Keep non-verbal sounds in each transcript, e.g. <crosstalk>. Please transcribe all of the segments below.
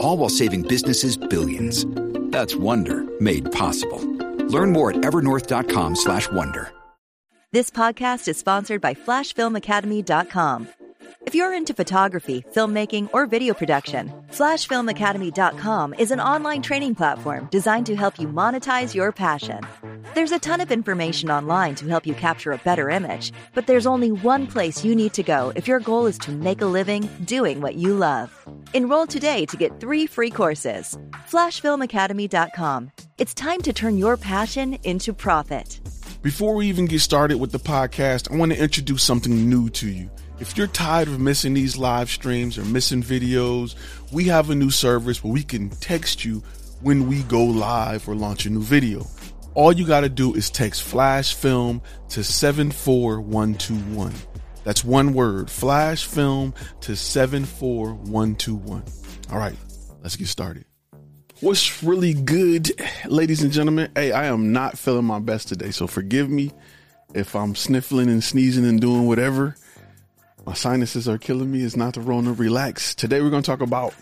All while saving businesses billions. That's Wonder made possible. Learn more at evernorth.com slash wonder. This podcast is sponsored by FlashFilmAcademy.com. If you're into photography, filmmaking, or video production, FlashFilmAcademy.com is an online training platform designed to help you monetize your passion. There's a ton of information online to help you capture a better image, but there's only one place you need to go if your goal is to make a living doing what you love. Enroll today to get three free courses. FlashFilmAcademy.com. It's time to turn your passion into profit. Before we even get started with the podcast, I want to introduce something new to you. If you're tired of missing these live streams or missing videos, we have a new service where we can text you when we go live or launch a new video. All you got to do is text flash film to 74121. That's one word, flash film to 74121. All right, let's get started. What's really good, ladies and gentlemen? Hey, I am not feeling my best today, so forgive me if I'm sniffling and sneezing and doing whatever. My sinuses are killing me. It's not the Rona. Relax. Today we're going to talk about.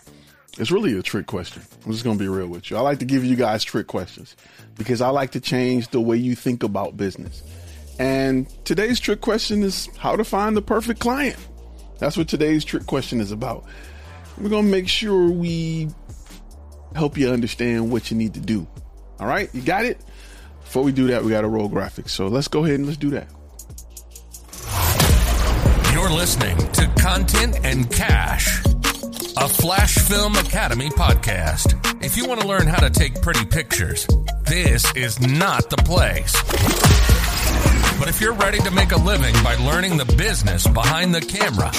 It's really a trick question. I'm just going to be real with you. I like to give you guys trick questions because I like to change the way you think about business. And today's trick question is how to find the perfect client. That's what today's trick question is about. We're going to make sure we help you understand what you need to do. All right, you got it? Before we do that, we got to roll graphics. So let's go ahead and let's do that. You're listening to Content and Cash, a Flash Film Academy podcast. If you want to learn how to take pretty pictures, this is not the place. But if you're ready to make a living by learning the business behind the camera,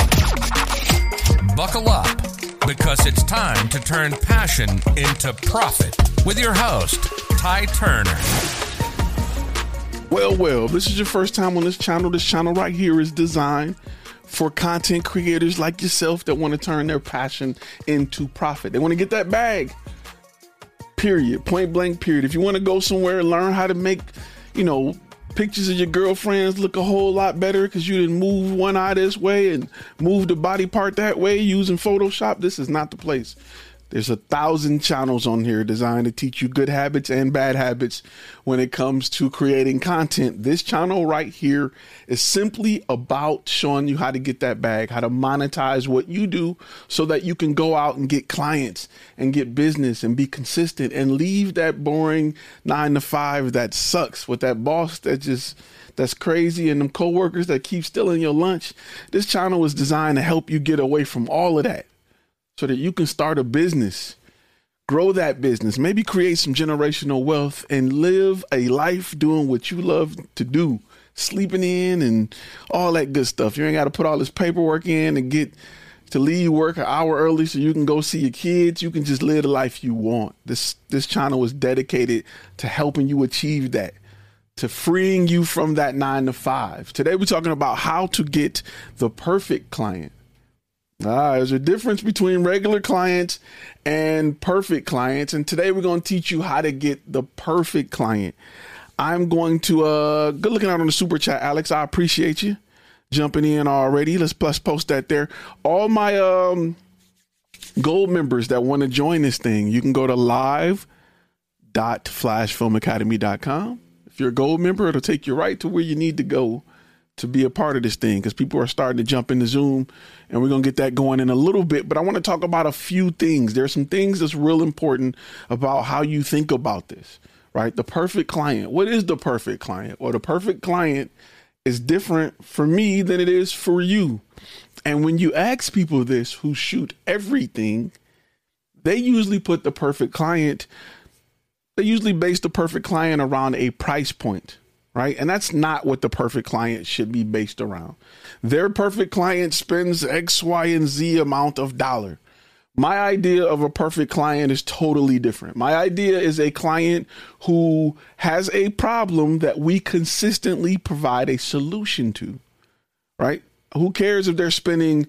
buckle up because it's time to turn passion into profit with your host, Ty Turner. Well, well, if this is your first time on this channel. This channel right here is designed for content creators like yourself that want to turn their passion into profit. They want to get that bag. Period. Point blank, period. If you want to go somewhere and learn how to make, you know, pictures of your girlfriends look a whole lot better because you didn't move one eye this way and move the body part that way using Photoshop, this is not the place. There's a thousand channels on here designed to teach you good habits and bad habits when it comes to creating content. This channel right here is simply about showing you how to get that bag, how to monetize what you do so that you can go out and get clients and get business and be consistent and leave that boring nine to five that sucks with that boss that just that's crazy and them coworkers that keep stealing your lunch. This channel is designed to help you get away from all of that so that you can start a business, grow that business, maybe create some generational wealth and live a life doing what you love to do, sleeping in and all that good stuff. You ain't got to put all this paperwork in and get to leave work an hour early so you can go see your kids. You can just live the life you want. This this channel is dedicated to helping you achieve that to freeing you from that nine to five. Today, we're talking about how to get the perfect client. Ah, there's a difference between regular clients and perfect clients. And today we're going to teach you how to get the perfect client. I'm going to uh good looking out on the super chat, Alex. I appreciate you jumping in already. Let's plus post that there. All my um gold members that want to join this thing, you can go to live.flashfilmacademy.com. If you're a gold member, it'll take you right to where you need to go to be a part of this thing because people are starting to jump into Zoom and we're going to get that going in a little bit. But I want to talk about a few things. There's some things that's real important about how you think about this, right? The perfect client. What is the perfect client? Well, the perfect client is different for me than it is for you. And when you ask people this who shoot everything, they usually put the perfect client, they usually base the perfect client around a price point, right? And that's not what the perfect client should be based around. Their perfect client spends X, Y, and Z amount of dollar. My idea of a perfect client is totally different. My idea is a client who has a problem that we consistently provide a solution to, right? Who cares if they're spending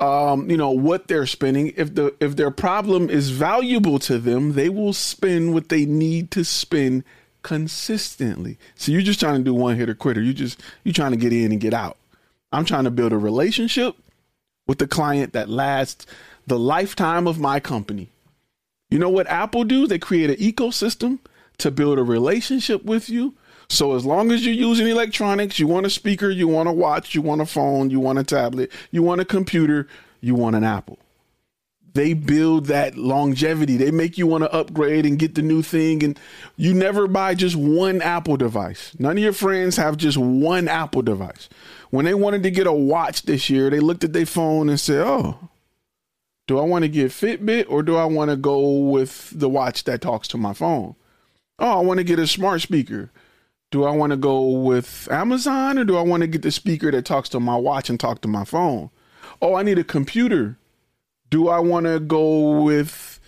um, you know what they're spending. If the if their problem is valuable to them, they will spend what they need to spend consistently. So you're just trying to do one hit hitter quitter. You just you're trying to get in and get out. I'm trying to build a relationship with the client that lasts the lifetime of my company. You know what Apple do? They create an ecosystem to build a relationship with you. So as long as you're using electronics, you want a speaker, you want a watch, you want a phone, you want a tablet, you want a computer, you want an Apple. They build that longevity. They make you want to upgrade and get the new thing. And you never buy just one Apple device. None of your friends have just one Apple device. When they wanted to get a watch this year, they looked at their phone and said, Oh, do I want to get Fitbit or do I want to go with the watch that talks to my phone? Oh, I want to get a smart speaker. Do I want to go with Amazon or do I want to get the speaker that talks to my watch and talk to my phone? Oh, I need a computer. Do I want to go with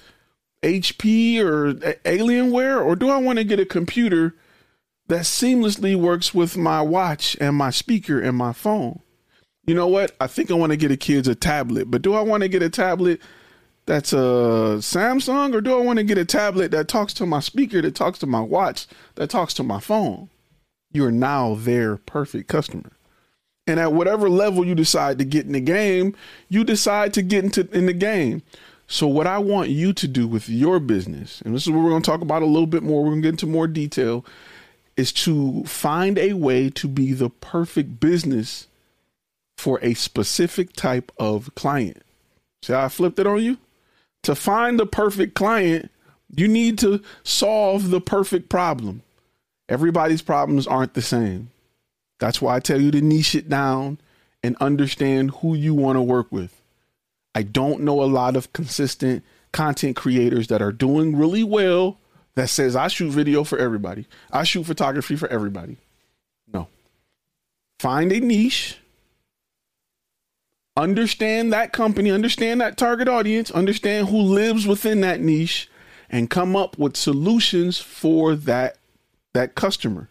HP or Alienware or do I want to get a computer that seamlessly works with my watch and my speaker and my phone? you know what? I think I want to get a kids a tablet, but do I want to get a tablet that's a Samsung or do I want to get a tablet that talks to my speaker, that talks to my watch, that talks to my phone? You are now their perfect customer. And at whatever level you decide to get in the game, you decide to get into in the game. So what I want you to do with your business, and this is what we're going to talk about a little bit more, we're going to get into more detail, is to find a way to be the perfect business for a specific type of client. See how I flipped it on you? To find the perfect client, you need to solve the perfect problem. Everybody's problems aren't the same. That's why I tell you to niche it down and understand who you want to work with. I don't know a lot of consistent content creators that are doing really well that says I shoot video for everybody. I shoot photography for everybody. No. Find a niche understand that company, understand that target audience, understand who lives within that niche and come up with solutions for that that customer.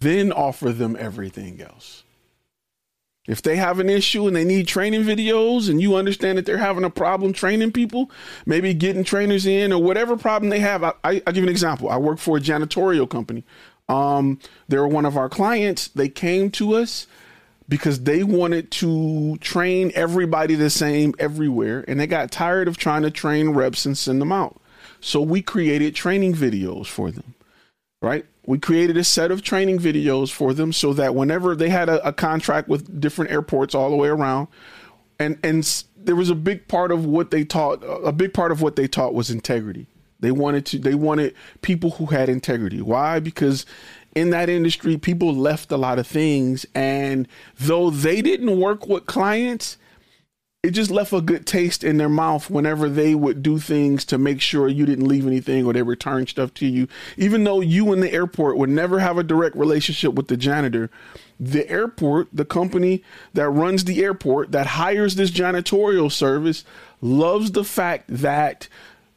Then offer them everything else. If they have an issue and they need training videos and you understand that they're having a problem training people, maybe getting trainers in or whatever problem they have. I, I, will give you an example. I work for a janitorial company. Um, they're one of our clients. They came to us because they wanted to train everybody the same everywhere and they got tired of trying to train reps and send them out. So we created training videos for them, right? We created a set of training videos for them so that whenever they had a, a contract with different airports all the way around, and and there was a big part of what they taught. A big part of what they taught was integrity. They wanted to. They wanted people who had integrity. Why? Because in that industry, people left a lot of things. And though they didn't work with clients, it just left a good taste in their mouth whenever they would do things to make sure you didn't leave anything or they returned stuff to you. Even though you in the airport would never have a direct relationship with the janitor, the airport, the company that runs the airport that hires this janitorial service, loves the fact that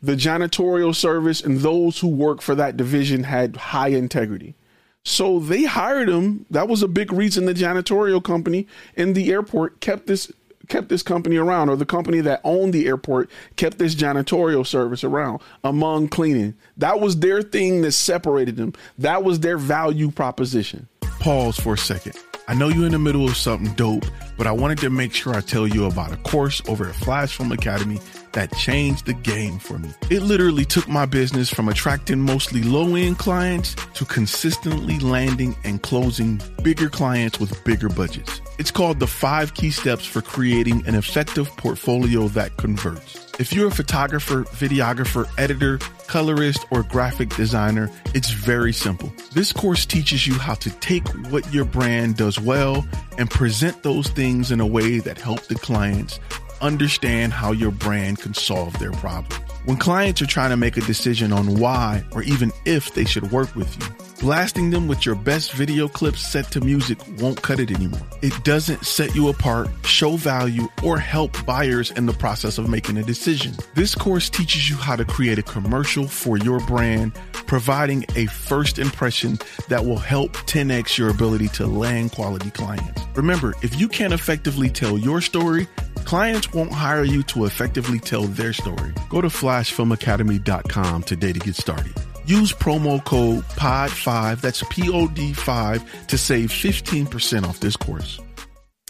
the janitorial service and those who work for that division had high integrity. So they hired him. That was a big reason the janitorial company in the airport kept this kept this company around, or the company that owned the airport kept this janitorial service around among cleaning. That was their thing that separated them. That was their value proposition. Pause for a second. I know you're in the middle of something dope, but I wanted to make sure I tell you about a course over at Flash Film Academy that changed the game for me. It literally took my business from attracting mostly low end clients to consistently landing and closing bigger clients with bigger budgets. It's called the five key steps for creating an effective portfolio that converts. If you're a photographer, videographer, editor, colorist, or graphic designer, it's very simple. This course teaches you how to take what your brand does well and present those things in a way that help the clients understand how your brand can solve their problem. When clients are trying to make a decision on why or even if they should work with you, blasting them with your best video clips set to music won't cut it anymore. It doesn't set you apart, show value, or help buyers in the process of making a decision. This course teaches you how to create a commercial for your brand, providing a first impression that will help 10x your ability to land quality clients. Remember, if you can't effectively tell your story, Clients won't hire you to effectively tell their story. Go to flashfilmacademy.com today to get started. Use promo code POD5, that's P O D 5, to save 15% off this course.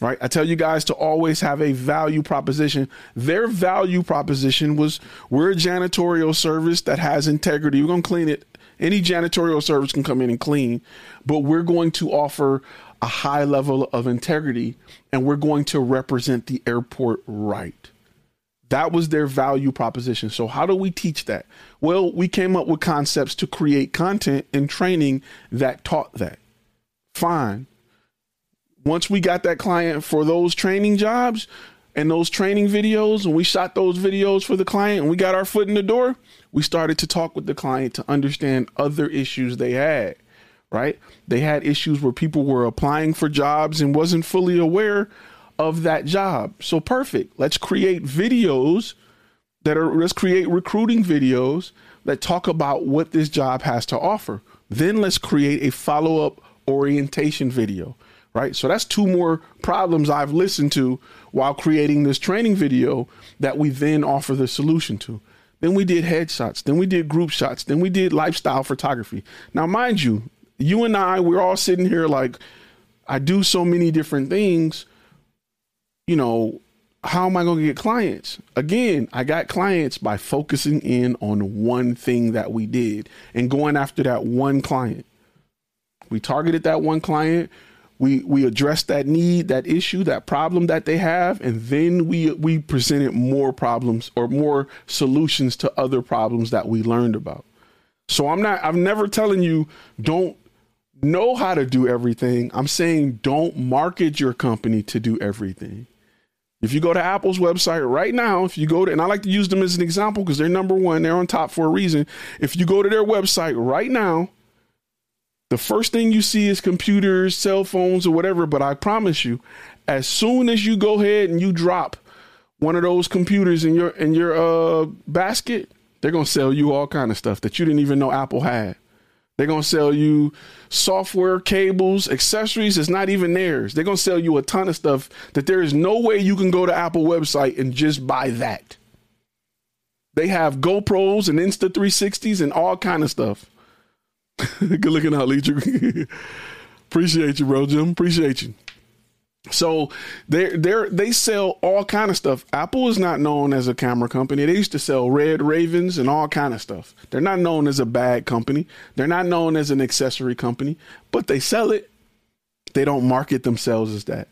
Right? I tell you guys to always have a value proposition. Their value proposition was we're a janitorial service that has integrity. We're going to clean it. Any janitorial service can come in and clean, but we're going to offer a high level of integrity and we're going to represent the airport right. That was their value proposition. So, how do we teach that? Well, we came up with concepts to create content and training that taught that. Fine. Once we got that client for those training jobs and those training videos, and we shot those videos for the client and we got our foot in the door, we started to talk with the client to understand other issues they had right? They had issues where people were applying for jobs and wasn't fully aware of that job. So perfect. Let's create videos that are let's create recruiting videos that talk about what this job has to offer. Then let's create a follow-up orientation video, right? So that's two more problems I've listened to while creating this training video that we then offer the solution to. Then we did headshots, then we did group shots, then we did lifestyle photography. Now mind you, you and I, we're all sitting here like, I do so many different things. You know, how am I going to get clients? Again, I got clients by focusing in on one thing that we did and going after that one client. We targeted that one client. We we addressed that need, that issue, that problem that they have, and then we we presented more problems or more solutions to other problems that we learned about. So I'm not I'm never telling you don't know how to do everything. I'm saying don't market your company to do everything. If you go to Apple's website right now, if you go to, and I like to use them as an example because they're number one, they're on top for a reason. If you go to their website right now, the first thing you see is computers, cell phones, or whatever. But I promise you, as soon as you go ahead and you drop one of those computers in your in your uh, basket, they're gonna sell you all kind of stuff that you didn't even know Apple had. They're to sell you software, cables, accessories. It's not even theirs. They're to sell you a ton of stuff that there is no way you can go to Apple website and just buy that. They have GoPros and Insta 360s and all kind of stuff. <laughs> Good looking out, Leacher. <laughs> Appreciate you, bro, Jim. Appreciate you. So they they they sell all kind of stuff. Apple is not known as a camera company. They used to sell Red Ravens and all kind of stuff. They're not known as a bag company. They're not known as an accessory company, but they sell it. They don't market themselves as that.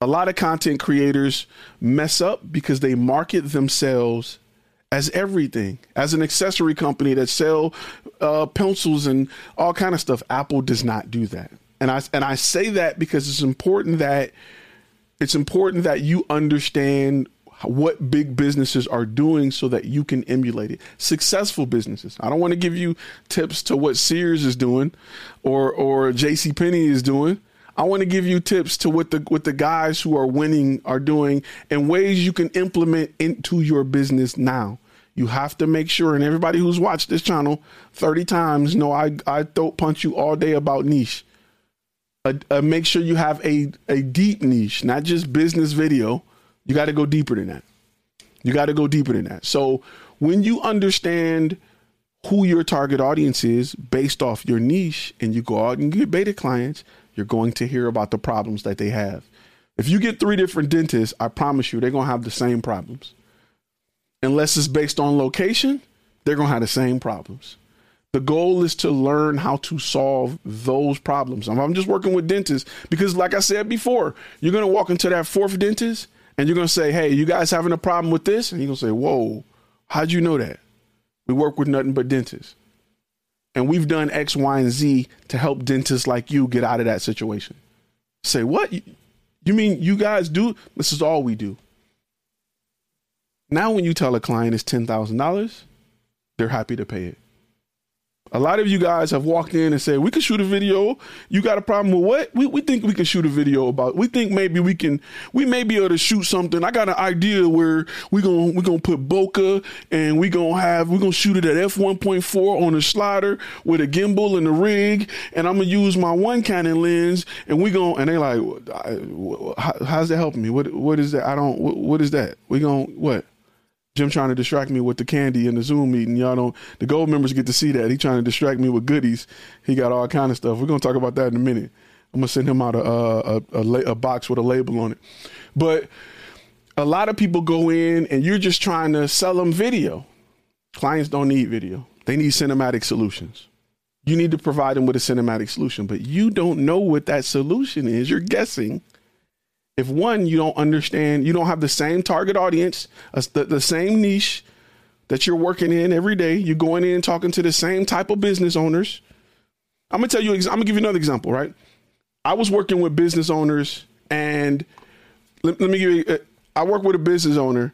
A lot of content creators mess up because they market themselves as everything, as an accessory company that sell uh, pencils and all kind of stuff. Apple does not do that and I and I say that because it's important that it's important that you understand what big businesses are doing so that you can emulate it. Successful businesses. I don't want to give you tips to what Sears is doing or or JC Penney is doing. I want to give you tips to what the what the guys who are winning are doing and ways you can implement into your business now. You have to make sure, and everybody who's watched this channel 30 times know I, I throat punch you all day about niche a, a make sure you have a, a deep niche, not just business video. You got to go deeper than that. You got to go deeper than that. So when you understand who your target audience is based off your niche and you go out and get beta clients, you're going to hear about the problems that they have. If you get three different dentists, I promise you they're going to have the same problems. Unless it's based on location, they're going to have the same problems The goal is to learn how to solve those problems. I'm just working with dentists because, like I said before, you're going to walk into that fourth dentist and you're going to say, Hey, you guys having a problem with this? And you're going to say, Whoa, how'd you know that? We work with nothing but dentists. And we've done X, Y, and Z to help dentists like you get out of that situation. Say, What? You mean you guys do? This is all we do. Now, when you tell a client it's $10,000, they're happy to pay it. A lot of you guys have walked in and said, We can shoot a video. You got a problem with what? We, we think we can shoot a video about. We think maybe we can, we may be able to shoot something. I got an idea where going to we're gonna put bokeh and going to have, going to shoot it at f1.4 on a slider with a gimbal and a rig. And I'm to use my one Canon lens. And we to and they like, How's that helping me? What What is that? I don't, what, what is that? We to what? Jim trying to distract me with the candy in the Zoom meeting. Y'all don't. The gold members get to see that. He trying to distract me with goodies. He got all kind of stuff. We're gonna talk about that in a minute. I'm gonna send him out a a, a, a box with a label on it. But a lot of people go in and you're just trying to sell them video. Clients don't need video. They need cinematic solutions. You need to provide them with a cinematic solution, but you don't know what that solution is. You're guessing if one you don't understand you don't have the same target audience the, the same niche that you're working in every day you're going in and talking to the same type of business owners. I'm gonna tell you i'm gonna give you another example right? I was working with business owners and let, let me give you uh, i work with a business owner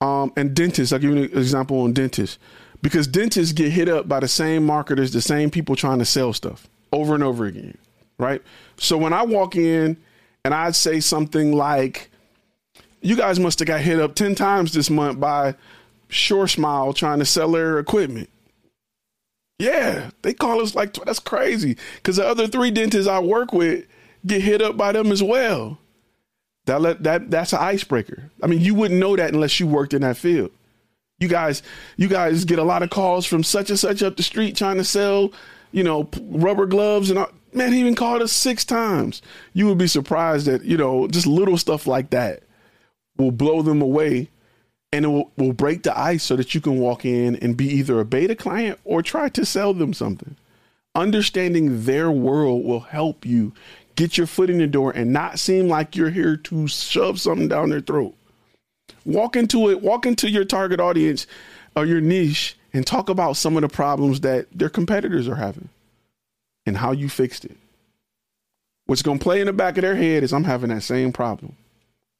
um, and dentists i'll give you an example on dentists. Because dentists get hit up by the same marketers the same people trying to sell stuff over and over again right? So when i walk in and I'd say something like, "You guys must have got hit up ten times this month by Sure Smile trying to sell their equipment." Yeah, they call us like that's crazy because the other three dentists I work with get hit up by them as well. That let, that that's an icebreaker. I mean, you wouldn't know that unless you worked in that field. You guys, you guys get a lot of calls from such and such up the street trying to sell, you know, rubber gloves and all. Man, he even called us six times. You would be surprised that, you know, just little stuff like that will blow them away and it will, will break the ice so that you can walk in and be either a beta client or try to sell them something. Understanding their world will help you get your foot in the door and not seem like you're here to shove something down their throat. Walk into it, walk into your target audience or your niche and talk about some of the problems that their competitors are having and how you fixed it. What's going to play in the back of their head is I'm having that same problem.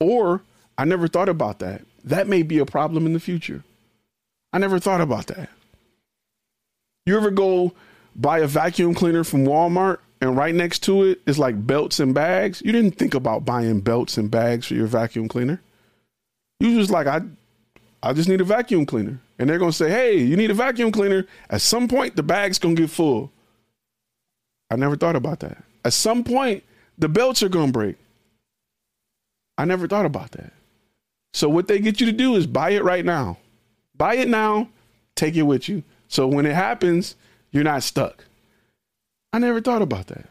Or I never thought about that. That may be a problem in the future. I never thought about that. You ever go buy a vacuum cleaner from Walmart and right next to it is like belts and bags? You didn't think about buying belts and bags for your vacuum cleaner. You just like I I just need a vacuum cleaner. And they're going to say, "Hey, you need a vacuum cleaner." At some point the bag's going to get full. I never thought about that. At some point, the belts are to break. I never thought about that. So, what they get you to do is buy it right now. Buy it now, take it with you. So, when it happens, you're not stuck. I never thought about that.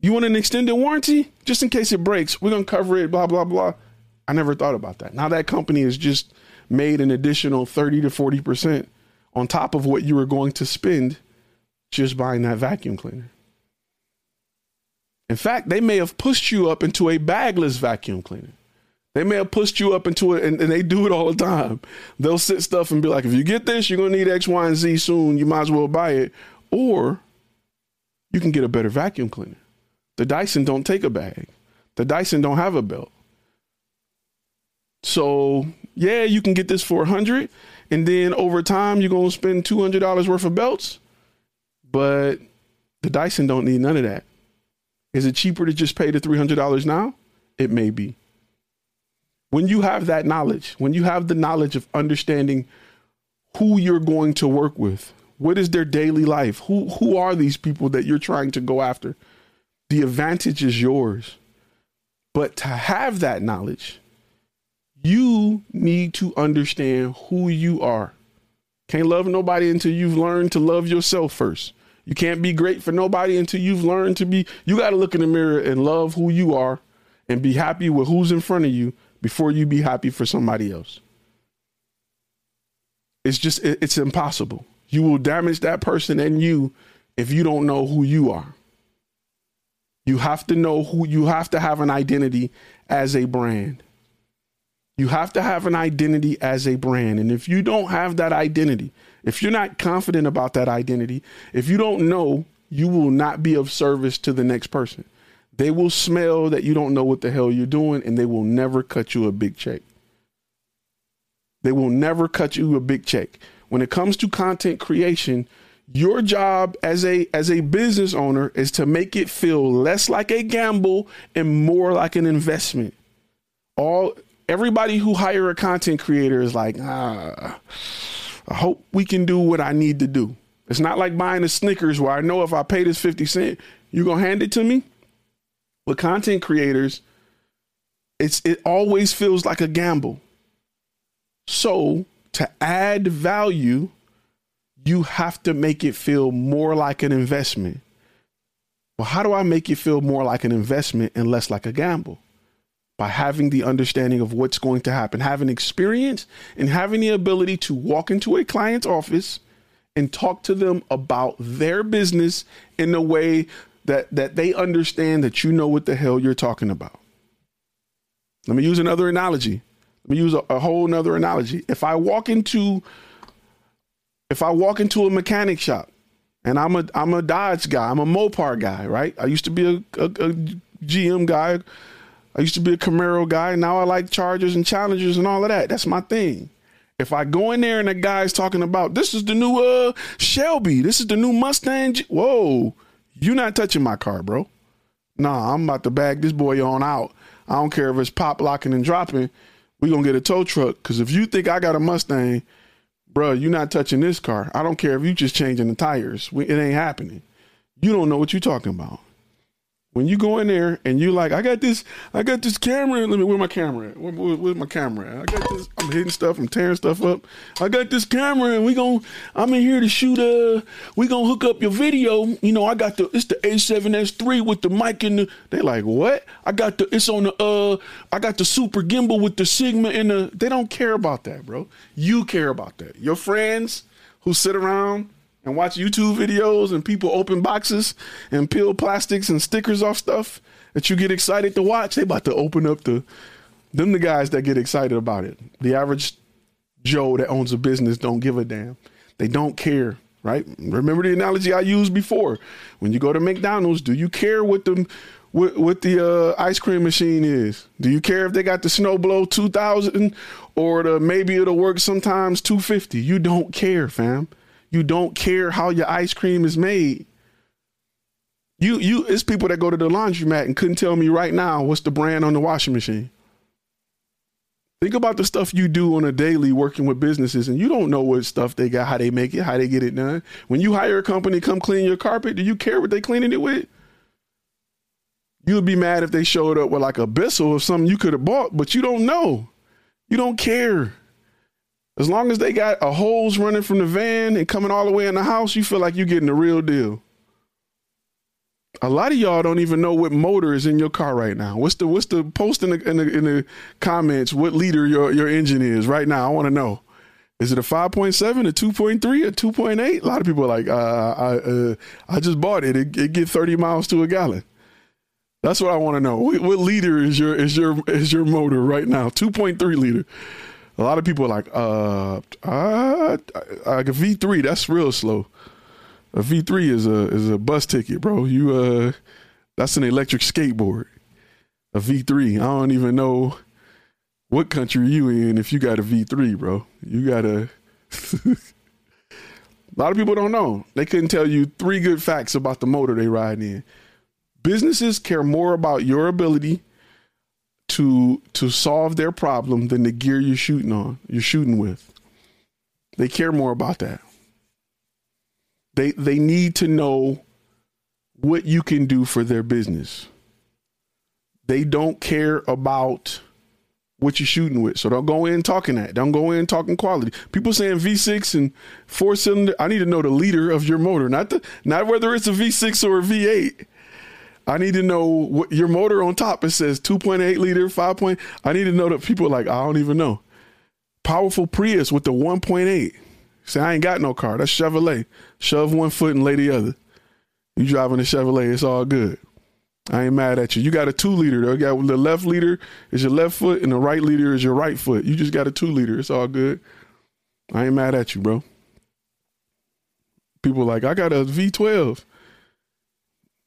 You want an extended warranty? Just in case it breaks, we're to cover it, blah, blah, blah. I never thought about that. Now, that company has just made an additional 30 to 40% on top of what you were going to spend just buying that vacuum cleaner. In fact, they may have pushed you up into a bagless vacuum cleaner. They may have pushed you up into it, and, and, they do it all the time. They'll sit stuff and be like, if you get this, you're going to need X, Y, and Z soon. You might as well buy it. Or you can get a better vacuum cleaner. The Dyson don't take a bag. The Dyson don't have a belt. So, yeah, you can get this for 100 and then over time you're going to spend $200 worth of belts. But the Dyson don't need none of that. Is it cheaper to just pay the $300 now? It may be. When you have that knowledge, when you have the knowledge of understanding who you're going to work with, what is their daily life? Who who are these people that you're trying to go after? The advantage is yours. But to have that knowledge, you need to understand who you are. Can't love nobody until you've learned to love yourself first. You can't be great for nobody until you've learned to be. You got to look in the mirror and love who you are and be happy with who's in front of you before you be happy for somebody else. It's just, it's impossible. You will damage that person and you if you don't know who you are. You have to know who you have to have an identity as a brand. You have to have an identity as a brand. And if you don't have that identity, if you're not confident about that identity, if you don't know, you will not be of service to the next person. They will smell that you don't know what the hell you're doing and they will never cut you a big check. They will never cut you a big check. When it comes to content creation, your job as a as a business owner is to make it feel less like a gamble and more like an investment. All everybody who hire a content creator is like, ah, I hope we can do what I need to do. It's not like buying a Snickers where I know if I pay this 50 cent, you're gonna hand it to me. With content creators, it's it always feels like a gamble. So to add value, you have to make it feel more like an investment. Well, how do I make it feel more like an investment and less like a gamble? By having the understanding of what's going to happen, having experience, and having the ability to walk into a client's office and talk to them about their business in a way that that they understand that you know what the hell you're talking about. Let me use another analogy. Let me use a, a whole another analogy. If I walk into if I walk into a mechanic shop and I'm a I'm a Dodge guy, I'm a Mopar guy, right? I used to be a, a, a GM guy. I used to be a Camaro guy. Now I like Chargers and Challengers and all of that. That's my thing. If I go in there and the guy's talking about this is the new uh Shelby, this is the new Mustang. Whoa, you're not touching my car, bro. Nah, I'm about to bag this boy on out. I don't care if it's pop locking and dropping. We gonna get a tow truck because if you think I got a Mustang bro, you're not touching this car. I don't care if you just changing the tires. It ain't happening. You don't know what you're talking about. When you go in there and you like, I got this, I got this camera. Let me, where my camera at? Where, where, where's my camera at? I got this. I'm hitting stuff. I'm tearing stuff up. I got this camera, and we going I'm in here to shoot. Uh, we gonna hook up your video. You know, I got the. It's the A7S3 with the mic in the. They like what? I got the. It's on the. Uh, I got the super gimbal with the Sigma and the. They don't care about that, bro. You care about that. Your friends who sit around and watch YouTube videos and people open boxes and peel plastics and stickers off stuff that you get excited to watch, they about to open up the them the guys that get excited about it. The average Joe that owns a business don't give a damn. They don't care, right? Remember the analogy I used before. When you go to McDonald's, do you care what the what, what the uh, ice cream machine is? Do you care if they got the snow blow 2000 or the maybe it'll work sometimes 250? You don't care, fam. You don't care how your ice cream is made. You you it's people that go to the laundromat and couldn't tell me right now what's the brand on the washing machine. Think about the stuff you do on a daily working with businesses and you don't know what stuff they got, how they make it, how they get it done. When you hire a company come clean your carpet, do you care what they cleaning it with? You would be mad if they showed up with like a Bissell or something you could have bought, but you don't know. You don't care. As long as they got a hose running from the van and coming all the way in the house, you feel like you're getting the real deal. A lot of y'all don't even know what motor is in your car right now. What's the what's the post in the in the, in the comments? What liter your your engine is right now? I want to know. Is it a 5.7, a 2.3, a 2.8? A lot of people are like, uh, I uh, I just bought it. It, it get 30 miles to a gallon. That's what I want to know. What, what liter is your is your is your motor right now? 2.3 liter a lot of people are like, uh, uh, like a V three, that's real slow. A V three is a is a bus ticket, bro. You uh, that's an electric skateboard. A V three, I don't even know what country you in if you got a V three, bro. You got a. <laughs> a lot of people don't know. They couldn't tell you three good facts about the motor they ride in. Businesses care more about your ability to to solve their problem than the gear you're shooting on, you're shooting with. They care more about that. They they need to know what you can do for their business. They don't care about what you're shooting with. So don't go in talking that. Don't go in talking quality. People saying V6 and four cylinder. I need to know the liter of your motor, not the not whether it's a V6 or a V8. I need to know what your motor on top. It says 2.8 liter, 5 point. I need to know that people like, I don't even know. Powerful Prius with the 1.8. Say, I ain't got no car. That's Chevrolet. Shove one foot and lay the other. You driving a Chevrolet, it's all good. I ain't mad at you. You got a two liter. You got the left leader is your left foot and the right leader is your right foot. You just got a two liter. It's all good. I ain't mad at you, bro. People like, I got a V12.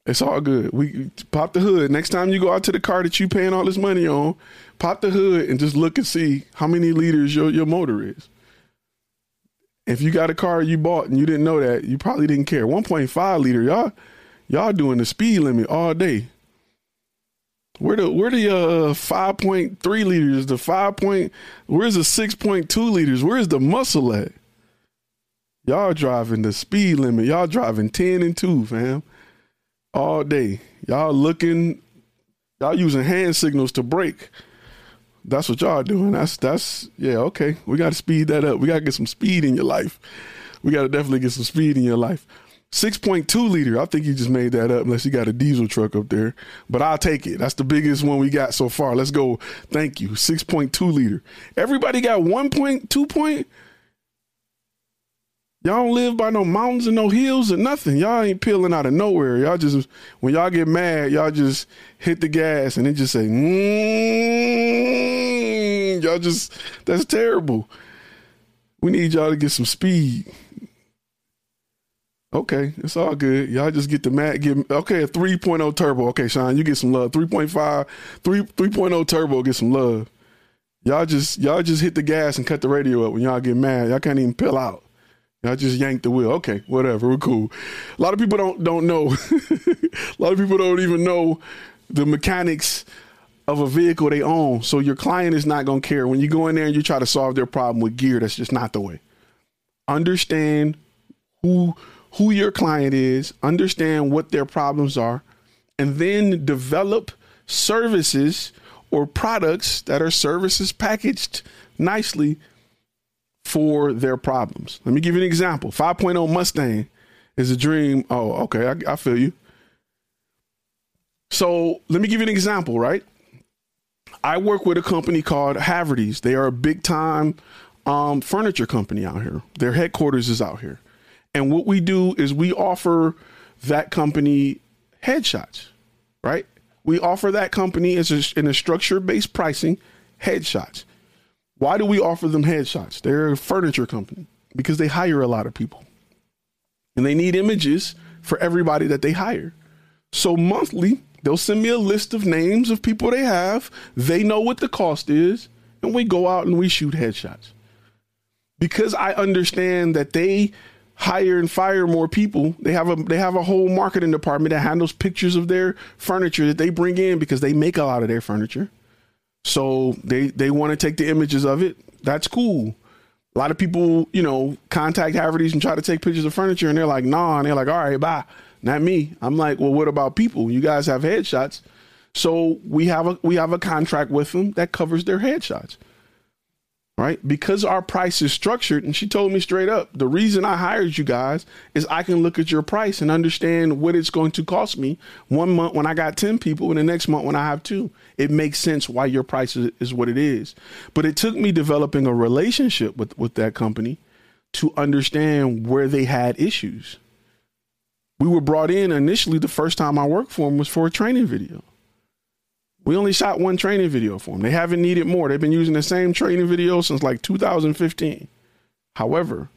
It's all good. We pop the hood. Next time you go out to the car that you paying all this money on, pop the hood and just look and see how many liters your, your motor is. If you got a car you bought and you didn't know that, you probably didn't care. 1.5 liter, y'all, y'all doing the speed limit all day. Where the where the uh, 5.3 liters, the 5 point, where's the 6.2 liters? Where's the muscle at? Y'all driving the speed limit. Y'all driving 10 and 2, fam. All day. Y'all looking, y'all using hand signals to break. That's what y'all doing. That's that's yeah, okay. We gotta speed that up. We gotta get some speed in your life. We gotta definitely get some speed in your life. 6.2 liter. I think you just made that up unless you got a diesel truck up there. But I'll take it. That's the biggest one we got so far. Let's go. Thank you. 6.2 liter. Everybody got 1.2 point. Y'all don't live by no mountains and no hills and nothing. Y'all ain't peeling out of nowhere. Y'all just when y'all get mad, y'all just hit the gas and it just say, mm, y'all just that's terrible. We need y'all to get some speed. Okay, it's all good. Y'all just get the mat. Get okay a 3.0 turbo. Okay, Sean, you get some love. 3.5, 3 3.0 turbo. Get some love. Y'all just y'all just hit the gas and cut the radio up when y'all get mad. Y'all can't even peel out. Y'all just yanked the wheel. Okay, whatever. We're cool. A lot of people don't don't know. <laughs> a lot of people don't even know the mechanics of a vehicle they own. So your client is not gonna care when you go in there and you try to solve their problem with gear. That's just not the way. Understand who who your client is, understand what their problems are, and then develop services or products that are services packaged nicely for their problems. Let me give you an example 5.0 Mustang is a dream. Oh, okay, I, I feel you. So let me give you an example, right? I work with a company called Haverty's. They are a big time um, furniture company out here. Their headquarters is out here. And what we do is we offer that company headshots, right? We offer that company as a, in a structure based pricing headshots. Why do we offer them headshots? They're a furniture company because they hire a lot of people and they need images for everybody that they hire. So monthly, they'll send me a list of names of people they have. They know what the cost is, and we go out and we shoot headshots. Because I understand that they hire and fire more people. They have a they have a whole marketing department that handles pictures of their furniture that they bring in because they make a lot of their furniture. So they they want to take the images of it. That's cool. A lot of people, you know, contact Haverty's and try to take pictures of furniture, and they're like, "Nah," and they're like, "All right, bye." Not me. I'm like, "Well, what about people? You guys have headshots." So we have a we have a contract with them that covers their headshots right? Because our price is structured, and she told me straight up, the reason I hired you guys is I can look at your price and understand what it's going to cost me one month when I got 10 people and the next month when I have two. It makes sense why your price is, is what it is. But it took me developing a relationship with, with that company to understand where they had issues. We were brought in initially the first time I worked for them was for a training video. We only shot one training video for them. They haven't needed more. They've been using the same training video since like 2015. However,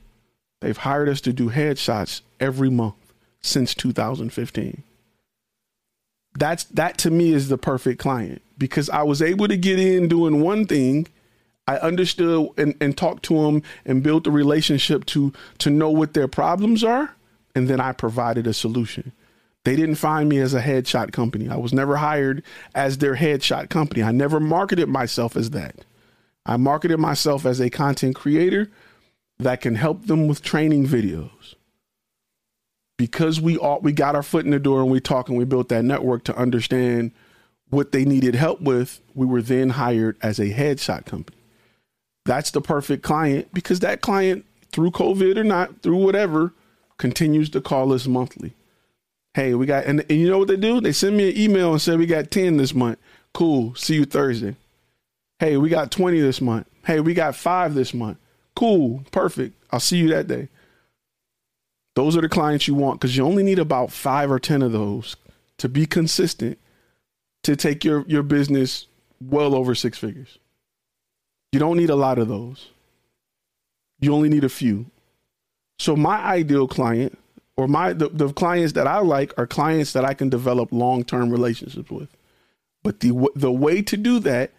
they've hired us to do headshots every month since 2015. That's that to me is the perfect client because I was able to get in doing one thing. I understood and, and talked to them and built a relationship to to know what their problems are, and then I provided a solution. They didn't find me as a headshot company. I was never hired as their headshot company. I never marketed myself as that. I marketed myself as a content creator that can help them with training videos. Because we all, we got our foot in the door and we talk and we built that network to understand what they needed help with, we were then hired as a headshot company. That's the perfect client because that client, through COVID or not, through whatever, continues to call us monthly. Hey, we got, and, and you know what they do? They send me an email and say, we got 10 this month. Cool. See you Thursday. Hey, we got 20 this month. Hey, we got five this month. Cool. Perfect. I'll see you that day. Those are the clients you want because you only need about five or 10 of those to be consistent to take your, your business well over six figures. You don't need a lot of those. You only need a few. So my ideal client or my the, the clients that I like are clients that I can develop long-term relationships with. But the the way to do that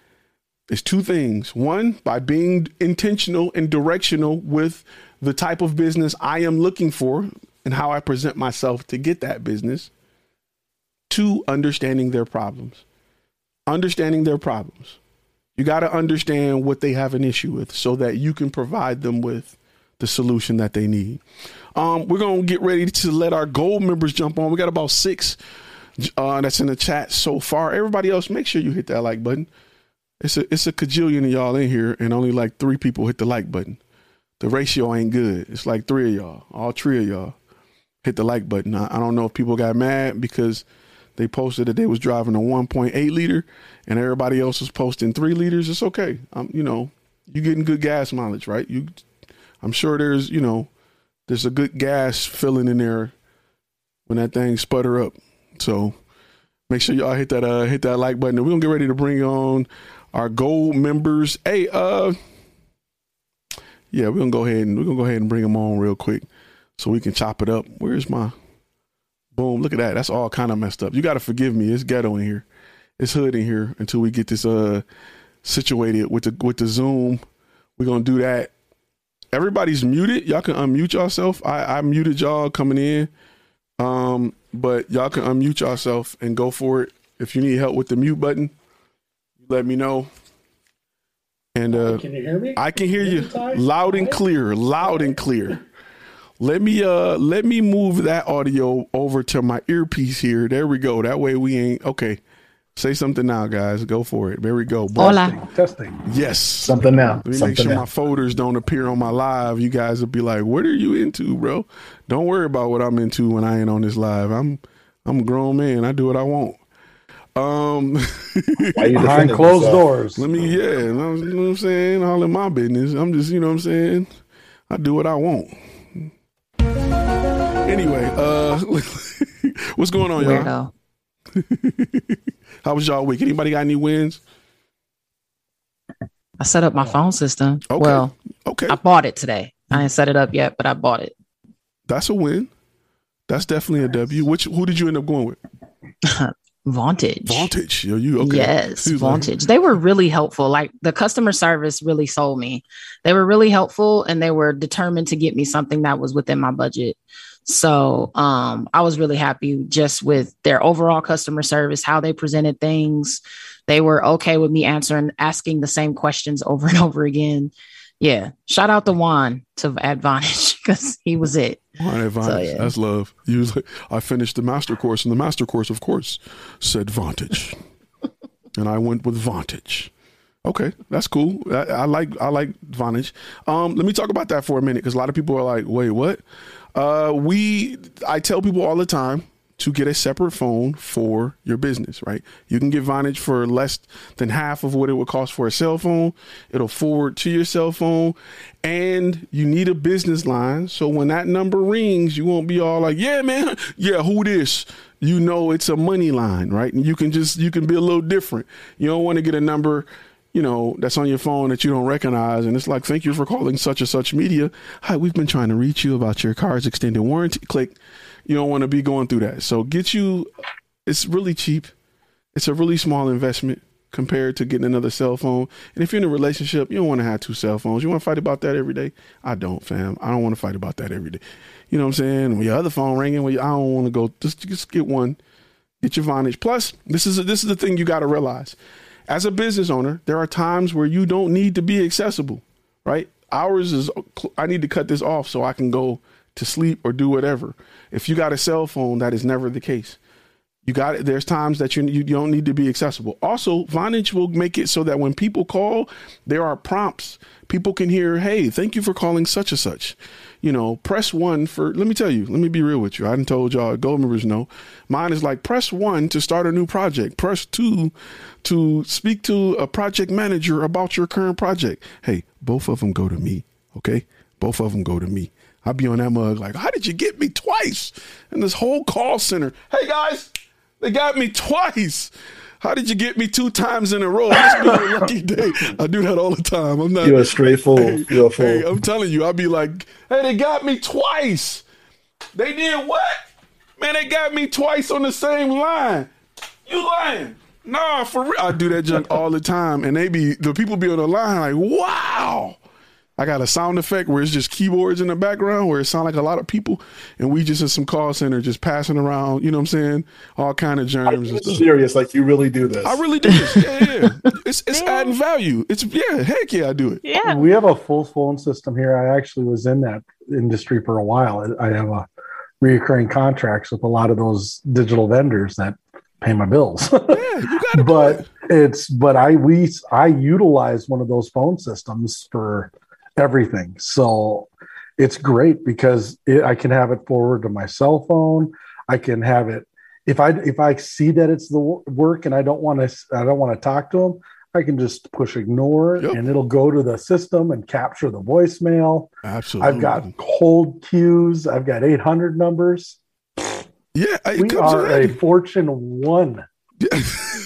is two things. One, by being intentional and directional with the type of business I am looking for and how I present myself to get that business. Two, understanding their problems. Understanding their problems. You got to understand what they have an issue with so that you can provide them with the solution that they need. Um, we're going to get ready to let our gold members jump on. We got about six uh, that's in the chat so far. Everybody else, make sure you hit that like button. It's a it's a cajillion of y'all in here, and only like three people hit the like button. The ratio ain't good. It's like three of y'all, all three of y'all hit the like button. I, I don't know if people got mad because they posted that they was driving a 1.8 liter, and everybody else was posting three liters. It's okay. Um, you know, you're getting good gas mileage, right? You, I'm sure there's you know, there's a good gas filling in there when that thing sputter up. So make sure y'all hit that uh hit that like button. We're gonna get ready to bring on our gold members. Hey, uh, yeah, we're gonna go ahead and we're gonna go ahead and bring them on real quick so we can chop it up. Where's my boom? Look at that. That's all kind of messed up. You got to forgive me. It's ghetto in here. It's hood in here until we get this uh situated with the with the Zoom. We're gonna do that. Everybody's muted. Y'all can unmute yourself. I, I muted y'all coming in. Um, but y'all can unmute yourself and go for it. If you need help with the mute button, let me know. And uh, can you hear me? I can hear you loud and clear, loud and clear. Let me uh let me move that audio over to my earpiece here. There we go. That way we ain't okay. Say something now, guys. Go for it. There we go. Hola. Testing. Yes. Something now. Let me Something make sure now. my folders don't appear on my live. You guys will be like, "What are you into, bro?" Don't worry about what I'm into when I ain't on this live. I'm I'm a grown man. I do what I want. Um, <laughs> Behind closed yourself? doors. let me, yeah, you know what I'm saying? All in my business. I'm just, you know what I'm saying? I do what I want. Anyway, uh, <laughs> what's going on, y'all? <laughs> How was y'all week? Anybody got any wins? I set up my phone system. Okay. Well, Okay, I bought it today. I didn't set it up yet, but I bought it. that's a win. That's definitely a W. Which who did you end up going with? <laughs> Vonage. Vonage. Yo, you okay? Yes, He like, Vonage. They were really helpful. Like the customer service really sold me. They were really helpful and they were determined to get me something that was within my budget. So um, I was really happy just with their overall customer service, how they presented things. They were okay with me answering, asking the same questions over and <laughs> over again. Yeah. Shout out to Juan to Advantage <laughs> because he was it. All right, Vonage. So, yeah. That's love. You was like, I finished the master course, and the master course, of course, said Vonage, <laughs> and I went with Vonage. Okay, that's cool. I, I like I like Vonage. Um, let me talk about that for a minute because a lot of people are like, "Wait, what?" Uh, we I tell people all the time to get a separate phone for your business. Right? You can get Vonage for less than half of what it would cost for a cell phone. It'll forward to your cell phone, and you need a business line. So when that number rings, you won't be all like, "Yeah, man, <laughs> yeah, who this?" You know, it's a money line, right? And you can just you can be a little different. You don't want to get a number you know, that's on your phone that you don't recognize. And it's like, thank you for calling such and such media. Hi, we've been trying to reach you about your car's extended warranty. Click. You don't want to be going through that. So get you, it's really cheap. It's a really small investment compared to getting another cell phone. And if you're in a relationship, you don't want to have two cell phones. You want to fight about that every day? I don't, fam. I don't want to fight about that every day. You know what I'm saying? When your other phone ringing, well, I don't want to go. Just, just get one. Get your Vonage. Plus, this is this is the thing you got to realize. As a business owner, there are times where you don't need to be accessible, right? Ours is I need to cut this off so I can go to sleep or do whatever. If you got a cell phone, that is never the case. You got it. There's times that you you don't need to be accessible. Also, Vonage will make it so that when people call, there are prompts. People can hear, "Hey, thank you for calling such and such." You know, press one for. Let me tell you. Let me be real with you. I hadn't told y'all. Gold members know. Mine is like press one to start a new project. Press two to speak to a project manager about your current project. Hey, both of them go to me. Okay, Both of them go to me. I'll be on that mug like, how did you get me twice? in this whole call center, hey guys, they got me twice. How did you get me two times in a row? Must be a lucky <laughs> day. I do that all the time. I'm not. You're a straight fool. Hey, You're a fool. hey, I'm telling you, I'll be like, hey, they got me twice. They did what? Man, they got me twice on the same line. You lying? Nah, for real. I do that junk all the time, and they be the people be on the line like, wow. I got a sound effect where it's just keyboards in the background where it sound like a lot of people, and we just in some call center just passing around. You know what I'm saying? All kind of germs and It's serious, like you really do this. I really do this. Yeah, yeah. It's it's adding value. It's yeah, heck yeah, I do it. Yeah. We have a full phone system here. I actually was in that industry for a while. I have a reoccurring contracts with a lot of those digital vendors that pay my bills. Yeah, you got to <laughs> but it's but I we I utilize one of those phone systems for everything. So it's great because it, I can have it forward to my cell phone. I can have it if I if I see that it's the work and I don't want to I don't want to talk to them. I can just push ignore Yep. and it'll go to the system and capture the voicemail. Absolutely. I've got call queues. I've got 800 numbers. yeah. We comes are in a. Fortune 1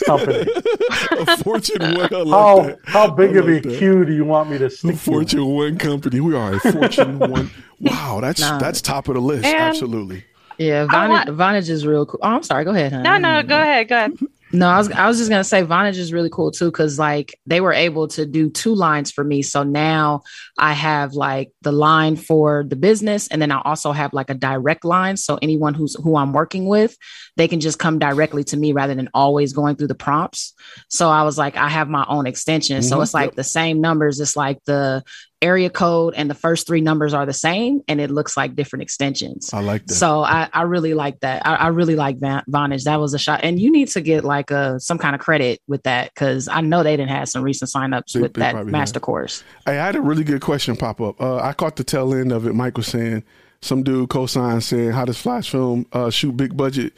company. <laughs> a Fortune one. I like how that. how big I of like a that. queue do you want me to A stick you in? Fortune one company. We are a Fortune one. <laughs> Wow, that's Nah. that's top of the list. And- Absolutely. Yeah, I Vonage, want- Vonage is real cool. Oh, I'm sorry. Go ahead. Honey. No, no, go ahead. Go ahead. <laughs> No, I was I was just gonna say Vonage is really cool too because like they were able to do two lines for me. So now I have like the line for the business, and then I also have like a direct line. So anyone who's who I'm working with, they can just come directly to me rather than always going through the prompts. So I was like, I have my own extension. So Mhm, it's like yep. the same numbers. It's like the area code and the first three numbers are the same, and it looks like different extensions. I like that. So I, I really like that. I, I really like Van- Vonage. That was a shot, and you need to get like a some kind of credit with that because I know they didn't have some recent signups They- with they that master have. course. Hey, I had a really good question pop up. Uh, I caught the tail end of it. Mike was saying some dude co-signed saying, "How does Flash Film uh, shoot big budget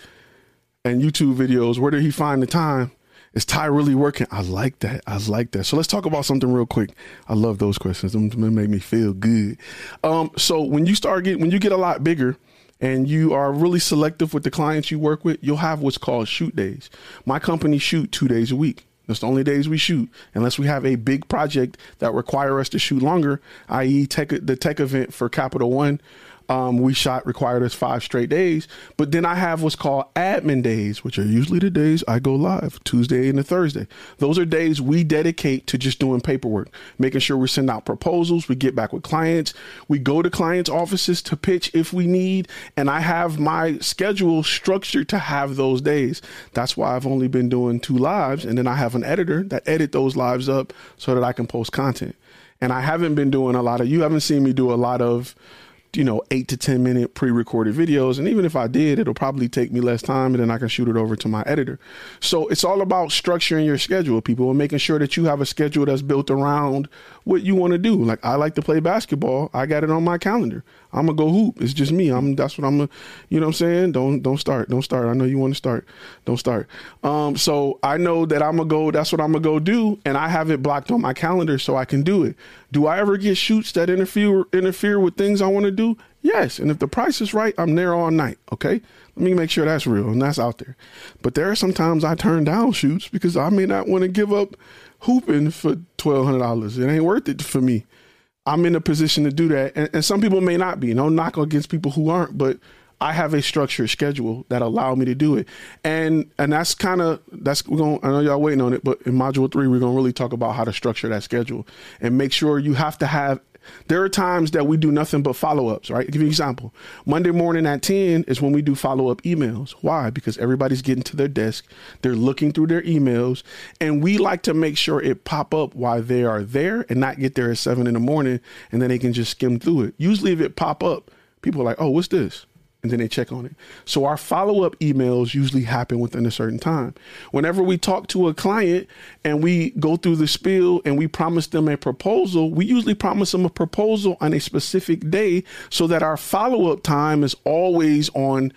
and YouTube videos? Where did he find the time? Is Ty really working? I like that. I like that. So let's talk about something real quick. I love those questions. Them make me feel good. Um, so when you start getting when you get a lot bigger and you are really selective with the clients you work with, you'll have what's called shoot days. My company shoot two days a week. That's the only days we shoot, unless we have a big project that require us to shoot longer, i.e., tech, the tech event for Capital One. Um, we shot required us five straight days, but then I have what's called admin days, which are usually the days I go live, Tuesday and a Thursday. Those are days we dedicate to just doing paperwork, making sure we send out proposals, we get back with clients, we go to clients' offices to pitch if we need, and I have my schedule structured to have those days. That's why I've only been doing two lives, and then I have an editor that edit those lives up so that I can post content. And I haven't been doing a lot of. You haven't seen me do a lot of you know, eight to 10 minute pre recorded videos. And even if I did, it'll probably take me less time and then I can shoot it over to my editor. So it's all about structuring your schedule, people, and making sure that you have a schedule that's built around what you want to do. Like I like to play basketball. I got it on my calendar. I'm gonna go hoop. It's just me. I'm that's what I'm gonna you know what I'm saying? Don't don't start. Don't start. I know you want to start. Don't start. Um so I know that I'm gonna go that's what I'm gonna go do and I have it blocked on my calendar so I can do it. Do I ever get shoots that interfere interfere with things I want to do? Yes. And if the price is right, I'm there all night. Okay. Let me make sure that's real and that's out there. But there are sometimes I turn down shoots because I may not want to give up hooping for twelve hundred dollars. It ain't worth it for me. I'm in a position to do that. And, and some people may not be. No knock against people who aren't, but I have a structured schedule that allow me to do it. And and that's kind of that's we're going I know y'all waiting on it, but in module 3 we're going to really talk about how to structure that schedule and make sure you have to have there are times that we do nothing but follow-ups, right? I'll give you an example. Monday morning at 10 is when we do follow-up emails. Why? Because everybody's getting to their desk, they're looking through their emails, and we like to make sure it pop up while they are there and not get there at 7 in the morning and then they can just skim through it. Usually if it pop up, people are like, "Oh, what's this?" And then they check on it. So our follow up emails usually happen within a certain time. Whenever we talk to a client and we go through the spiel and we promise them a proposal, we usually promise them a proposal on a specific day so that our follow up time is always on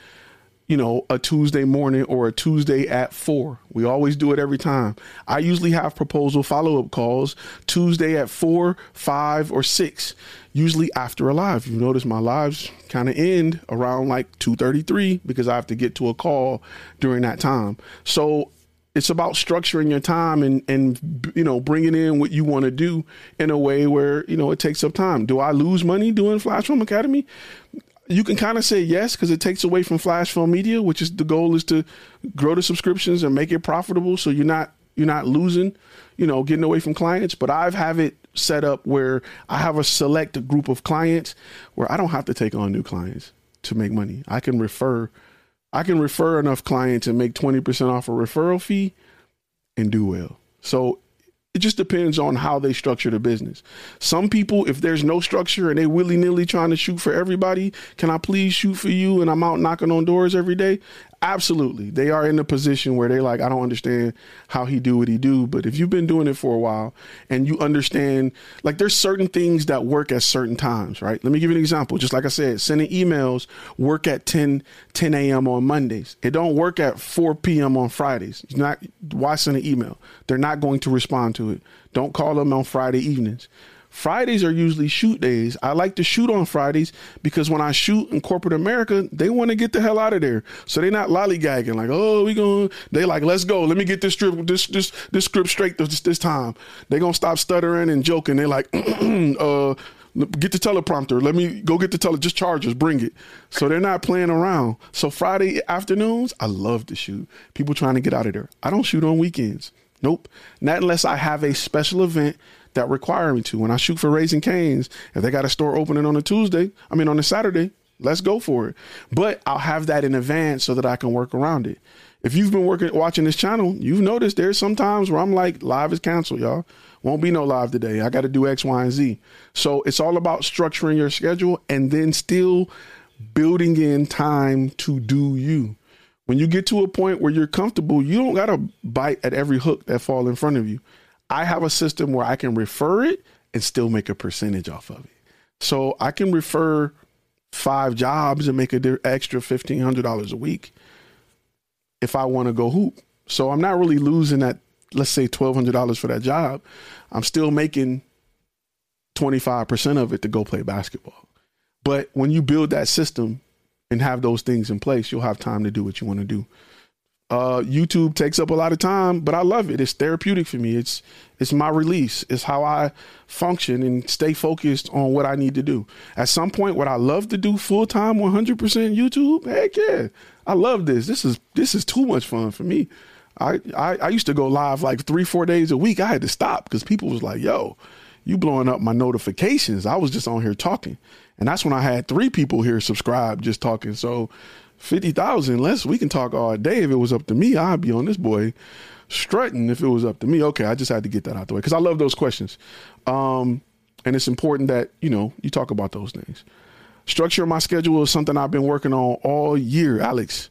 you know, a Tuesday morning or a Tuesday at four. We always do it every time. I usually have proposal follow up calls Tuesday at four, five, or six, usually after a live. You notice my lives kind of end around like 2.33 because I have to get to a call during that time. So it's about structuring your time and and you know bringing in what you want to do in a way where you know it takes up time. Do I lose money doing Flash Film Academy? You can kind of say yes because it takes away from flash film media, which is the goal is to grow the subscriptions and make it profitable. So you're not you're not losing, you know, getting away from clients. But I've have it set up where I have a select group of clients where I don't have to take on new clients to make money. I can refer, I can refer enough clients and make twenty percent off a referral fee, and do well. So it just depends on how they structure the business. Some people, if there's no structure and they willy nilly trying to shoot for everybody, can I please shoot for you? And I'm out knocking on doors every day. Absolutely. They are in a position where they're like, I don't understand how he do what he do. But if you've been doing it for a while and you understand, like there's certain things that work at certain times, right? Let me give you an example. Just like I said, sending emails work at 10, 10 a.m. on Mondays. It don't work at 4 p.m. on Fridays. It's not, why send an email? They're not going to respond to it. Don't call them on Friday evenings. Fridays are usually shoot days. I like to shoot on Fridays because when I shoot in corporate America, they want to get the hell out of there. So they're not lollygagging like, oh, we going. They like, let's go. Let me get this script, this this this script straight this this time. They gonna stop stuttering and joking. They like, <clears throat> uh, get the teleprompter. Let me go get the tele. Just charge us. Bring it. So they're not playing around. So Friday afternoons, I love to shoot. People trying to get out of there. I don't shoot on weekends. Nope. Not unless I have a special event that require me to. When I shoot for Raising Cane's, if they got a store opening on a Tuesday, I mean on a Saturday, let's go for it. But I'll have that in advance so that I can work around it. If you've been working watching this channel, you've noticed there's some times where I'm like, live is canceled, y'all. Won't be no live today. I got to do X, Y, and Z. So it's all about structuring your schedule and then still building in time to do you. When you get to a point where you're comfortable, you don't got to bite at every hook that fall in front of you. I have a system where I can refer it and still make a percentage off of it. So I can refer five jobs and make an extra fifteen hundred dollars a week if I want to go hoop. So I'm not really losing that. Let's say twelve hundred dollars for that job. I'm still making twenty five percent of it to go play basketball. But when you build that system and have those things in place, you'll have time to do what you want to do uh, YouTube takes up a lot of time, but I love it. It's therapeutic for me. It's it's my release. It's how I function and stay focused on what I need to do. At some point, what I love to do full time, one hundred percent YouTube. Heck yeah, I love this. This is this is too much fun for me. I, I, I used to go live like three four days a week. I had to stop because people was like, "Yo, you blowing up my notifications." I was just on here talking, and that's when I had three people here subscribe just talking. So fifty thousand less. We can talk all day. If it was up to me, I'd be on this boy strutting. If it was up to me, okay, I just had to get that out the way because I love those questions, um, and it's important that you know you talk about those things. Structure my schedule is something I've been working on all year. Alex,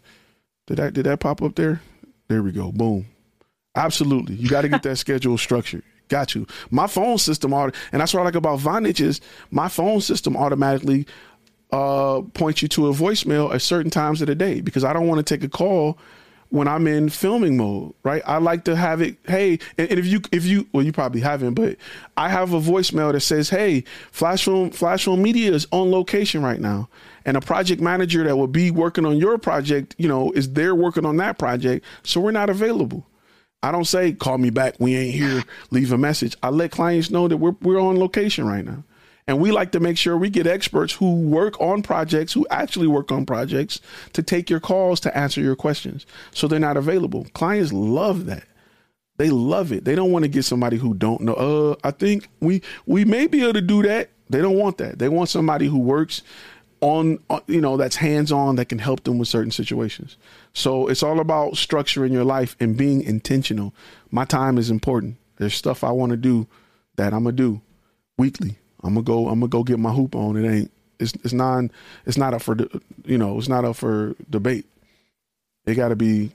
did that did that pop up there? There we go. Boom. Absolutely, you got to get that <laughs> schedule structured. Got you. My phone system, and that's what I like about Vonage is my phone system automatically uh, point you to a voicemail at certain times of the day because I don't want to take a call when I'm in filming mode, right? I like to have it, hey, and, if you if you well you probably haven't, but I have a voicemail that says, Hey, Flash Film Flash Film Media is on location right now. And a project manager that will be working on your project, you know, is there working on that project. So we're not available. I don't say call me back, we ain't here, leave a message. I let clients know that we're we're on location right now. And we like to make sure we get experts who work on projects, who actually work on projects, to take your calls to answer your questions. So they're not available. Clients love that. They love it. They don't want to get somebody who don't know. Uh, I think we we may be able to do that. They don't want that. They want somebody who works on, you know that's hands on that can help them with certain situations. So it's all about structuring your life and being intentional. My time is important. There's stuff I want to do that I'm gonna do weekly I'm gonna go. I'm gonna go get my hoop on. It ain't. It's it's non. It's not up for you know. It's not up for debate. It got to be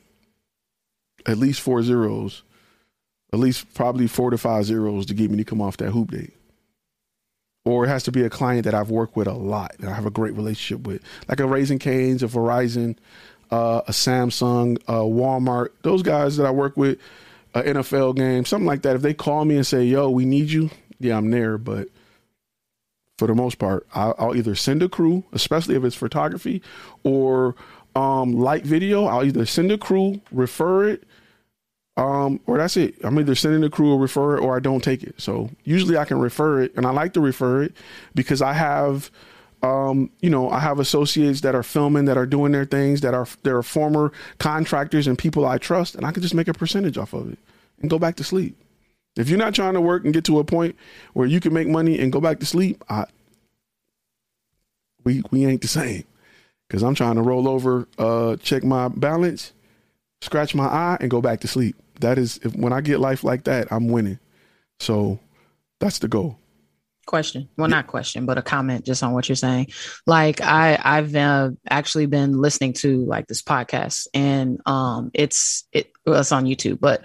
at least four zeros, at least probably four to five zeros to get me to come off that hoop date. Or it has to be a client that I've worked with a lot, that I have a great relationship with, like a Raising Cane's, a Verizon, uh, a Samsung, a Walmart, those guys that I work with, an NFL game, something like that. If they call me and say, "Yo, we need you," yeah, I'm there. But for the most part, I'll, I'll either send a crew, especially if it's photography or um, light video. I'll either send a crew, refer it, um, or that's it. I'm either sending a crew or refer it, or I don't take it. So usually I can refer it, and I like to refer it because I have um, you know, I have associates that are filming, that are doing their things, that are they're former contractors and people I trust, and I can just make a percentage off of it and go back to sleep. If you're not trying to work and get to a point where you can make money and go back to sleep, I, we we ain't the same. Cause I'm trying to roll over, uh, check my balance, scratch my eye, and go back to sleep. That is if when I get life like that, I'm winning. So that's the goal question well not question but a comment just on what you're saying like i i've uh, actually been listening to like this podcast and um it's it, it's on youtube but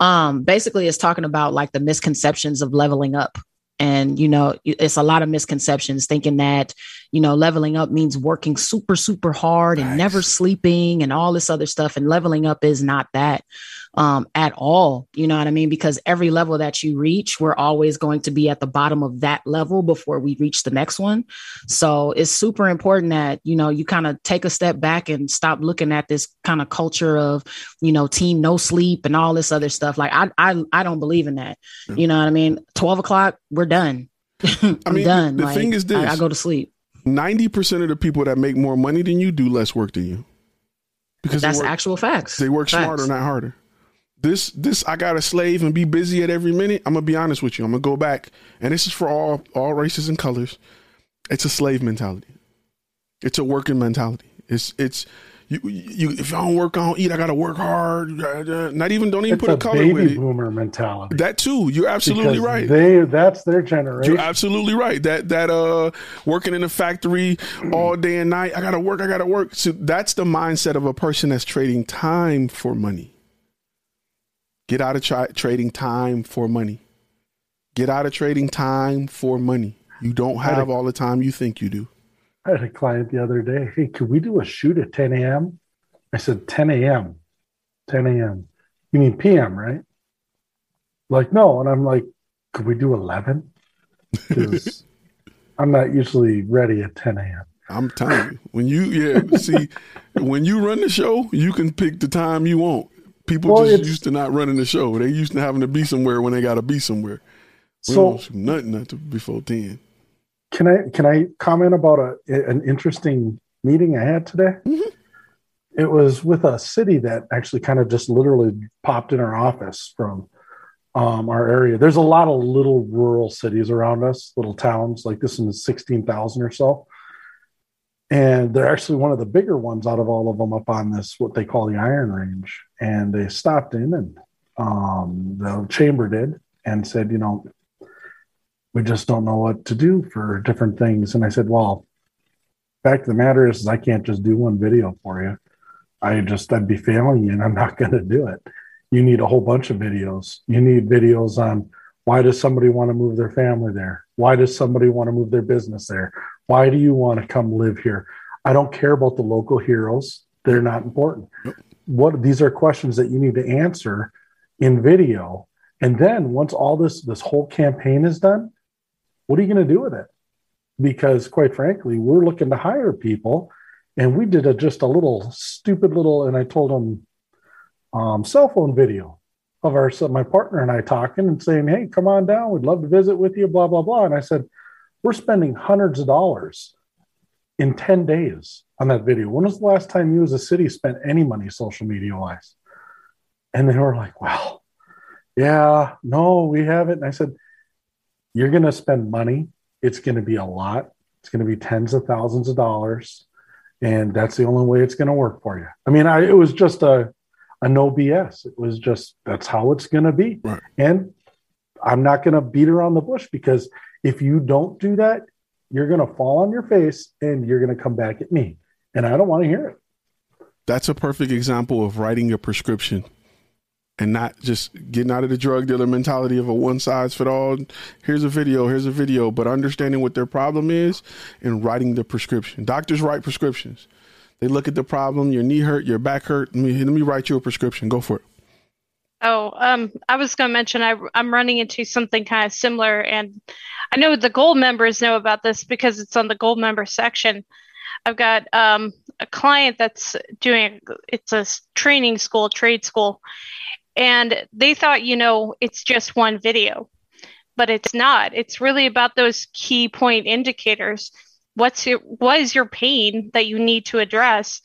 um basically it's talking about like the misconceptions of leveling up and you know it's a lot of misconceptions thinking that you know leveling up means working super super hard and nice. never sleeping and all this other stuff and leveling up is not that um, at all. You know what I mean? Because every level that you reach, we're always going to be at the bottom of that level before we reach the next one. So it's super important that, you know, you kind of take a step back and stop looking at this kind of culture of, you know, team no sleep and all this other stuff. Like I I I don't believe in that. You know what I mean? 12 o'clock, we're done. <laughs> I'm I mean, done. The like, thing is this I, I go to sleep. 90% of the people that make more money than you do less work than you. Because that's work, actual facts. They work facts. smarter, not harder this this I got to slave and be busy at every minute. I'm gonna be honest with you. I'm gonna go back, and this is for all all races and colors. It's a slave mentality. It's a working mentality. It's it's you you if I don't work, I don't eat. I gotta work hard. Not even don't even it's put a, a color baby with it. boomer mentality. That too. You're absolutely Because right. They that's their generation. You're absolutely right. That that uh working in a factory all day and night. I gotta work. I gotta work. So that's the mindset of a person that's trading time for money. Get out of tra- trading time for money. Get out of trading time for money. You don't have a, all the time you think you do. I had a client the other day. Hey, could we do a shoot at 10 a.m.? I said 10 a.m. 10 a.m. You mean p.m., right? Like, no. And I'm like, could we do 11? Because <laughs> I'm not usually ready at 10 a.m. I'm telling you, when you yeah, see, when you run the show, you can pick the time you want. People well, just used to not running the show. They used to having to be somewhere when they got to be somewhere. We so nothing until before ten. Can I can I comment about a an interesting meeting I had today? Mm-hmm. It was with a city that actually kind of just literally popped in our office from um, our area. There's a lot of little rural cities around us, little towns like this is sixteen thousand or so and they're actually one of the bigger ones out of all of them up on this what they call the iron range. And they stopped in and um, the chamber did and said you know we just don't know what to do for different things. And i said well fact of the matter is, is i can't just do one video for you. I just i'd be failing you and i'm not <laughs> going to do it. You need a whole bunch of videos. You need videos on why does somebody want to move their family there? Why does somebody want to move their business there why do you want to come live here? I don't care about the local heroes. They're not important. What these are questions that you need to answer in video. And then once all this this whole campaign is done, what are you going to do with it? Because quite frankly, we're looking to hire people and we did a, just a little stupid little and I told them um, cell phone video of our so my partner and I talking and saying, "Hey, come on down. We'd love to visit with you." Blah blah blah. And I said, we're spending hundreds of dollars in 10 days on that video. When was the last time you as a city spent any money social media wise? And they were like, well, yeah, no, we haven't. And I said, you're going to spend money. It's going to be a lot. It's going to be tens of thousands of dollars. And that's the only way it's going to work for you. I mean, I, it was just a, a no BS. It was just, that's how it's going to be. Right. And I'm not going to beat around the bush because if you don't do that, you're going to fall on your face and you're going to come back at me. And I don't want to hear it. That's a perfect example of writing a prescription and not just getting out of the drug dealer mentality of a one size fit all. Here's a video, here's a video, but understanding what their problem is and writing the prescription. Doctors write prescriptions. They look at the problem. Your knee hurt. Your back hurt. Let me let me write you a prescription. Go for it. Oh, um, I was going to mention I, I'm running into something kind of similar, and I know the gold members know about this because it's on the gold member section. I've got um, a client that's doing it's a training school, trade school, and they thought, you know, it's just one video, but it's not. It's really about those key point indicators. What's your what is your pain that you need to address?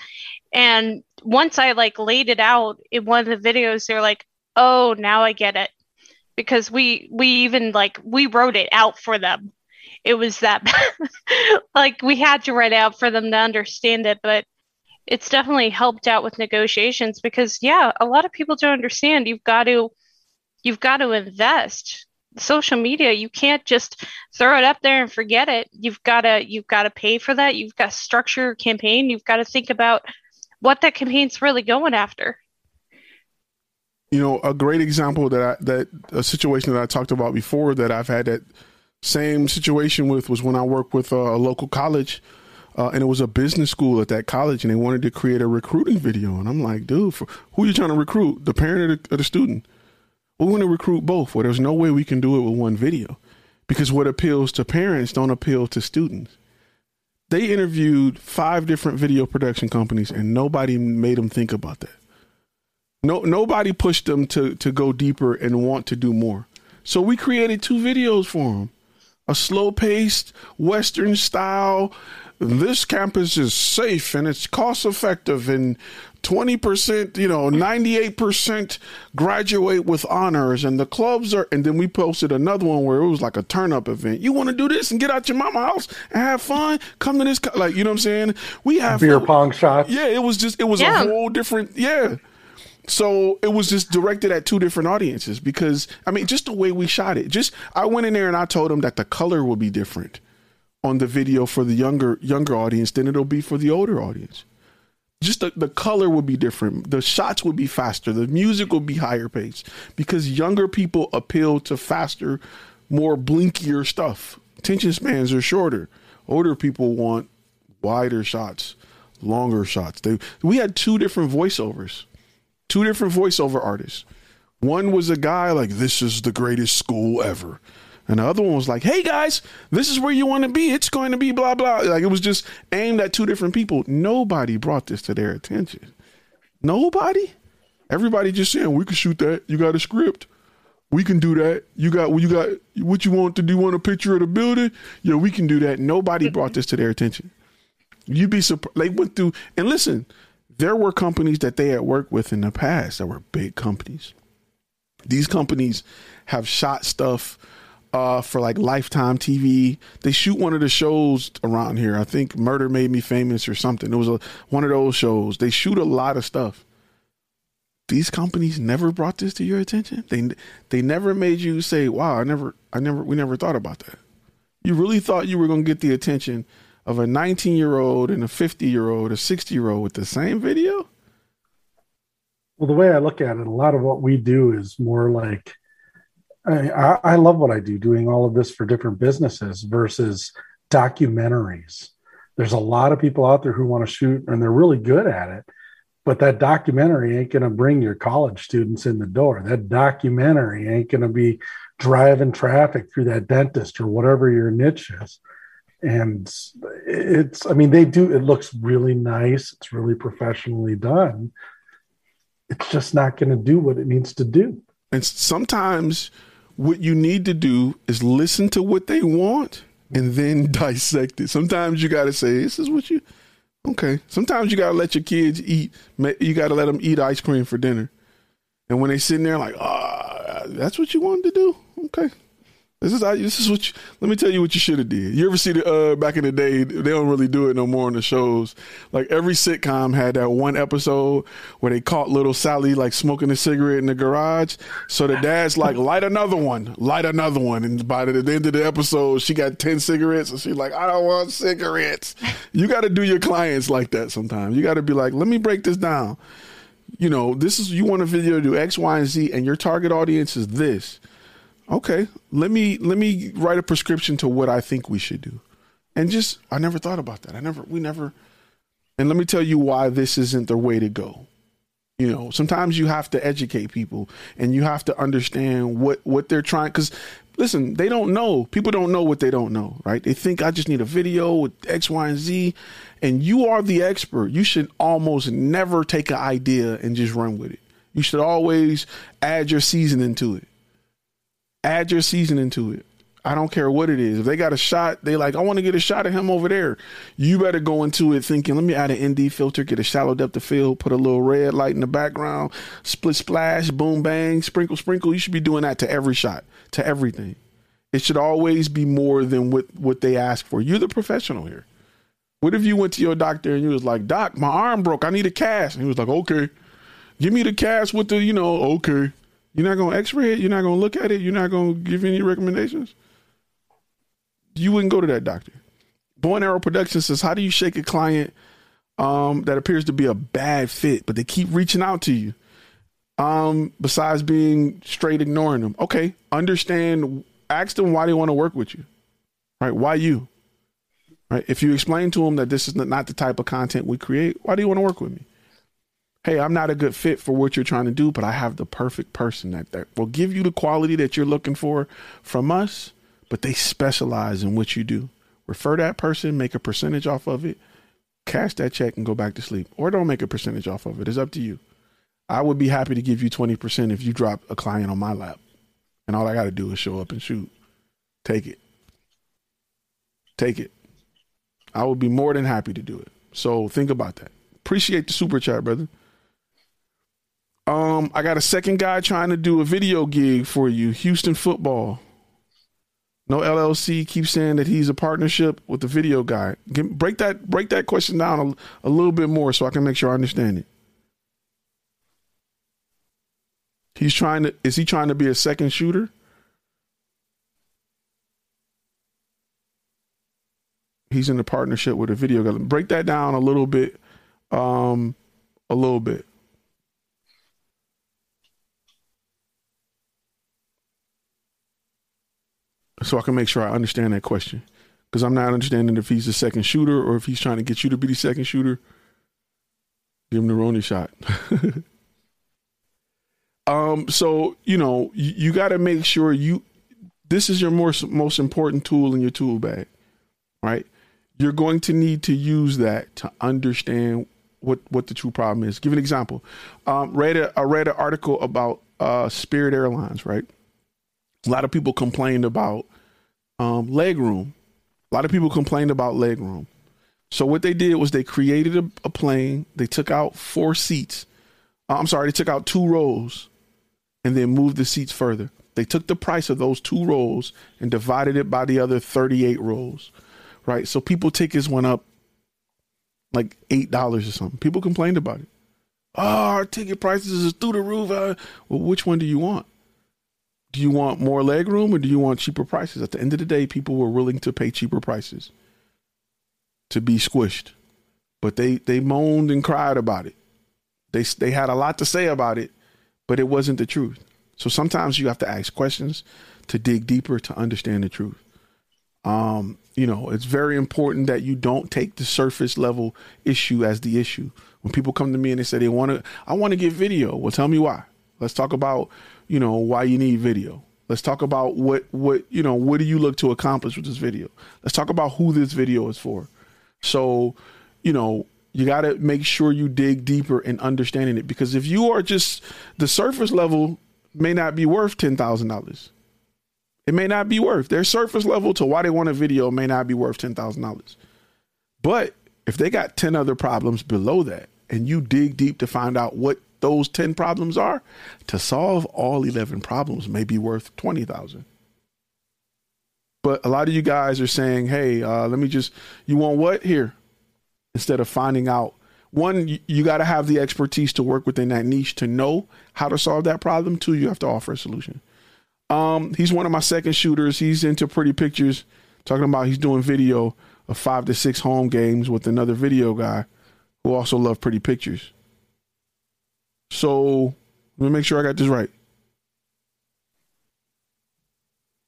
And once I like laid it out in one of the videos, they're like, oh, now I get it. Because we we even like we wrote it out for them. It was that <laughs> like we had to write out for them to understand it, but it's definitely helped out with negotiations because yeah, a lot of people don't understand you've got to you've got to invest. Social media, you can't just throw it up there and forget it. You've got to you've got to pay for that. You've got to structure campaign. You've got to think about what that campaign's really going after you know, a great example that I, that a situation that I talked about before that I've had that same situation with was when I worked with a, a local college, uh, and it was a business school at that college, and they wanted to create a recruiting video, and I'm like, dude, for, who are you trying to recruit, the parent or the, or the student? We want to recruit both. Well, there's no way we can do it with one video, because what appeals to parents don't appeal to students. They interviewed five different video production companies, and nobody made them think about that. No, nobody pushed them to to go deeper and want to do more. So we created two videos for them: a slow paced Western style. This campus is safe and it's cost effective and 20%, you know, 98% graduate with honors and the clubs are and then we posted another one where it was like a turn up event. You want to do this and get out your mama house and have fun? Come to this like, you know what I'm saying? We have beer fun. pong shots. Yeah, it was just it was Yeah. a whole different yeah. So it was just directed at two different audiences because I mean just the way we shot it. Just I went in there and I told them that the color will be different on the video for the younger younger audience than it'll be for the older audience. Just the, the color would be different. The shots would be faster. The music would be higher paced because younger people appeal to faster, more blinkier stuff. Tension spans are shorter. Older people want wider shots, longer shots. They we had two different voiceovers two different voiceover artists. One was a guy like, "This is the greatest school ever," and the other one was like, "Hey guys, this is where you want to be. It's going to be blah blah." Like it was just aimed at two different people. Nobody brought this to their attention. Nobody. Everybody just saying, "We can shoot that. You got a script." We can do that. You got you got what you want to do. Want a picture of the building? Yeah, we can do that. Nobody brought this to their attention. You'd be surprised. They went through and listen there were companies that they had worked with in the past that were big companies. These companies have shot stuff uh, for like Lifetime TV. They shoot one of the shows around here. I think Murder Made Me Famous or something. It was a, one of those shows. They shoot a lot of stuff. These companies never brought this to your attention. They they never made you say, "Wow, I never, I never, we never thought about that." You really thought you were going to get the attention of a 19 year old and a 50 year old, a 60 year old with the same video? Well, the way I look at it, a lot of what we do is more like I, I, love what I do, doing all of this for different businesses versus documentaries. There's a lot of people out there who want to shoot and they're really good at it, but that documentary ain't going to bring your college students in the door. That documentary ain't going to be driving traffic through that dentist or whatever your niche is and it's i mean they do it looks really nice it's really professionally done it's just not going to do what it needs to do And sometimes what you need to do is listen to what they want and then <laughs> dissect it. Sometimes you got to say, this is what you, okay. Sometimes you got to let your kids eat, you got to let them eat ice cream for dinner. And when they sitting there like, ah, that's what you wanted to do? Okay. This is this is what you, let me tell you what you should have did. You ever see the uh back in the day, they don't really do it no more on the shows. Like every sitcom had that one episode where they caught little Sally like smoking a cigarette in the garage. So the dad's like, light another one, light another one. And by the end of the episode, she got 10 cigarettes and she's like, I don't want cigarettes. You got to do your clients like that sometimes. You got to be like, let me break this down. You know, this is, you want a video to do X, Y, and Z, and your target audience is this okay let me let me write a prescription to what i think we should do and just i never thought about that i never we never And let me tell you why this isn't the way to go. You know, sometimes you have to educate people and you have to understand what what they're trying cuz listen, they don't know. People don't know what they don't know, right? They think I just need a video with X, Y, and Z. And you are the expert. You should almost never take an idea and just run with it. You should always add your seasoning to it. Add your seasoning to it. I don't care what it is. If they got a shot, they like, I want to get a shot of him over there. You better go into it thinking, let me add an ND filter, get a shallow depth of field, put a little red light in the background, split splash, boom bang, sprinkle sprinkle. You should be doing that to every shot, to everything. It should always be more than what what they ask for. You're the professional here. What if you went to your doctor and you was like, Doc, my arm broke. I need a cast. And he was like, Okay. Give me the cast with the, you know, okay. You're not gonna x-ray it, you're not gonna look at it, you're not gonna give any recommendations you wouldn't go to that doctor. Bow and Arrow Productions says, How do you shake a client um, that appears to be a bad fit, but they keep reaching out to you? Um, besides being straight ignoring them. Okay, understand, ask them why they want to work with you. Right? Why you? Right? If you explain to them that this is not the type of content we create, why do you want to work with me? Hey, I'm not a good fit for what you're trying to do, but I have the perfect person that, that will give you the quality that you're looking for from us but they specialize in what you do. Refer that person, make a percentage off of it, cash that check, and go back to sleep. Or don't make a percentage off of it. It's up to you. I would be happy to give you 20% if you drop a client on my lap. And all I got to do is show up and shoot. Take it. Take it. I would be more than happy to do it. So think about that. Appreciate the super chat, brother. Um, I got a second guy trying to do a video gig for you, Houston football. No LLC keeps saying that he's a partnership with the video guy. Get, break that break that question down a, a little bit more so I can make sure I understand it. He's trying to is he trying to be a second shooter? He's in a partnership with a video guy. Break that down a little bit um a little bit. So I can make sure I understand that question. Because I'm not understanding if he's the second shooter or if he's trying to get you to be the second shooter. Give him the Roni shot. <laughs> um, so you know, you, you got to make sure you. This is your most most important tool in your tool bag, right? You're going to need to use that to understand what what the true problem is. Give an example. Um, read a, I read an article about uh, Spirit Airlines, right? A lot of people complained about um, leg room. A lot of people complained about leg room. So what they did was they created a, a plane. They took out four seats. Uh, I'm sorry, they took out two rows, and then moved the seats further. They took the price of those two rows and divided it by the other 38 rows. Right. So people tickets went up like eight dollars or something. People complained about it. Oh, our ticket prices is through the roof. Uh, well, which one do you want? Do you want more leg room or do you want cheaper prices? At the end of the day, people were willing to pay cheaper prices to be squished. But they they moaned and cried about it. They they had a lot to say about it, but it wasn't the truth. So sometimes you have to ask questions to dig deeper to understand the truth. Um, you know, it's very important that you don't take the surface level issue as the issue. When people come to me and they say they want to, I want to get video. Well, tell me why. Let's talk about you know why you need video. Let's talk about what what you know what do you look to accomplish with this video? Let's talk about who this video is for. So you know you got to make sure you dig deeper in understanding it because if you are just the surface level may not be worth $10,000 it may not be worth their surface level to why they want a video may not be worth $10,000 but if they got 10 other problems below that and you dig deep to find out what those 10 problems are, to solve all 11 problems may be worth 20,000. But a lot of you guys are saying, hey, uh, let me just, you want what here? Instead of finding out, one, you, you got to have the expertise to work within that niche to know how to solve that problem. Two, you have to offer a solution. Um, he's one of my second shooters. He's into pretty pictures, talking about he's doing video of five to six home games with another video guy who also love pretty pictures. So let me make sure I got this right.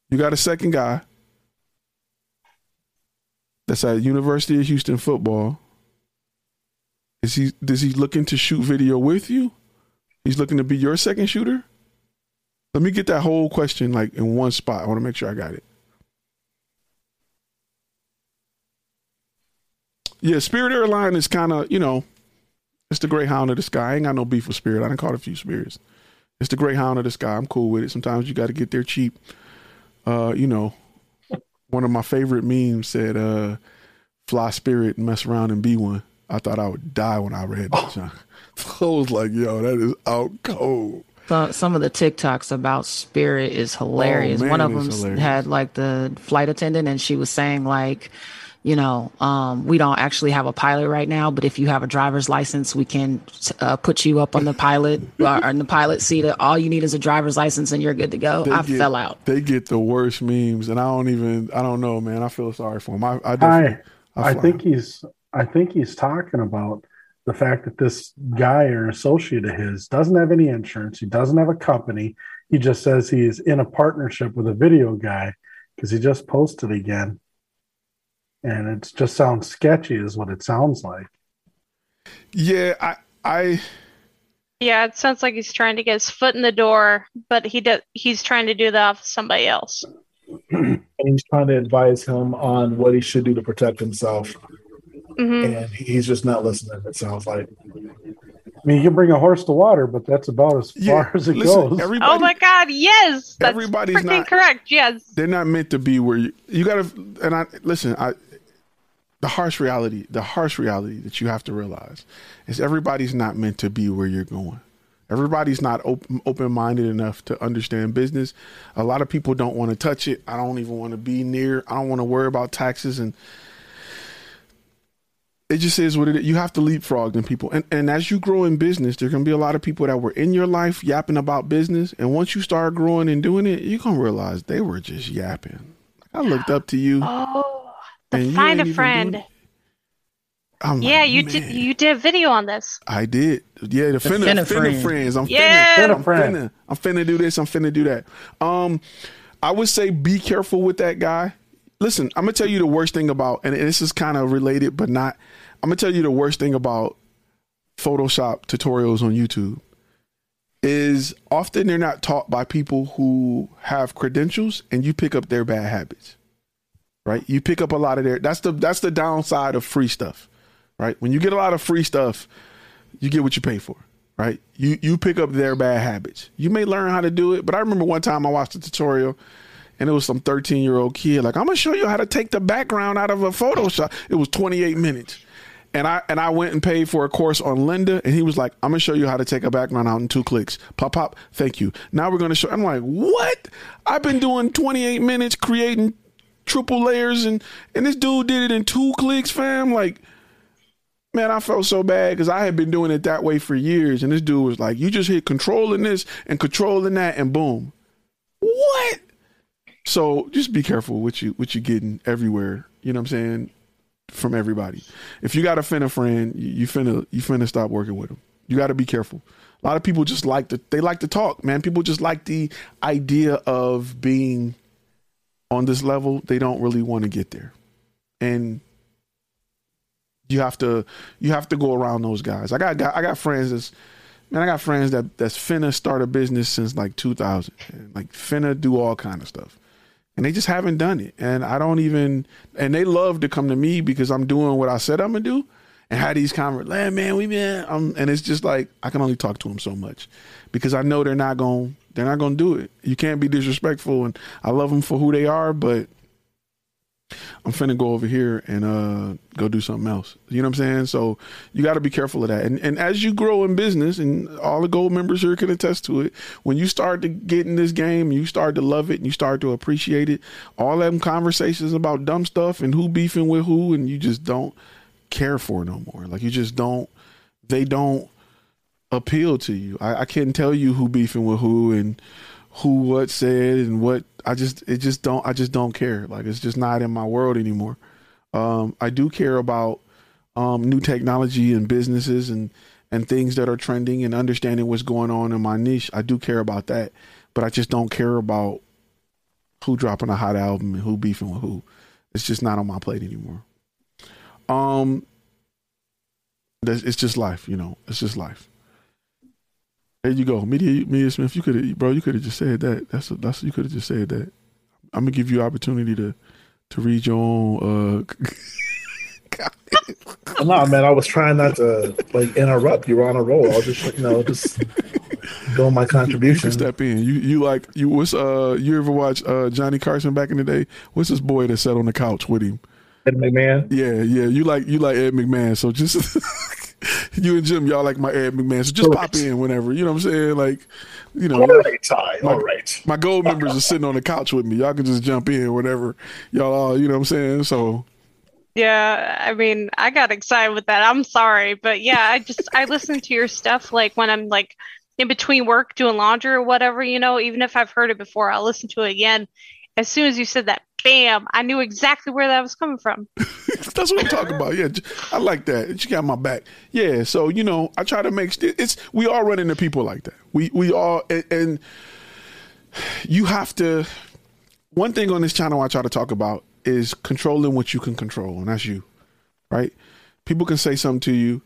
You got a second guy that's at University of Houston football Is he does he looking to shoot video with you? He's looking to be your second shooter? Let me get that whole question like in one spot. I want to make sure I got it. Yeah, Spirit Airline is kind of, you know, it's the Greyhound of the sky. I ain't got no beef with Spirit. I done caught a few Spirits. It's the Greyhound of the sky. I'm cool with it. Sometimes you got to get there cheap. Uh, you know, one of my favorite memes said, uh, "Fly Spirit, mess around and be one." I thought I would die when I read that. <laughs> I was like, "Yo, that is out cold." So, some of the TikToks about Spirit is hilarious. Oh, man, One of them hilarious. had like the flight attendant, and she was saying like, you know, um, we don't actually have a pilot right now, but if you have a driver's license, we can uh, put you up on the pilot <laughs> or in the pilot seat. All you need is a driver's license, and you're good to go. They I get- fell out. They get the worst memes, and I don't even. I don't know, man. I feel sorry for him. I, I I definitely. I think he's I think he's talking about the fact that this guy or associate of his doesn't have any insurance. He doesn't have a company. He just says he's in a partnership with a video guy because he just posted again. And it just sounds sketchy, is what it sounds like. Yeah, I. I. Yeah, it sounds like he's trying to get his foot in the door, but he do- he's trying to do that off somebody else. <clears throat> and he's trying to advise him on what he should do to protect himself. hmm And he's just not listening, it sounds like. I mean, you can bring a horse to water, but that's about as Yeah, far as it listen, goes. Oh my God! Yes, that's Everybody's freaking not- correct. Yes. they're not meant to be where you. You gotta. And I listen. I. The harsh reality. The harsh reality that you have to realize is everybody's not meant to be where you're going. Everybody's not open open minded enough to understand business. A lot of people don't want to touch it. I don't even want to be near. I don't want to worry about taxes and it just is what it is. You have to leapfrog them people. And and as you grow in business, there can be a lot of people that were in your life yapping about business. And once you start growing and doing it, you're gonna realize they were just yapping. I looked up to you. Oh, the and find a friend. I'm Yeah, like, you "Man." did. You did a video on this. I did. Yeah, the, finna, finna finna, friend. friends. I'm Yeah. finna, Finna I'm friend. finna, I'm finna do this. I'm finna do that. Um, I would say be careful with that guy. Listen, I'm gonna tell you the worst thing about, and this is kind of related, but not. I'm gonna tell you the worst thing about Photoshop tutorials on YouTube is often they're not taught by people who have credentials, and you pick up their bad habits. Right? You pick up a lot of their. That's the that's the downside of free stuff. Right? When you get a lot of free stuff, you get what you pay for, right? You you pick up their bad habits. You may learn how to do it, but I remember one time I watched a tutorial and it was some 13 year old kid like, I'm gonna show you how to take the background out of a Photoshop. It was 28 minutes. And I and I went and paid for a course on Lynda, and he was like, "I'm gonna show you how to take a background out in two clicks. Pop, pop. Thank you. Now we're gonna show." I'm like, "What? I've been doing 28 minutes creating triple layers, and and this dude did it in two clicks, fam. Like, man, I felt so bad because I had been doing it that way for years, and this dude was like, "You just hit control in this and control in that, and boom." What? So just be careful what you what you're getting everywhere. You know what I'm saying? From everybody. If you got a finna friend, you, you finna you finna stop working with them. You got to be careful. A lot of people just like to they like to talk, man. People just like the idea of being on this level. They don't really want to get there, and you have to you have to go around those guys. I got, got I got friends that's man. I got friends that that's finna start a business since like 2000, and like finna do all kind of stuff, and they just haven't done it. And I don't even and they love to come to me because I'm doing what I said I'm gonna do, and have these conversations. Man, we been um, and it's just like I can only talk to them so much because I know they're not going to they're not gonna do it. You can't be disrespectful, and I love them for who they are, but I'm finna go over here and uh go do something else. You know what I'm saying? So you got to be careful of that. And and as you grow in business, and all the gold members here can attest to it, when you start to get in this game, and you start to love it, and you start to appreciate it. All them conversations about dumb stuff and who beefing with who, and you just don't care for no more. Like you just don't. They don't appeal to you. I, I can't tell you who beefing with who and who what said and what I just it just don't I just don't care. Like it's just not in my world anymore. Um, I do care about um, new technology and businesses and and things that are trending and understanding what's going on in my niche. I do care about that, but I just don't care about who dropping a hot album and who beefing with who. It's just not on my plate anymore. Um, it's just life, you know. It's just life. There you go, media, media Smith. You could have, bro. You could have just said that. That's a, that's you could have just said that. I'm gonna give you opportunity to to read your own. Uh, <laughs> no, man. I was trying not to like interrupt. You were on a roll. I was just, you know, just doing my contribution. You step in. You you like you what's uh you ever watch uh Johnny Carson back in the day? What's this boy that sat on the couch with him? Ed McMahon. Yeah, yeah. You like you like Ed McMahon. So just <laughs> <laughs> you and Jim, y'all like my Ed McMahon. So just pop in whenever. You know what I'm saying? Like, you know. All right, Ty. My, all right. My gold <laughs> members are sitting on the couch with me. Y'all can just jump in whenever y'all all. You know what I'm saying? So. Yeah, I mean, I got excited with that. I'm sorry, but yeah, I just I listen to your stuff like when I'm like in between work doing laundry or whatever, you know, even if I've heard it before, I'll listen to it again. As soon as you said that, bam, I knew exactly where that was coming from. <laughs> That's what I'm talking about. Yeah, I like that. She got my back. Yeah, so you know, I try to make it's we all run into people like that. We we all and, and you have to. One thing on this channel I try to talk about is controlling what you can control, and that's you, right? People can say something to you.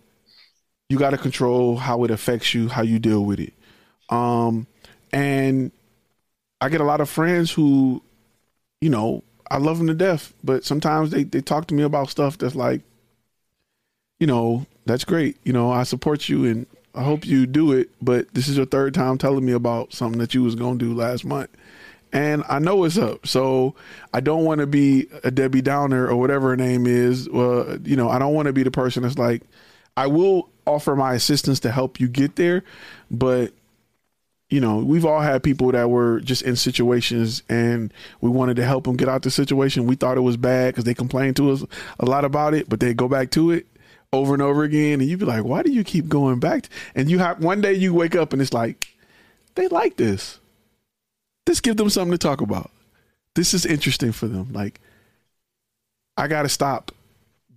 You got to control how it affects you, how you deal with it. Um, and I get a lot of friends who, you know, I love them to death, but sometimes they, they talk to me about stuff that's like, you know, that's great. You know, I support you and I hope you do it, but this is your third time telling me about something that you was to do last month and I know it's up. So I don't want to be a Debbie Downer or whatever her name is. Well, you know, I don't want to be the person that's like, I will offer my assistance to help you get there, but you know, we've all had people that were just in situations and we wanted to help them get out the situation. We thought it was bad because they complained to us a lot about it, but they go back to it over and over again. And you'd be like, why do you keep going back? And you have one day you wake up and it's like, they like this Let's give them something to talk about. This is interesting for them. Like, I got to stop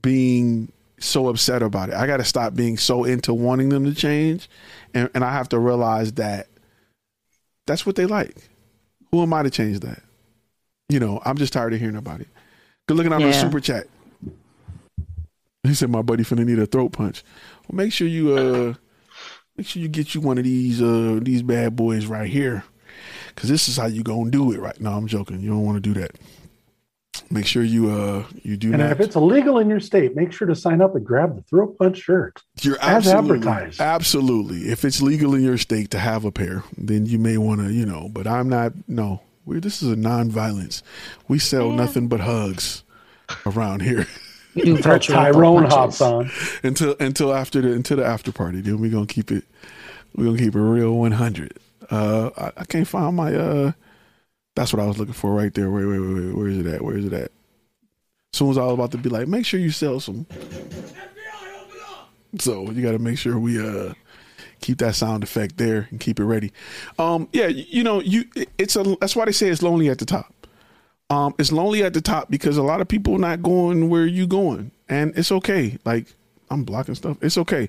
being so upset about it. I got to stop being so into wanting them to change. And, and I have to realize that that's what they like. Who am I to change that? You know, I'm just tired of hearing about it. Good looking out yeah. on the super chat. He said, "My buddy finna need a throat punch." Well, make sure you uh, make sure you get you one of these uh these bad boys right here because this is how you gonna do it right now. I'm joking. You don't want to do that. Make sure you uh you do. And not. if it's illegal in your state, make sure to sign up and grab the throat punch shirt. You're as advertised. Absolutely. If it's legal in your state to have a pair, then you may want to, you know. But I'm not. No, we this is a non-violence. We sell yeah. nothing but hugs around here. <laughs> Tyrone hops on until until after the until the after party. Then we're gonna keep it. We're gonna keep it real 100. Uh, I, I, can't find my. Uh, that's what I was looking for right there. Wait, wait, wait, wait. Where is it at? Where is it at? As soon as I was about to be like, make sure you sell some. So you got to make sure we uh keep that sound effect there and keep it ready. Um, yeah, you, know, you it's a that's why they say it's lonely at the top. Um, it's lonely at the top because a lot of people not going where you going, and it's okay. Like I'm blocking stuff. It's okay.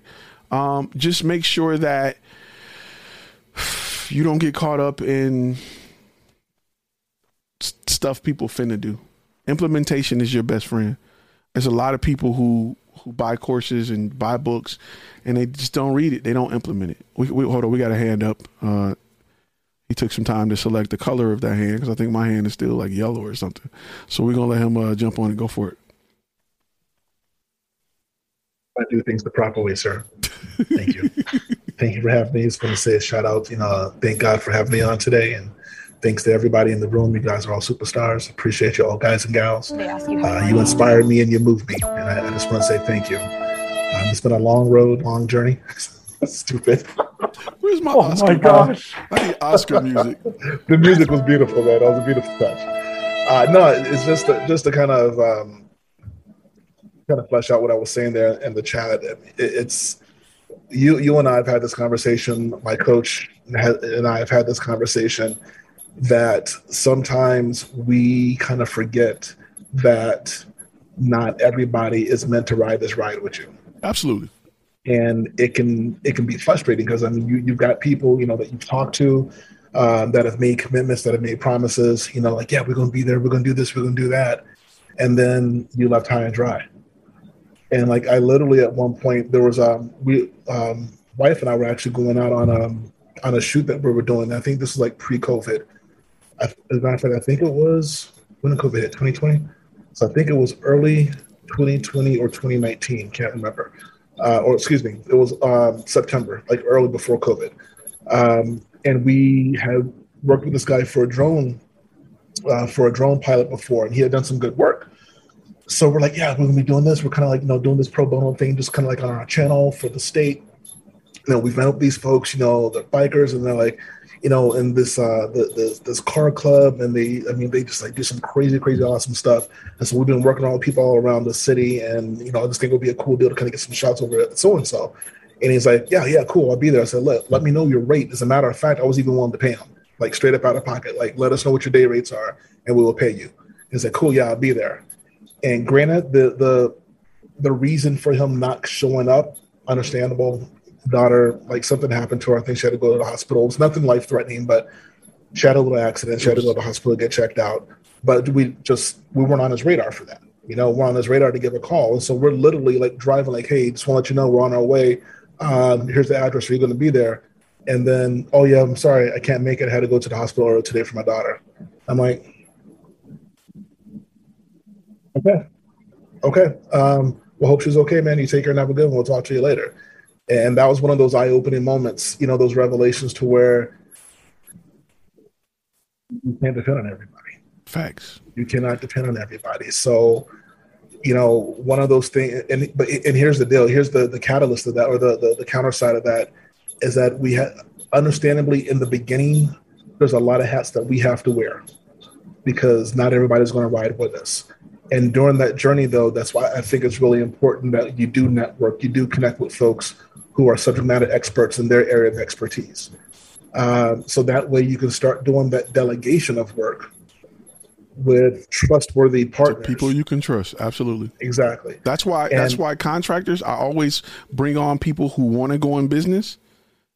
Um, just make sure that <sighs> you don't get caught up in stuff people finna do. Implementation is your best friend. There's a lot of people who who buy courses and buy books, and they just don't read it. They don't implement it. We, we hold on. We got a hand up. Uh, he took some time to select the color of that hand because I think my hand is still like yellow or something. So we're gonna let him uh, jump on and go for it. I do things the proper way, sir. Thank you. <laughs> thank you for having me. Just want to say a shout out. You know, thank God for having me on today, and thanks to everybody in the room. You guys are all superstars. Appreciate you all, guys and gals. Uh, you inspired me and you moved me, and I, I just want to say thank you. Um, it's been a long road, long journey. <laughs> Stupid. Where's my oh Oscar? my gosh! I need Oscar music. <laughs> the music was beautiful, man. That was a beautiful touch. Uh, no, it's just a, just to kind of um, kind of flesh out what I was saying there in the chat. It, it's you you and I have had this conversation. My coach and I have had this conversation that sometimes we kind of forget that not everybody is meant to ride this ride with you. Absolutely. And it can it can be frustrating because I mean you you've got people you know that you've talked to um, that have made commitments that have made promises you know like yeah we're going to be there we're going to do this we're going to do that and then you left high and dry And like I literally at one point there was um we um wife and I were actually going out on um on a shoot that we were doing. I think this is like pre-COVID. As a matter of fact, I think it was when COVID hit 2020. So I think it was early 2020 or 2019. Can't remember. Uh, or excuse me, it was um, September, like early before COVID. Um, and we had worked with this guy for a drone uh, for a drone pilot before, and he had done some good work. So we're like, yeah, we're gonna be doing this. We're kind of like, you know, doing this pro bono thing, just kind of like on our channel for the state. You know, we've met with these folks, you know, they're bikers, and they're like, you know, in this uh the, the, this car club, and they, I mean, they just like do some crazy, crazy, awesome stuff. And so we've been working on people all around the city, and you know, I just think it would be a cool deal to kind of get some shots over at so and so. And he's like, yeah, yeah, cool, I'll be there. I said, let let me know your rate. As a matter of fact, I was even willing to pay him, like straight up out of pocket, like let us know what your day rates are, and we will pay you. He said, cool, yeah, I'll be there. And granted, the the the reason for him not showing up, understandable. Daughter, like something happened to her. I think she had to go to the hospital. It was nothing life threatening, but she had a little accident. She had to go to the hospital to get checked out. But we just we weren't on his radar for that. You know, we're on his radar to give a call. And so we're literally like driving, like, hey, just want to let you know we're on our way. Um, here's the address. Are you going to be there? And then, oh yeah, I'm sorry, I can't make it. I had to go to the hospital today for my daughter. I'm like, Okay. Okay. Um, well, hope she's okay, man. You take care and have a good one. We'll talk to you later. And that was one of those eye opening moments, you know, those revelations to where you can't depend on everybody. Facts. You cannot depend on everybody. So, you know, one of those things, and but and here's the deal. Here's the the catalyst of that, or the the, the counter side of that, is that we have, understandably, in the beginning, there's a lot of hats that we have to wear because not everybody's going to ride with us and during that journey though that's why i think it's really important that you do network you do connect with folks who are subject matter experts in their area of expertise. Um, so that way you can start doing that delegation of work with trustworthy partners. people you can trust absolutely. Exactly. That's why and, that's why contractors i always bring on people who want to go in business.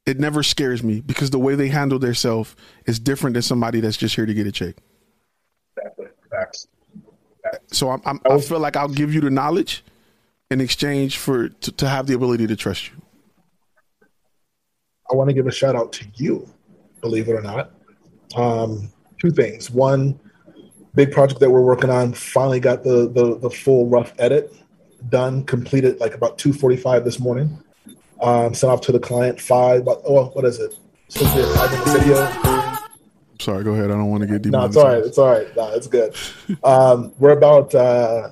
It never scares me because the way they handle themselves is different than somebody that's just here to get a check. Exactly. Facts. So I'm, I'm, i feel like I'll give you the knowledge in exchange for to, to have the ability to trust you. I want to give a shout out to you, believe it or not. Um, two things. One, big project that we're working on finally got the the, the full rough edit done, completed like about 2:45 this morning. Um, sent off to the client five. But, oh, what is it? Be a five video Sorry, go ahead. I don't want to get deep. No, it's all right. It's all right. No, it's good. <laughs> um, we're about uh,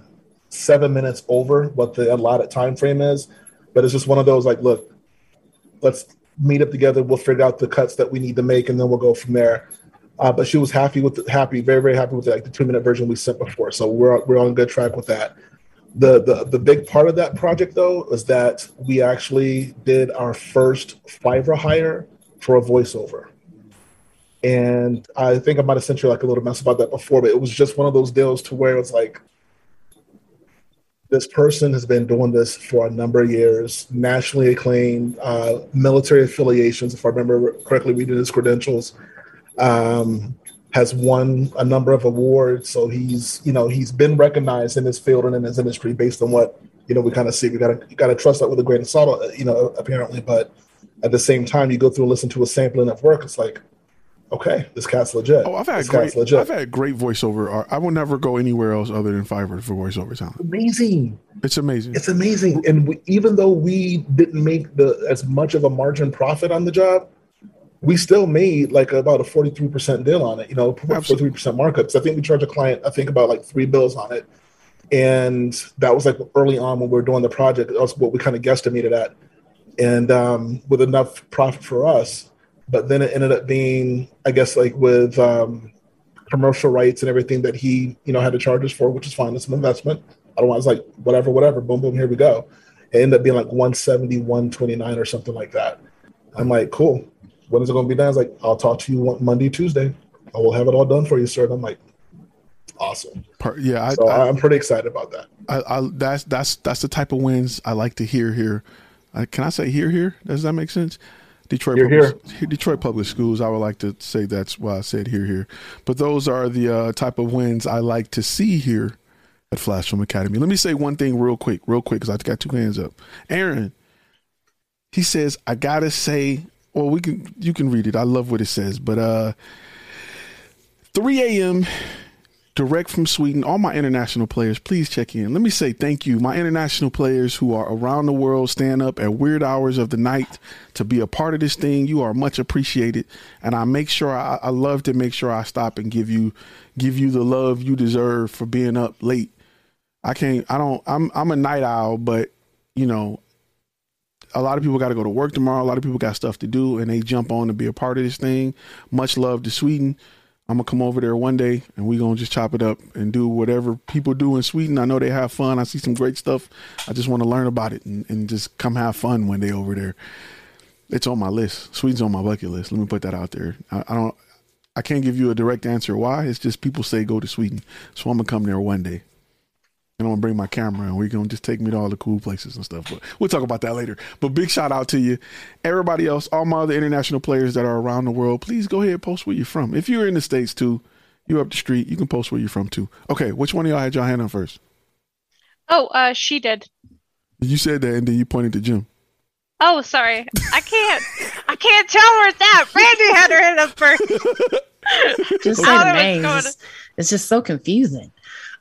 seven minutes over what the allotted time frame is, but it's just one of those like, look, let's meet up together. We'll figure out the cuts that we need to make, and then we'll go from there. Uh, but she was happy with the, happy, very very happy with the, like the two minute version we sent before. So we're we're on good track with that. The, the the big part of that project though is that we actually did our first Fiverr hire for a voiceover. And I think I might have sent you like a little mess about that before, but it was just one of those deals to where it's like this person has been doing this for a number of years, nationally acclaimed, uh, military affiliations, if I remember correctly, reading his credentials, um, has won a number of awards. So he's, you know, he's been recognized in his field and in his industry based on what, you know, we kind of see. We got to, got to trust that with a grain of salt, you know, apparently. But at the same time, you go through and listen to a sampling of work. It's like, okay, this cat's legit. Oh, I've had this great, legit. I've had great voiceover. I will never go anywhere else other than Fiverr for voiceover talent. Amazing. It's amazing. It's amazing. And we, even though we didn't make the as much of a margin profit on the job, we still made like about a 43% deal on it, you know, 43% markups. I think we charged a client, I think about like three bills on it. And that was like early on when we were doing the project. That was what we kind of guesstimated at. And um, with enough profit for us, but then it ended up being, I guess, like with um, commercial rights and everything that he, you know, had to charge us for, which is fine. It's an investment. Otherwise, it's like whatever, whatever, boom, boom, here we go. It ended up being like 170, 129 or something like that. I'm like, cool. When is it going to be done? I was like, I'll talk to you Monday, Tuesday. I will have it all done for you, sir. And I'm like, awesome. Yeah, I, so I, am pretty excited about that. I, I, that's that's that's the type of wins I like to hear here. Uh, can I say here here? Does that make sense? Detroit You're public, here. Detroit public schools. I would like to say that's why I said here here. But those are the uh, type of wins I like to see here at Flash Film Academy. Let me say one thing real quick, real quick, because I got two hands up. Aaron, he says, I gotta say, well, we can you can read it. I love what it says, but uh 3 a.m. direct from Sweden. All my international players, please check in. Let me say thank you. My international players who are around the world stand up at weird hours of the night to be a part of this thing. You are much appreciated, and I make sure I, I love to make sure I stop and give you give you the love you deserve for being up late. I can't. I don't. I'm I'm a night owl, but you know, a lot of people got to go to work tomorrow. A lot of people got stuff to do, and they jump on to be a part of this thing. Much love to Sweden. I'm gonna come over there one day, and we gonna just chop it up and do whatever people do in Sweden. I know they have fun. I see some great stuff. I just want to learn about it and, and just come have fun one day over there. It's on my list. Sweden's on my bucket list. Let me put that out there. I, I don't. I can't give you a direct answer why. It's just people say go to Sweden, so I'm gonna come there one day. And I'm gonna bring my camera and we're gonna just take me to all the cool places and stuff. But we'll talk about that later. But big shout out to you. Everybody else, all my other international players that are around the world, please go ahead and post where you're from. If you're in the States too, you're up the street, you can post where you're from too. Okay, which one of y'all had your hand on first? Oh, uh, she did. You said that and then you pointed to Jim. Oh, sorry. I can't. I can't tell where it's at. Brandy had her hand up first. <laughs> Just I say don't the names. It's, it's just so confusing.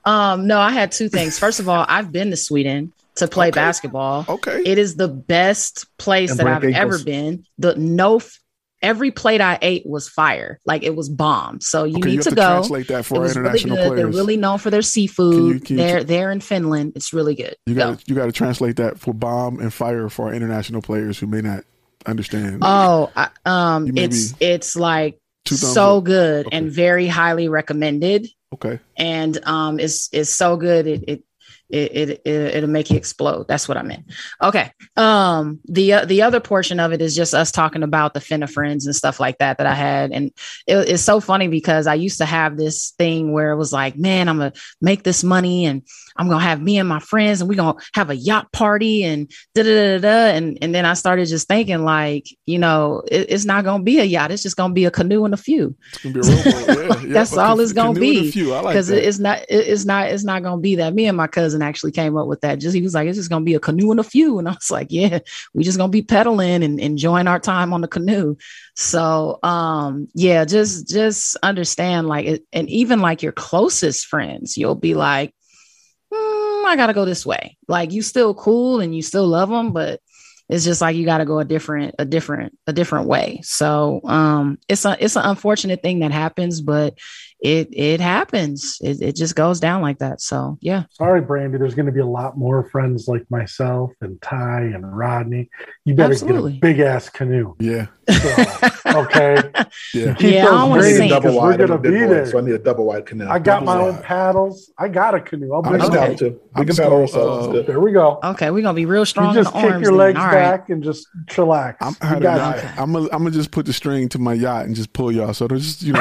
Um, no, I had two things. First of all, I've been to Sweden to play Okay. basketball. Okay. It is the best place And that I've ankles. ever been. The no, f- every plate I ate was fire. Like it was bomb. So you okay, need have to to go. translate that for our was really international good. They're really known for their Can seafood. you- can you- they're they're in Finland. It's really good. you Go. got you got to translate that for bomb and fire for our international players who may not understand. Oh, I, um, it's be it's like Two thumbs so up. good Okay. and very highly recommended. Okay. and um it's it's so good it it it, it, it it'll make you explode that's what i meant okay um the uh, the other portion of it is just us talking about the finna friends and stuff like that that i had and it, it's so funny because i used to have this thing where it was like man i'm gonna make this money and i'm gonna have me and my friends and we're gonna have a yacht party and da da da da and and then i started just thinking like you know it, it's not gonna be a yacht it's just gonna be a canoe and a few It's gonna be a. <laughs> Yeah, yeah. That's all it's gonna be, few. I like because it's not it- it's not it's not gonna be that. Me and my cousin actually came up with that. Just he was like, it's just gonna be a canoe and a few, and I was like, yeah, we just gonna be pedaling and enjoying our time on the canoe. So um yeah, just just understand like it, and even like your closest friends, you'll be like, "Hmm, I gotta go this way. Like you still cool and you still love them, but it's just like you got to go a different a different a different way so um it's a it's an unfortunate thing that happens but it it happens it, it just goes down like that so yeah Sorry, Brandy. There's going to be a lot more friends like myself and Ty and Rodney. You better Absolutely. get a big ass canoe. yeah, So, okay. yeah. Keep Yeah, I don't wanna I need sink. a double because we're wide. I'm gonna big be boy, there. so I need a double wide canoe. I got my double own paddles. I got a canoe. I'll bring I it down. it too. I'm We can paddle gonna, ourselves. uh, There we go. okay we're gonna be real strong You just in the kick arms your then. legs All right. back and just chillax. I'm, I had a got yacht. it. I'm gonna I'm gonna just put the string to my yacht and just pull y'all. So there's just you know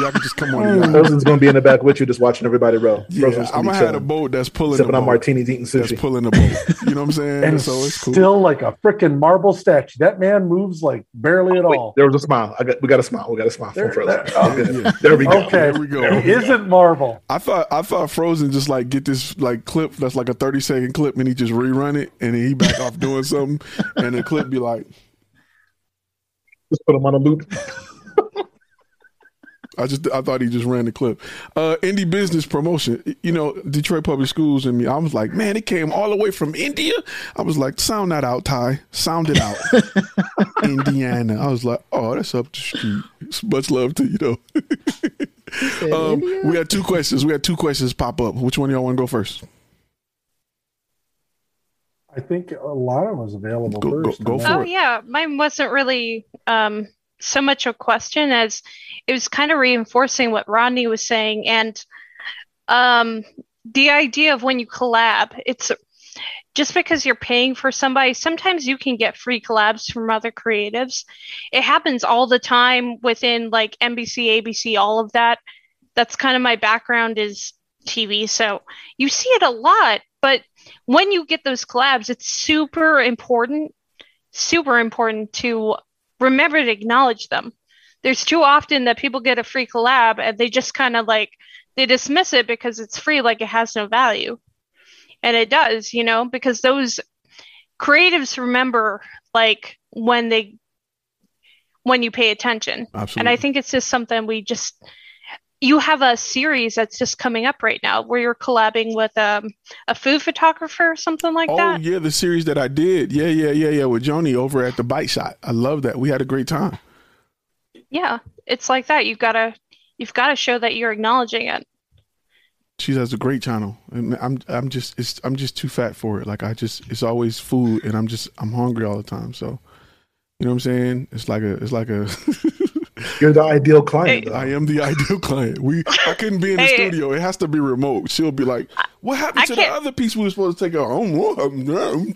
y'all can just come on the yacht. Frozen's gonna be in the back with you, just watching everybody row. Yeah, Frozen's I'm gonna be gonna have a boat that's pulling sipping the on martinis, eating That's sushi. pulling the boat. You know what I'm <laughs> saying? and so it's cool. still like a freaking marble statue. That man moves like barely at Wait, all. there was a smile. I got, we got a smile. We got a smile There- from Frozen. there- oh, Okay. yeah. There we go. Okay, There we go. He isn't Marvel? I thought I thought Frozen just like get this like clip that's like a 30 second clip and he just rerun it and then he back off doing something and the clip be like Just put them on a loop. <laughs> I just I thought he just ran the clip. Uh indie business promotion. You know, Detroit Public Schools and me, I was like, man, it came all the way from India. I was like, sound that out, Ty. Sound it out. <laughs> Indiana. I was like, oh, that's up the street. Much love to you though. <laughs> um, we had two questions. We had two questions pop up. Which one of y'all want to go first? I think a lot of was available Go- go- first. go and for then- Oh it. yeah, mine wasn't really um, so much a question as it was kind of reinforcing what Rodney was saying, and um, the idea of when you collab, it's just because you're paying for somebody. Sometimes you can get free collabs from other creatives. It happens all the time within like NBC, ABC, all of that. That's kind of my background is TV, so you see it a lot. But when you get those collabs, it's super important super important to remember to acknowledge them. There's too often that people get a free collab and they just kind of like they dismiss it because it's free, like it has no value. And it does, you know, because those creatives remember like when they when you pay attention. Absolutely. And I think it's just something we just you have a series that's just coming up right now where you're collabing with um, a food photographer or something like oh, that. yeah, the series that I did. Yeah, yeah, yeah, yeah, with Joanie over at the Bite Shot. I love that. We had a great time. Yeah, it's like that. You've got to you've got to show that you're acknowledging it. She has a great channel, and I'm I'm just it's I'm just too fat for it. Like I just it's always food, and I'm just I'm hungry all the time. So, you know what I'm saying? It's like a it's like a. <laughs> You're the ideal client. Hey. I am the ideal client. We I couldn't be in the Hey. studio. It has to be remote. She'll be like, "What happened I to the can't- other piece we were supposed to take out?" I don't know. I'm-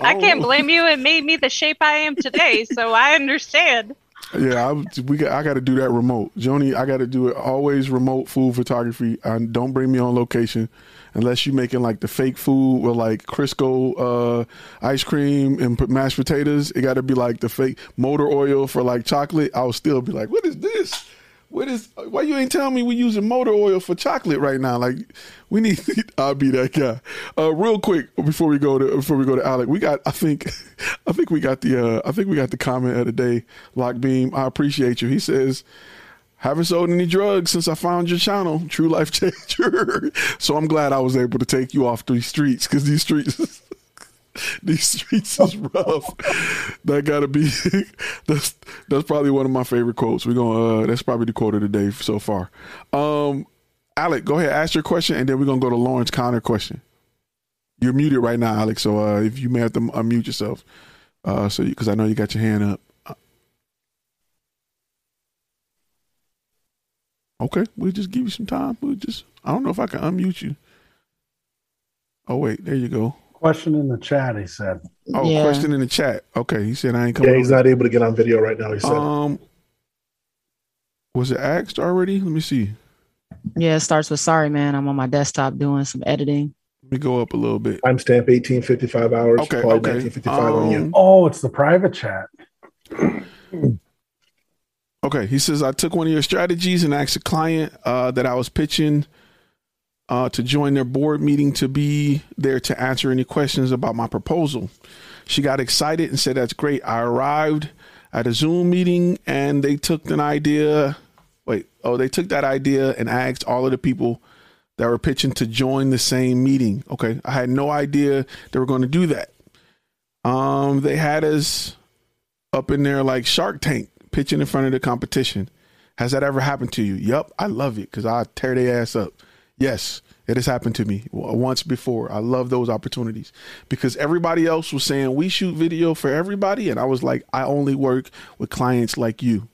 I don't can't know." blame you. It made me the shape I am today, so I understand. Yeah, I, we got, I got to do that remote. Joanie, I got to do it always remote food photography. And don't bring me on location unless you're making like the fake food with like Crisco uh, ice cream and mashed potatoes. It got to be like the fake motor oil for like chocolate. I'll still be like, what is this? What is? Why you ain't telling me we using motor oil for chocolate right now? Like, we need. <laughs> I'll be that guy. Uh, real quick before we go to before we go to Alec, we got. I think, <laughs> I think we got the. Uh, I think we got the comment of the day. Lock Beam, I appreciate you. He says, haven't sold any drugs since I found your channel. True life changer. <laughs> so I'm glad I was able to take you off these streets because these streets. <laughs> These streets is rough. that gotta be <laughs> that's that's probably one of my favorite quotes. We're gonna uh that's probably the quote of the day so far. Um Alec, go ahead, ask your question and then we're gonna go to Lawrence counter question. You're muted right now, Alex, so uh if you may have to unmute yourself. Uh so because I know you got your hand up. Uh, Okay, we'll just give you some time. We'll just I don't know if I can unmute you. Oh wait, there you go. Question in the chat, he said. Oh, Yeah. question in the chat. Okay, he said I ain't coming. Yeah, he's on. not able to get on video right now. He said. Um, was it asked already? Let me see. Yeah, it starts with sorry, man. I'm on my desktop doing some editing. Let me go up a little bit. I'm Timestamp 1855 hours. Okay, probably okay. 1955 on you. Um, Oh, it's the private chat. Okay, he says I took one of your strategies and asked a client uh, that I was pitching uh, to join their board meeting to be there to answer any questions about my proposal. She got excited and said, "That's great." I arrived at a Zoom meeting and they took an idea. Wait, oh, they took that idea and asked all of the people that were pitching to join the same meeting. Okay, I had no idea they were going to do that. Um, they had us up in there like Shark Tank, pitching in front of the competition. Has that ever happened to you? Yep, I love it because I tear their ass up. Yes, it has happened to me once before. I love those opportunities because everybody else was saying we shoot video for everybody, and I was like, I only work with clients like you.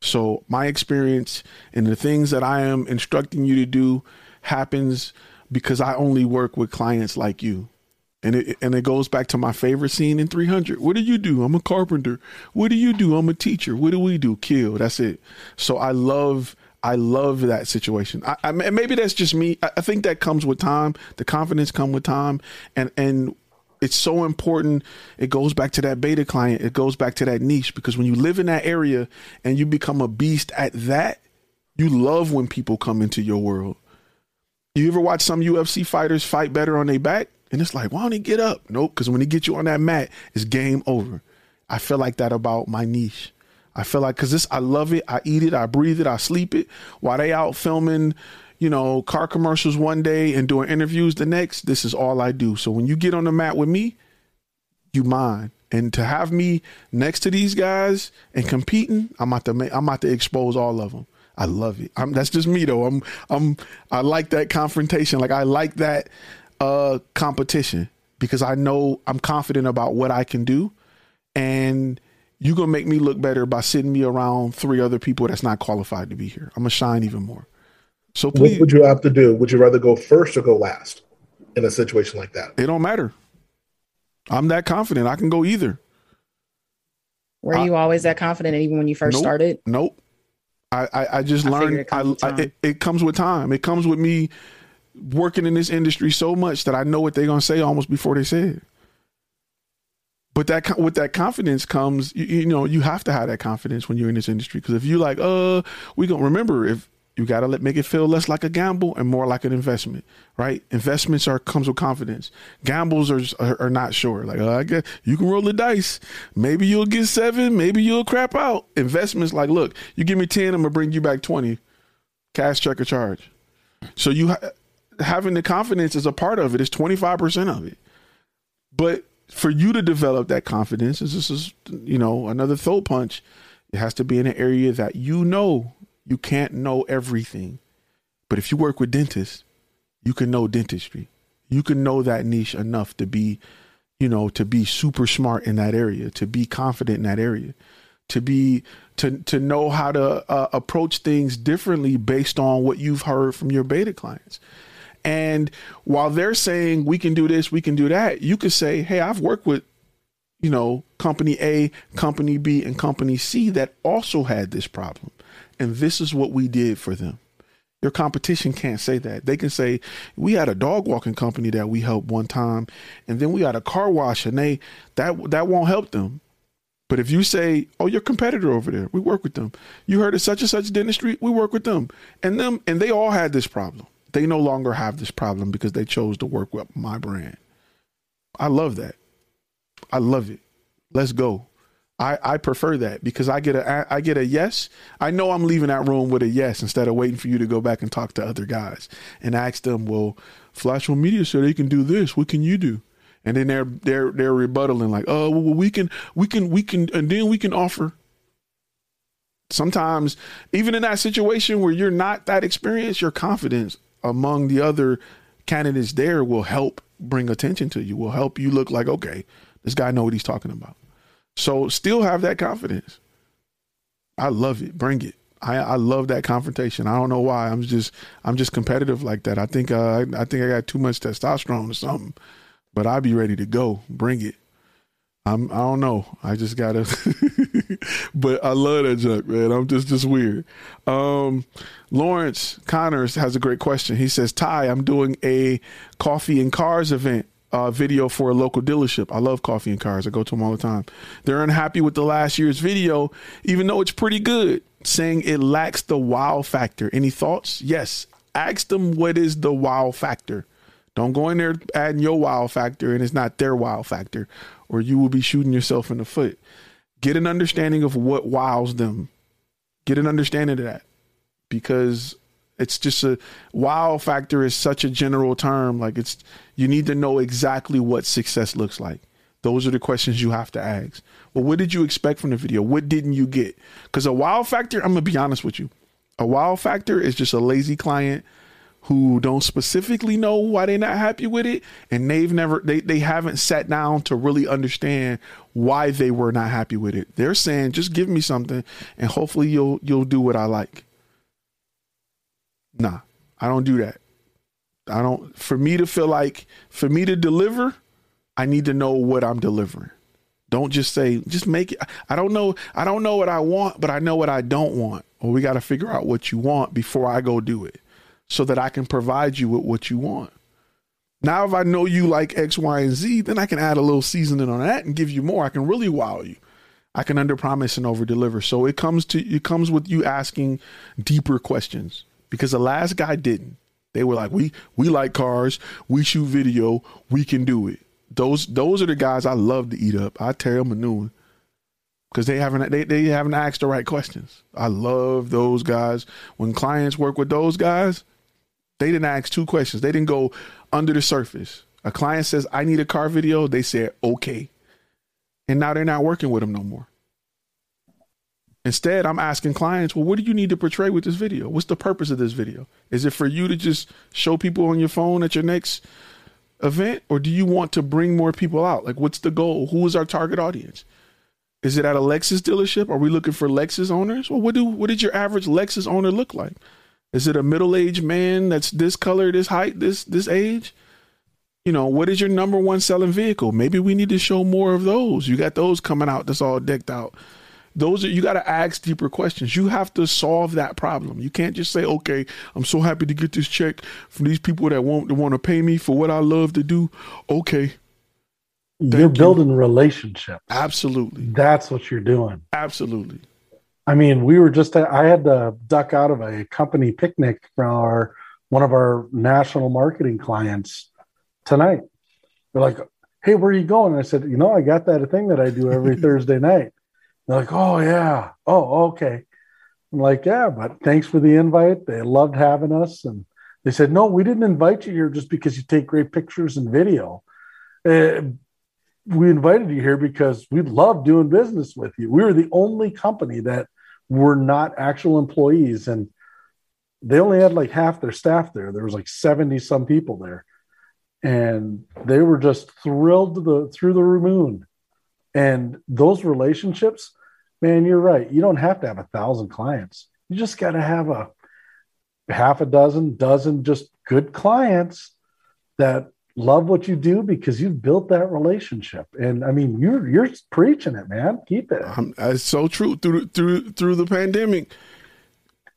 So my experience and the things that I am instructing you to do happens because I only work with clients like you. And it and it goes back to my favorite scene in 300. What do you do? I'm a carpenter. What do you do? I'm a teacher. What do we do? Kill. That's it. So I love I love that situation. I, I maybe that's just me. I, I think that comes with time. The confidence come with time, and and it's so important. It goes back to that beta client. It goes back to that niche because when you live in that area and you become a beast at that, you love when people come into your world. You ever watch some UFC fighters fight better on their back? And it's like, why don't he get up? Nope, because when he gets you on that mat, it's game over. I feel like that about my niche. I feel like because this, I love it. I eat it. I breathe it. I sleep it. While they out filming, you know, car commercials one day and doing interviews the next, this is all I do. So when you get on the mat with me, you mine. And to have me next to these guys and competing, I'm about to make, I'm about to expose all of them. I love it. I'm, that's just me though. I'm I'm I like that confrontation. Like I like that uh competition because I know I'm confident about what I can do and you're gonna make me look better by sitting me around three other people that's not qualified to be here. I'm gonna shine even more. So What would you have to do? Would you rather go first or go last in a situation like that? it don't matter. I'm that confident. I can go either. Were I- you always that confident even when you first Nope. started? Nope. I, I, I just I learned. it comes I, it, it comes with time. It comes with me working in this industry so much that I know what they're gonna say almost before they say it. But that with that confidence comes, you, you know, you have to have that confidence when you're in this industry because if you like, uh, we gonna remember if You got to let make it feel less like a gamble and more like an investment, right? Investments are comes with confidence. Gambles are are, are not sure. Like uh, I guess you can roll the dice. Maybe you'll get seven. Maybe you'll crap out. Investments like, look, you give me ten, I'm gonna bring you back twenty, cash check or charge. So you ha- having the confidence is a part of it. It's twenty five percent of it. But for you to develop that confidence, is this is you know another throat punch. It has to be in an area that you know you can't know everything. But if you work with dentists, you can know dentistry. You can know that niche enough to be, you know, to be super smart in that area, to be confident in that area, to be to to know how to uh, approach things differently based on what you've heard from your beta clients. And while they're saying we can do this, we can do that, you could say, "Hey, I've worked with you know, company A, company B, and company C that also had this problem and this is what we did for them. Your competition can't say that. They can say, we had a dog walking company that we helped one time, and then we had a car wash, and they that that won't help them. But if you say, oh, your competitor over there, we work with them. You heard of such and such dentistry, we work with them. And them and they all had this problem. They no longer have this problem because they chose to work with my brand. I love that. I love it. Let's go. I, I prefer that because I get a I get a yes. I know I'm leaving that room with a yes instead of waiting for you to go back and talk to other guys and ask them, well, Flashfilm Media said they can do this. What can you do? And then they're they're they're rebuttaling like, oh, well, we can we can we can and then we can offer. Sometimes, even in that situation where you're not that experienced, your confidence among the other candidates there will help bring attention to you. Will help you look like, okay, this guy know what he's talking about. So still have that confidence. I love it. Bring it. I, I love that confrontation. I don't know why. I'm just I'm just competitive like that. I think uh, I think I got too much testosterone or something. But I'll be ready to go. Bring it. I'm I don't know. I just gotta <laughs> but I love that junk, man. I'm just just weird. Um Lawrence Connors has a great question. He says, Ty, I'm doing a coffee and cars event uh, video for a local dealership. I love coffee and cars. I go to them all the time. They're unhappy with the last year's video, even though it's pretty good, saying it lacks the wow factor. Any thoughts? Yes. Ask them what is the wow factor. Don't go in there adding your wow factor and it's not their wow factor, or you will be shooting yourself in the foot. Get an understanding of what wows them. Get an understanding of that because it's just a wow factor is such a general term. Like it's you need to know exactly what success looks like. Those are the questions you have to ask. Well, what did you expect from the video? What didn't you get? Because a wow factor, I'm gonna be honest with you. A wow factor is just a lazy client who don't specifically know why they're not happy with it and they've never they, they haven't sat down to really understand why they were not happy with it they're saying just give me something and hopefully you'll you'll do what i like Nah, I don't do that. I don't. For me to feel like, for me to deliver, I need to know what I'm delivering. Don't just say, just make it. I don't know. I don't know what I want, but I know what I don't want. Well, we got to figure out what you want before I go do it so that I can provide you with what you want. Now, if I know you like X, Y, and Z, then I can add a little seasoning on that and give you more. I can really wow you. I can under promise and over deliver. So it comes to it comes with you asking deeper questions because the last guy didn't. They were like, we we like cars, we shoot video, we can do it. Those those are the guys I love to eat up. I tear them a new one because they haven't they, they haven't asked the right questions. I love those guys. When clients work with those guys, they didn't ask two questions. They didn't go under the surface. A client says, "I need a car video." They said, "Okay," and now they're not working with them no more. Instead, I'm asking clients, well, what do you need to portray with this video? What's the purpose of this video? Is it for you to just show people on your phone at your next event? Or do you want to bring more people out? Like, what's the goal? Who is our target audience? Is it at a Lexus dealership? Are we looking for Lexus owners? Well, what do what did your average Lexus owner look like? Is it a middle-aged man that's this color, this height, this this age? You know, what is your number one selling vehicle? Maybe we need to show more of those. You got those coming out that's all decked out. Those are you got to ask deeper questions. You have to solve that problem. You can't just say okay i'm so happy to get this check from these people that want to want to pay me for what i love to do. Okay. Thank you're building you. relationship. Absolutely. That's what you're doing. Absolutely I mean, we were just, I had to duck out of a company picnic from our, one of our national marketing clients tonight. They're like, Hey, where are you going? And I said, You know, I got that thing that I do every <laughs> Thursday night. They're like, Oh, yeah. Oh, okay. I'm like, Yeah, but thanks for the invite. They loved having us. And they said, No, we didn't invite you here just because you take great pictures and video. Uh, we invited you here because we love doing business with you. We were the only company that were not actual employees. And they only had like half their staff there. There was like 70 some people there. And they were just thrilled to the through the moon. And those relationships, man, you're right. You don't have to have a thousand clients. You just got to have a half a dozen, dozen just good clients that love what you do because you've built that relationship. And I mean, you're you're preaching it, man. Keep it. Um, it's so true. Through through through the pandemic,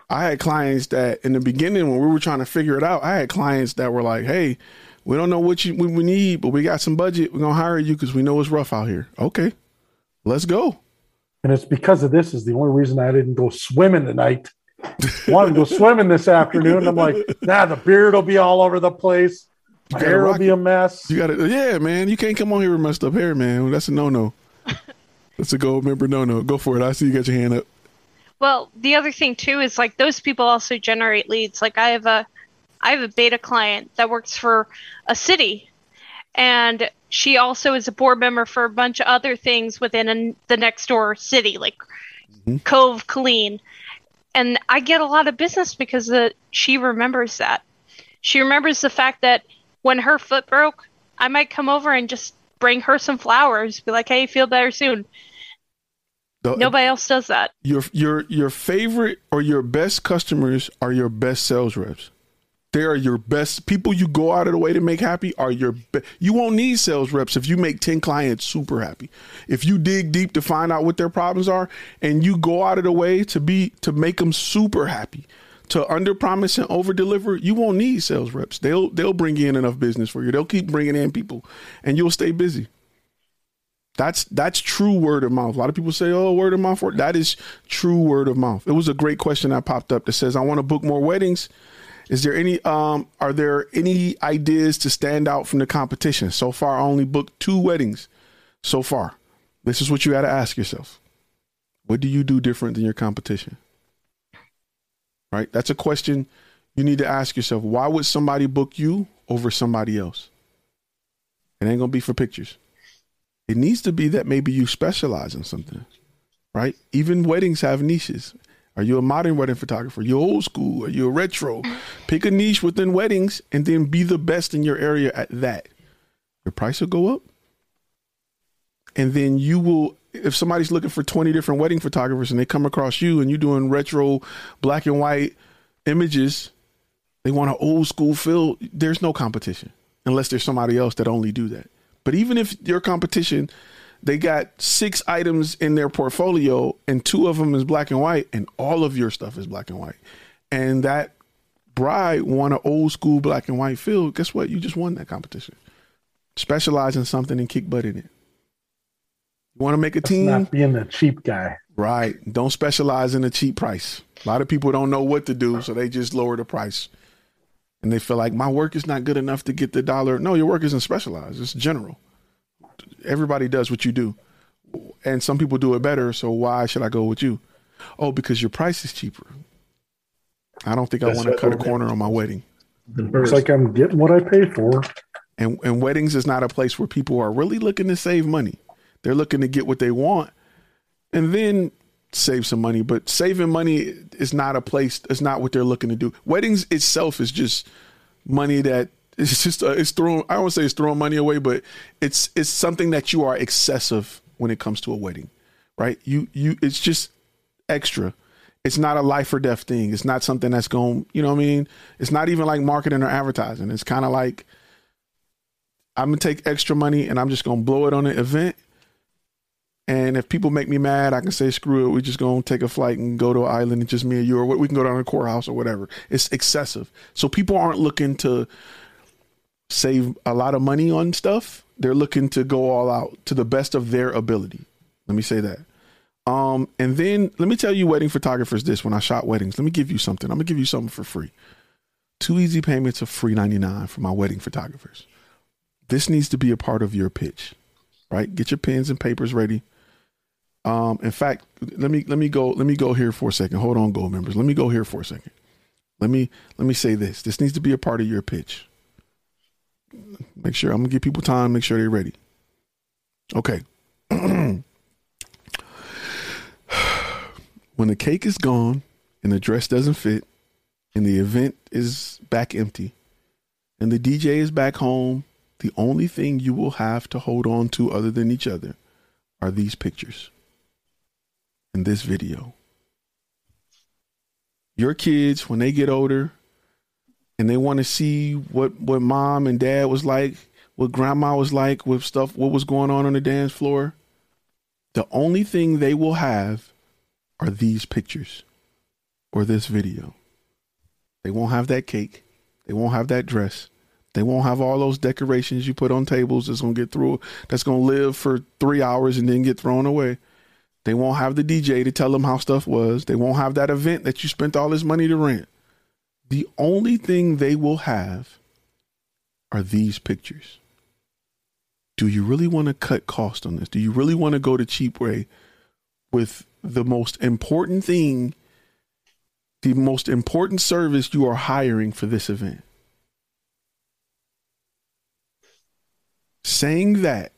I had clients that in the beginning when we were trying to figure it out, I had clients that were like, "Hey, we don't know what you what we need, but we got some budget. We're gonna hire you because we know it's rough out here." Okay, let's go. And it's because of this is the only reason I didn't go swimming tonight. Wanted to go swimming this afternoon. I'm like, nah, the beard will be all over the place. My hair will be a mess. You got to, yeah, man. You can't come on here with messed up hair, man. That's a no no. <laughs> That's a gold member no no. Go for it. I see you got your hand up. Well, the other thing too is like those people also generate leads. Like I have a I have a beta client that works for a city and she also is a board member for a bunch of other things within a, the next door city like mm-hmm. Cove Killeen. And I get a lot of business because the, she remembers that. She remembers the fact that when her foot broke, I might come over and just bring her some flowers, be like, "Hey, feel better soon." The, Nobody else does that. Your your your favorite or your best customers are your best sales reps. They are your best people. You go out of the way to make happy are your. Be- you won't need sales reps if you make ten clients super happy. If you dig deep to find out what their problems are, and you go out of the way to be to make them super happy to under promise and over deliver, you won't need sales reps. They'll they'll bring in enough business for you. They'll keep bringing in people, and you'll stay busy. That's that's true word of mouth. A lot of people say, "Oh, word of mouth." That is true word of mouth. It was a great question that popped up that says, "I want to book more weddings." Is there any um are there any ideas to stand out from the competition? So far, I only booked two weddings. So far, this is what you got to ask yourself: What do you do different than your competition? Right? That's a question you need to ask yourself. Why would somebody book you over somebody else? It ain't gonna be for pictures. It needs to be that maybe you specialize in something, right? Even weddings have niches. Are you a modern wedding photographer? Are you old school? Are you a retro? <laughs> Pick a niche within weddings and then be the best in your area at that. Your price will go up. And then you will if somebody's looking for 20 different wedding photographers and they come across you and you're doing retro black and white images, they want an old school feel, there's no competition unless there's somebody else that only do that. But even if your competition, they got six items in their portfolio and two of them is black and white and all of your stuff is black and white. And that bride want an old school black and white feel, guess what? You just won that competition. Specialize in something and kick butt in it. You want to make a That's team? Not being the cheap guy. Right. Don't specialize in a cheap price. A lot of people don't know what to do, so they just lower the price. And they feel like my work is not good enough to get the dollar. No, your work isn't specialized. It's general. Everybody does what you do. And some people do it better, so why should I go with you? Oh, because your price is cheaper. I don't think That's I want to cut a corner on my wedding. It's like I'm getting what I pay for. And and weddings is not a place where people are really looking to save money. They're looking to get what they want and then save some money. But saving money is not a place, it's not what they're looking to do. Weddings itself is just money that it's just uh, it's throwing I don't say it's throwing money away, but it's it's something that you are excessive when it comes to a wedding. Right? You you it's just extra. It's not a life or death thing. It's not something that's going, you know what I mean? It's not even like marketing or advertising. It's kind of like I'm gonna take extra money and I'm just gonna blow it on an event and if people make me mad, I can say, screw it. We're just going to take a flight and go to an island and just me and you, or we can go down to the courthouse or whatever. It's excessive. So people aren't looking to save a lot of money on stuff. They're looking to go all out to the best of their ability. Let me say that. Um, and then let me tell you, wedding photographers, this when I shot weddings, let me give you something. I'm gonna give you something for free. Two easy payments of free 99 for my wedding photographers. This needs to be a part of your pitch, right? Get your pens and papers ready. Um, in fact, let me let me go let me go here for a second. Hold on, gold members. Let me go here for a second. Let me let me say this. This needs to be a part of your pitch. Make sure I'm gonna give people time. Make sure they're ready. Okay. <clears throat> when the cake is gone and the dress doesn't fit and the event is back empty and the DJ is back home, the only thing you will have to hold on to other than each other are these pictures and this video. Your kids, when they get older and they want to see what, what mom and dad was like, what grandma was like, with stuff, what was going on on the dance floor, the only thing they will have are these pictures or this video. They won't have that cake. They won't have that dress. They won't have all those decorations you put on tables that's gonna get through that's gonna live for three hours and then get thrown away. They won't have the DJ to tell them how stuff was. They won't have that event that you spent all this money to rent. The only thing they will have are these pictures. Do you really want to cut cost on this? Do you really want to go the cheap way with the most important thing, the most important service you are hiring for this event. Saying that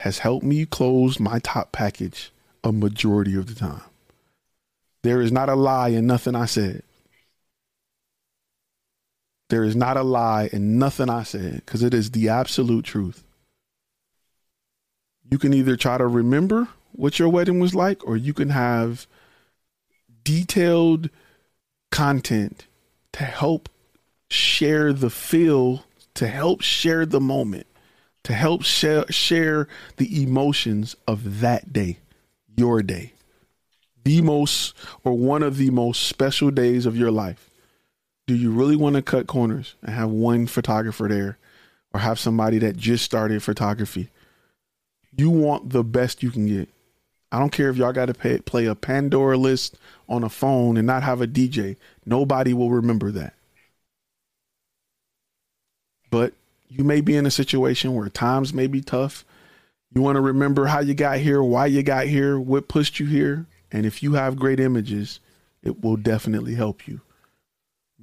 has helped me close my top package a majority of the time. There is not a lie in nothing I said. There is not a lie in nothing I said because it is the absolute truth. You can either try to remember what your wedding was like, or you can have detailed content to help share the feel, to help share the moment, to help share, share the emotions of that day, your day, the most or one of the most special days of your life. Do you really want to cut corners and have one photographer there or have somebody that just started photography? You want the best you can get. I don't care if y'all got to pay, play a Pandora list on a phone and not have a DJ. Nobody will remember that. But you may be in a situation where times may be tough. You want to remember how you got here, why you got here, what pushed you here. And if you have great images, it will definitely help you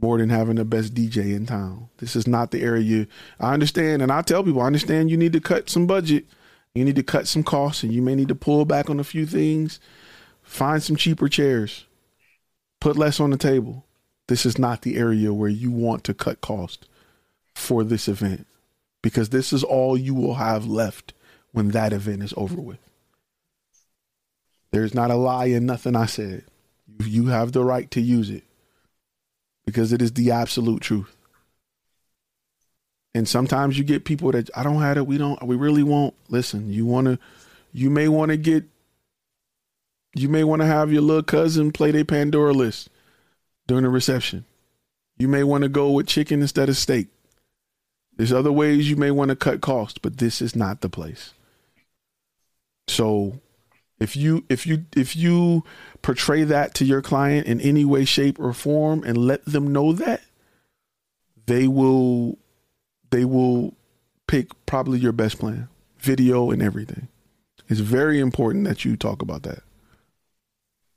more than having the best DJ in town. This is not the area you, I understand. And I tell people, I understand you need to cut some budget you need to cut some costs and you may need to pull back on a few things. Find some cheaper chairs. Put less on the table. This is not the area where you want to cut cost for this event because this is all you will have left when that event is over with. There's not a lie in nothing I said. You have the right to use it because it is the absolute truth. And sometimes you get people that I don't have it. We don't. We really won't. Listen, you want to. You may want to get. You may want to have your little cousin play their Pandora list during the reception. You may want to go with chicken instead of steak. There's other ways you may want to cut costs, but this is not the place. So if you if you if you portray that to your client in any way shape or form and let them know that they will they will pick probably your best plan, video and everything. It's very important that you talk about that.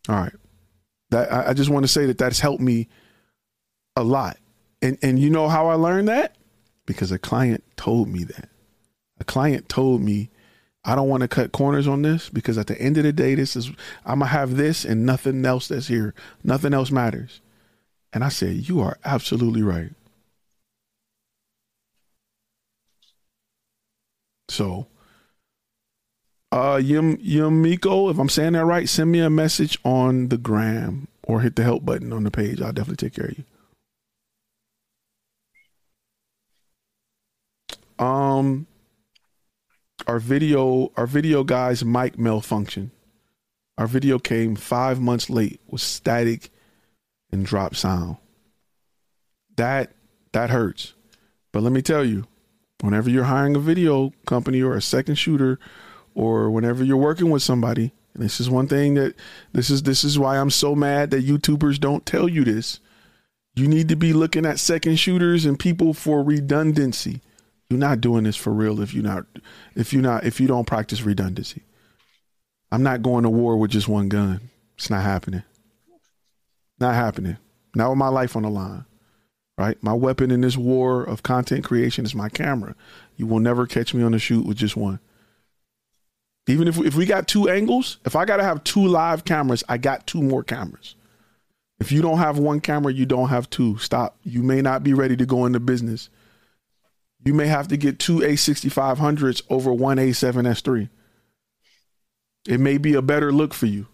All right. That I, I just want to say that that's helped me a lot. And and you know how I learned that? Because a client told me that. A client told me I don't want to cut corners on this because at the end of the day, this is I'm gonna have this and nothing else that's here. Nothing else matters. And I said, You are absolutely right. So, uh, Yum Yumiko, if I'm saying that right, send me a message on the gram or hit the help button on the page. I'll definitely take care of you. Um, our video, our video guy's mic malfunction. Our video came five months late with static and drop sound. That that hurts. But let me tell you, whenever you're hiring a video company or a second shooter or whenever you're working with somebody, And this is one thing that this is this is why I'm so mad that YouTubers don't tell you this. You need to be looking at second shooters and people for redundancy. You're not doing this for real if you're not if you're not if you don't practice redundancy. I'm not going to war with just one gun. It's not happening. Not happening. Not with my life on the line. Right? My weapon in this war of content creation is my camera. You will never catch me on a shoot with just one. Even if if we got two angles, if I got to have two live cameras, I got two more cameras. If you don't have one camera, you don't have two. Stop. You may not be ready to go into business. You may have to get two A6500s over one A7S3. It may be a better look for you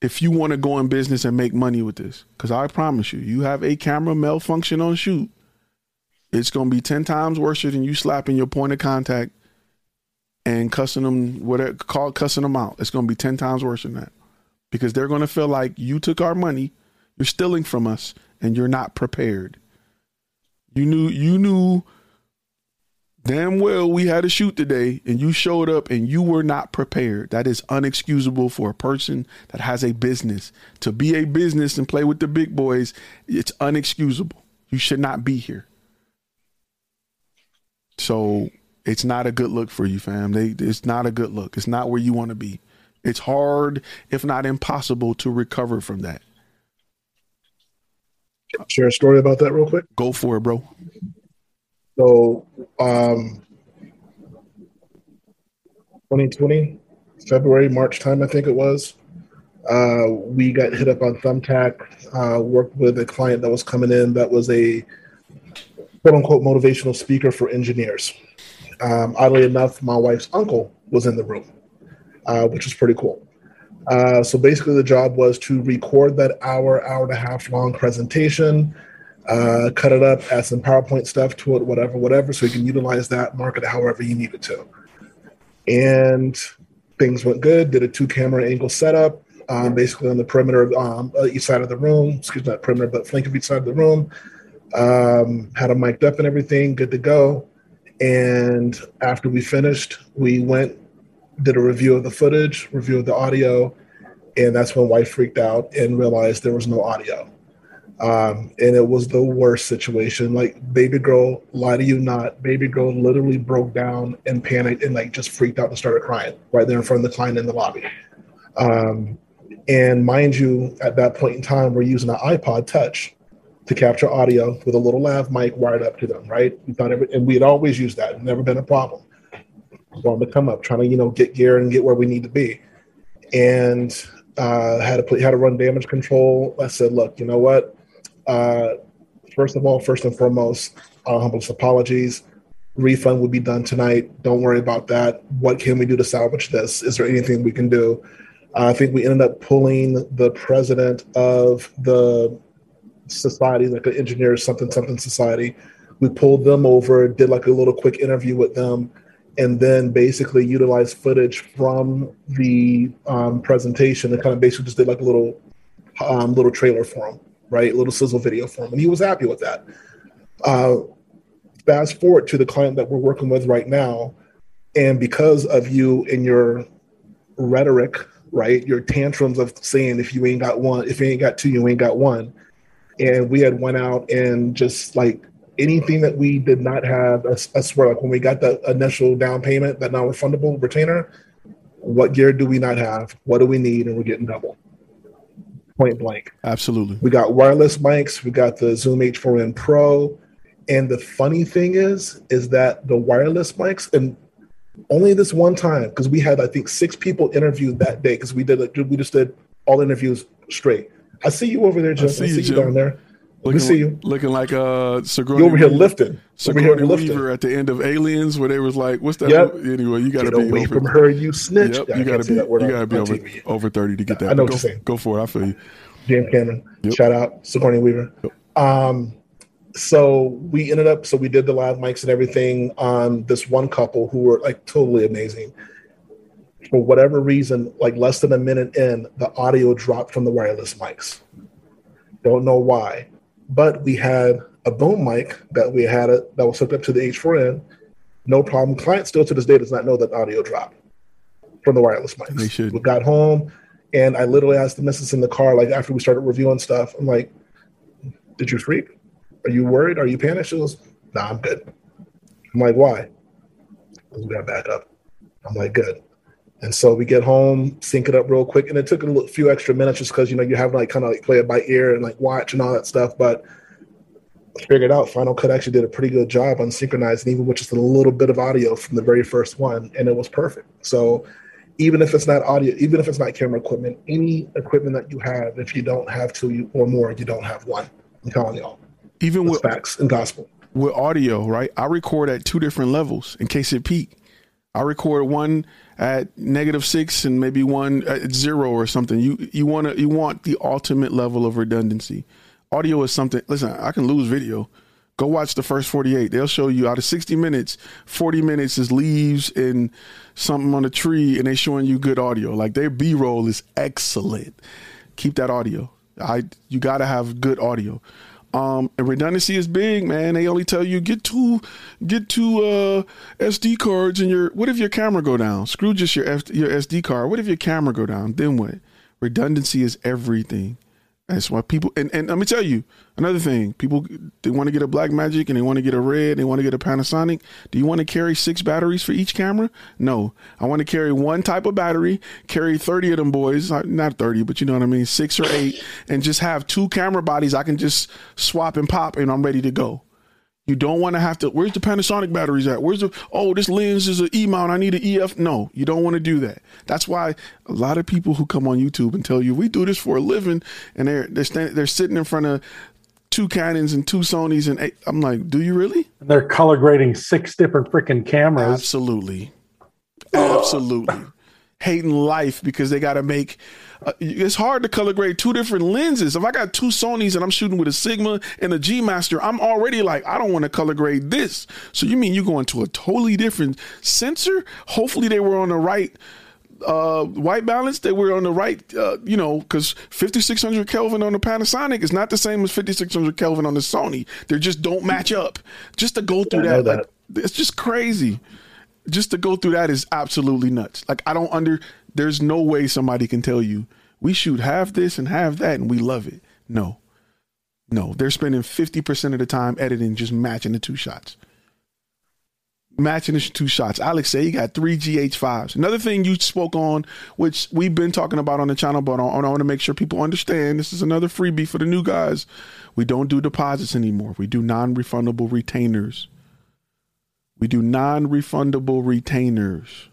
if you want to go in business and make money with this. Because I promise you, you have a camera malfunction on shoot, it's going to be 10 times worse than you slapping your point of contact and cussing them, whatever, call cussing them out. It's going to be 10 times worse than that because they're going to feel like you took our money, you're stealing from us, and you're not prepared. You knew, you knew damn well we had a shoot today and you showed up and you were not prepared. That is unexcusable for a person that has a business. To be a business and play with the big boys, it's unexcusable. You should not be here. So it's not a good look for you, fam. They, it's not a good look. It's not where you want to be. It's hard, if not impossible, to recover from that. Share a story about that real quick. Go for it, bro. So, um, 2020, February, March time, I think it was. Uh, we got hit up on Thumbtack, uh, worked with a client that was coming in that was a quote unquote motivational speaker for engineers. Um, oddly enough, my wife's uncle was in the room, uh, which was pretty cool. Uh, so basically, the job was to record that hour, hour and a half long presentation, uh, cut it up, add some PowerPoint stuff to it, whatever, whatever, so you can utilize that, market however you need it to. And things went good. Did a two camera angle setup, um, basically on the perimeter, of, um, each side of the room. Excuse me, not perimeter, but flank of each side of the room. Um, had them mic'd up and everything, good to go. And after we finished, we went, did a review of the footage, review of the audio, and that's when wife freaked out and realized there was no audio. Um, and it was the worst situation. Like baby girl, lie to you not, baby girl literally broke down and panicked and like just freaked out and started crying right there in front of the client in the lobby. Um, and mind you, at that point in time, we're using an iPod Touch to capture audio with a little lav mic wired up to them, right? We thought every, and we had always used that, never been a problem. Wanted to come up, trying to you know get gear and get where we need to be, and uh, had to put had to run damage control. I said, look, you know what? Uh, first of all, first and foremost, our humblest apologies. Refund will be done tonight. Don't worry about that. What can we do to salvage this? Is there anything we can do? Uh, I think we ended up pulling the president of the society, like an engineers something something society. We pulled them over, did like a little quick interview with them, and then basically utilized footage from the um, presentation and kind of basically just did like a little um, little trailer for him, right? Little sizzle video for him, and he was happy with that. Uh, fast forward to the client that we're working with right now, and because of you and your rhetoric, right, your tantrums of saying if you ain't got one, if you ain't got two, you ain't got one and we had went out and just like anything that we did not have, I, I swear, like when we got the initial down payment, that non-refundable retainer, what gear do we not have? What do we need? And we're getting double. Point blank. Absolutely. We got wireless mics. We got the Zoom H4n Pro. And the funny thing is, is that the wireless mics, and only this one time, because we had I think six people interviewed that day, because we did we just did all interviews straight. I see you over there, Jim. I see, I see you, Jim. down there. Looking, see you looking like uh Sigourney you over here lifting. Sigourney over here Weaver at the end of Aliens, where they was like, "What's that?" Yep. Anyway, you got to be away over, from her, you snitch. Yep, you got to be. You got to be over TV. over thirty to get that. I know go, what you're saying. Go for it. I feel you. James Cameron. Yep. Shout out Sigourney Weaver. Yep. Um, so we ended up. So we did the live mics and everything on this one couple who were like totally amazing. For whatever reason, like less than a minute in, the audio dropped from the wireless mics. Don't know why, but we had a boom mic that we had it that was hooked up to the H4n. No problem. Client still to this day does not know that audio dropped. from the wireless mics. They should. We got home, and I literally asked the missus in the car, like after we started reviewing stuff, I'm like, "Did you freak? Are you worried? Are you panicked?" She goes, "Nah, I'm good." I'm like, "Why?" We got backup. I'm like, "Good." And so we get home, sync it up real quick, and it took a little, few extra minutes just because you know you have to like kind of like play it by ear and like watch and all that stuff, but figured out Final Cut actually did a pretty good job on synchronizing, even with just a little bit of audio from the very first one, and it was perfect. So even if it's not audio, even if it's not camera equipment, any equipment that you have, if you don't have two or more, you don't have one. I'm telling y'all. Even with facts and gospel. with audio, right? I record at two different levels in case it peak. I record one at negative six and maybe one at zero or something. You you want to you want the ultimate level of redundancy. Audio is something. Listen, I can lose video. Go watch the first 48. They'll show you out of 60 minutes, 40 minutes is leaves and something on a tree, and they showing you good audio. Like their B roll is excellent. Keep that audio. I you got to have good audio. Um, and redundancy is big, man. They only tell you get two, get two uh, SD cards and your. What if your camera go down? Screw just your F, your SD card. What if your camera go down? Then what? Redundancy is everything. That's why people and, and let me tell you another thing. People they want to get a Blackmagic and they want to get a Red. They want to get a Panasonic. Do you want to carry six batteries for each camera? No, I want to carry one type of battery. Carry thirty of them boys, uh, not thirty, but you know what I mean, six or eight, and just have two camera bodies. I can just swap and pop, and I'm ready to go. You don't want to have to. Where's the Panasonic batteries at? Where's the? Oh, this lens is an E mount. I need an EF. No, you don't want to do that. That's why a lot of people who come on YouTube and tell you we do this for a living, and they're they're standing, they're sitting in front of two Canons and two Sonys, and eight, I'm like, do you really? And they're color grading six different freaking cameras. Absolutely, oh. absolutely. Hating life because they got to make. Uh, it's hard to color grade two different lenses. If I got two Sonys and I'm shooting with a Sigma and a G Master, I'm already like, I don't want to color grade this. So you mean you're going to a totally different sensor? Hopefully they were on the right uh, white balance. They were on the right, uh, you know, because 5600 Kelvin on the Panasonic is not the same as 5600 Kelvin on the Sony. They just don't match up. Just to go through know that, like, it's just crazy. Just to go through that is absolutely nuts. Like I don't under. There's no way somebody can tell you we shoot half this and half that and we love it. No, no. They're spending 50 percent of the time editing just matching the two shots matching the two shots. Alex say he got three GH5s. Another thing you spoke on, which we've been talking about on the channel, but I, I want to make sure people understand this is another freebie for the new guys. We don't do deposits anymore. We do non refundable retainers. We do non refundable retainers.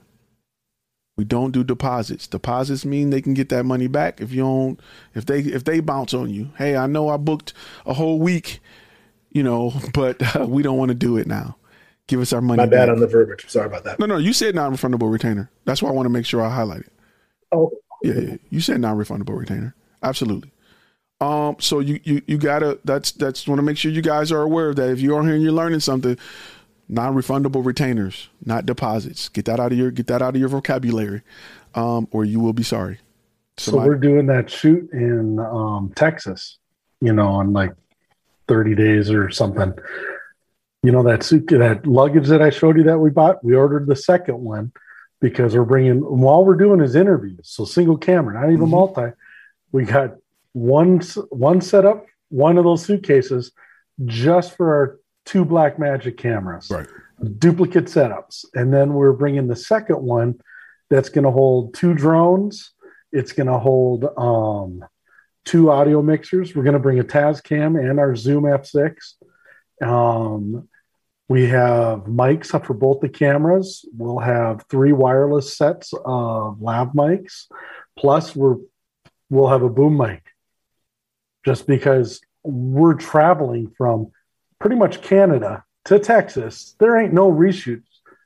We don't do deposits. Deposits mean they can get that money back if you don't if they if they bounce on you. Hey, I know I booked a whole week, you know, <laughs> but uh, we don't want to do it now give us our money. My bad back. on the verbiage. Sorry about that. No, no, you said non-refundable retainer. That's why I want to make sure I highlight it. Oh, yeah, yeah. You said non-refundable retainer. Absolutely. Um, so you you you gotta that's that's want to make sure you guys are aware of that. If you're on here and you're learning something, non-refundable retainers, not deposits. Get that out of your get that out of your vocabulary, um, or you will be sorry. So, so we're doing that shoot in um, Texas, you know, in like 30 days or something you know that suit that luggage that I showed you that we bought. We ordered the second one because we're bringing while we're doing his interviews. So single camera, not even mm-hmm. multi. We got one one setup, one of those suitcases, just for our two Blackmagic cameras, right? Duplicate setups, and then we're bringing the second one that's going to hold two drones. It's going to hold um, two audio mixers. We're going to bring a Tascam and our Zoom F6. Um, we have mics up for both the cameras. We'll have three wireless sets of lav mics. Plus, we're we'll have a boom mic. Just because we're traveling from pretty much Canada to Texas, there ain't no reshoots.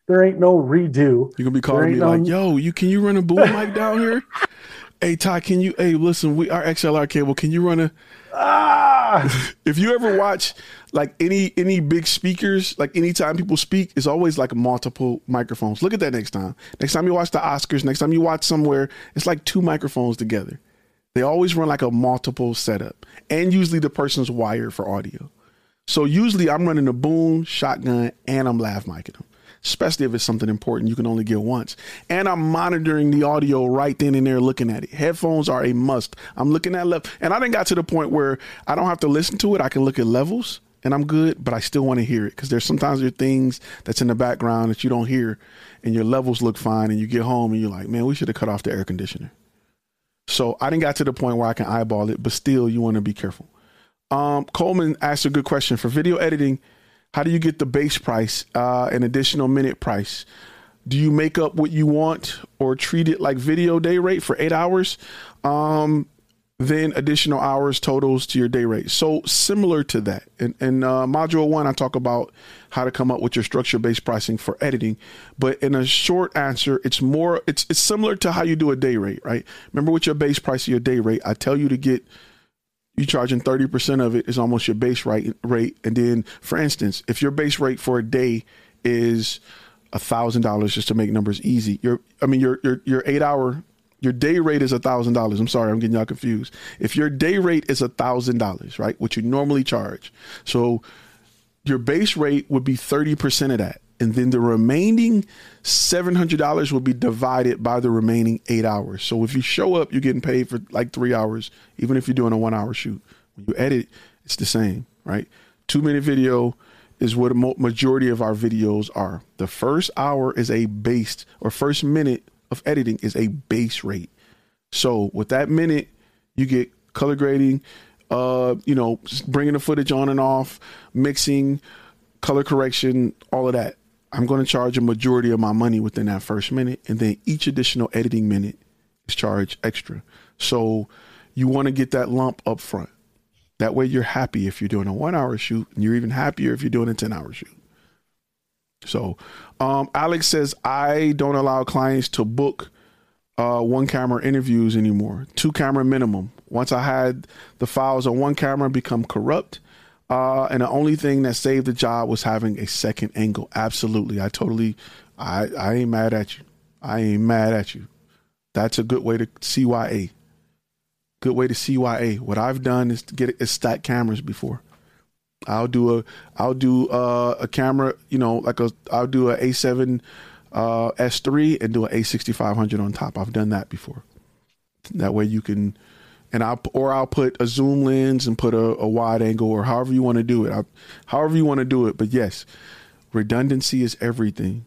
There ain't no redo. You're gonna be calling me no... like, "Yo, you can you run a boom mic down here?" <laughs> hey Ty, can you? Hey, listen, we our XLR cable. Can you run a? Ah! <laughs> if you ever watch like any any big speakers, like anytime people speak, it's always like multiple microphones. Look at that next time. Next time you watch the Oscars, next time you watch somewhere, it's like two microphones together. They always run like a multiple setup, and usually the person's wired for audio. So usually I'm running a boom, shotgun, and I'm lav micing them. especially if it's something important you can only get once. And I'm monitoring the audio right then and there, looking at it. Headphones are a must. I'm looking at left, and I didn't got to the point where I don't have to listen to it. I can look at levels, and I'm good. But I still want to hear it because there's sometimes there are things that's in the background that you don't hear, and your levels look fine, and you get home and you're like, man, we should have cut off the air conditioner. So I didn't got to the point where I can eyeball it, but still, you want to be careful. Um, Coleman asked a good question for video editing. How do you get the base price, uh, an additional minute price? Do you make up what you want or treat it like video day rate for eight hours? Um, then additional hours totals to your day rate. So similar to that. In, in uh, module one, I talk about how to come up with your structure based pricing for editing. But in a short answer, it's more it's it's similar to how you do a day rate, right? Remember with your base price of your day rate, I tell you to get you charging 30% of it is almost your base rate rate. And then for instance, if your base rate for a day is a thousand dollars just to make numbers easy, your I mean your your your eight hour your day rate is a thousand dollars. I'm sorry, I'm getting y'all confused. If your day rate is a thousand dollars, right, which you normally charge, so your base rate would be thirty percent of that, and then the remaining seven hundred dollars will be divided by the remaining eight hours. So if you show up, you're getting paid for like three hours, even if you're doing a one hour shoot. When you edit, it's the same, right? Two minute video is what a majority of our videos are. The first hour is a base, or first minute of editing is a base rate. So with that minute, you get color grading, uh, you know, bringing the footage on and off, mixing, color correction, all of that. I'm going to charge a majority of my money within that first minute, and then each additional editing minute is charged extra. So you want to get that lump up front. That way, you're happy if you're doing a one hour shoot, and you're even happier if you're doing a 10 hour shoot. So, um, Alex says, I don't allow clients to book uh, one camera interviews anymore, two camera minimum. Once I had the files on one camera become corrupt, uh, and the only thing that saved the job was having a second angle. Absolutely. I totally, I, I ain't mad at you. I ain't mad at you. That's a good way to CYA. Good way to CYA. What I've done is get is stack cameras before. I'll do a I'll do uh, a camera, you know, like a I'll do a A7 uh, S3 and do an A6500 on top. I've done that before. That way you can, and I or I'll put a zoom lens and put a, a wide angle or however you want to do it. I, however you want to do it. But yes, redundancy is everything.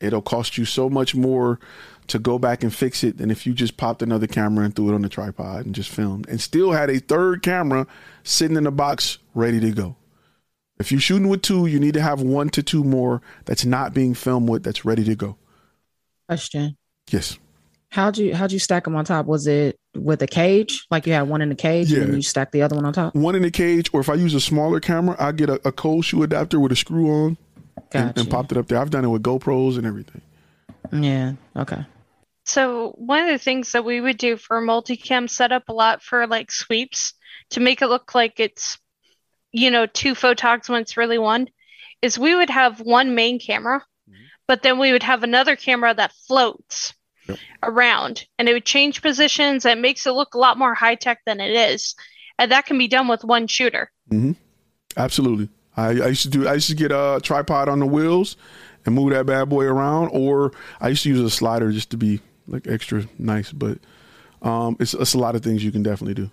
It'll cost you so much more to go back and fix it than if you just popped another camera and threw it on the tripod and just filmed and still had a third camera sitting in the box ready to go. If you're shooting with two, you need to have one to two more that's not being filmed with that's ready to go. Question. Yes. How'd you how'd you stack them on top? Was it with a cage? Like you had one in the cage Yeah. and then you stack the other one on top? One in the cage, or if I use a smaller camera, I get a, a cold shoe adapter with a screw on and, Gotcha. and popped it up there. I've done it with GoPros and everything. Yeah. Okay. So one of the things that we would do for a multicam setup a lot for like sweeps to make it look like it's, you know, two photogs when it's really one, is we would have one main camera, mm-hmm. but then we would have another camera that floats Yep. around and it would change positions and makes it look a lot more high tech than it is. And that can be done with one shooter. Absolutely. I, I used to do. I used to get a tripod on the wheels and move that bad boy around, or I used to use a slider just to be like extra nice. But um, it's it's a lot of things you can definitely do.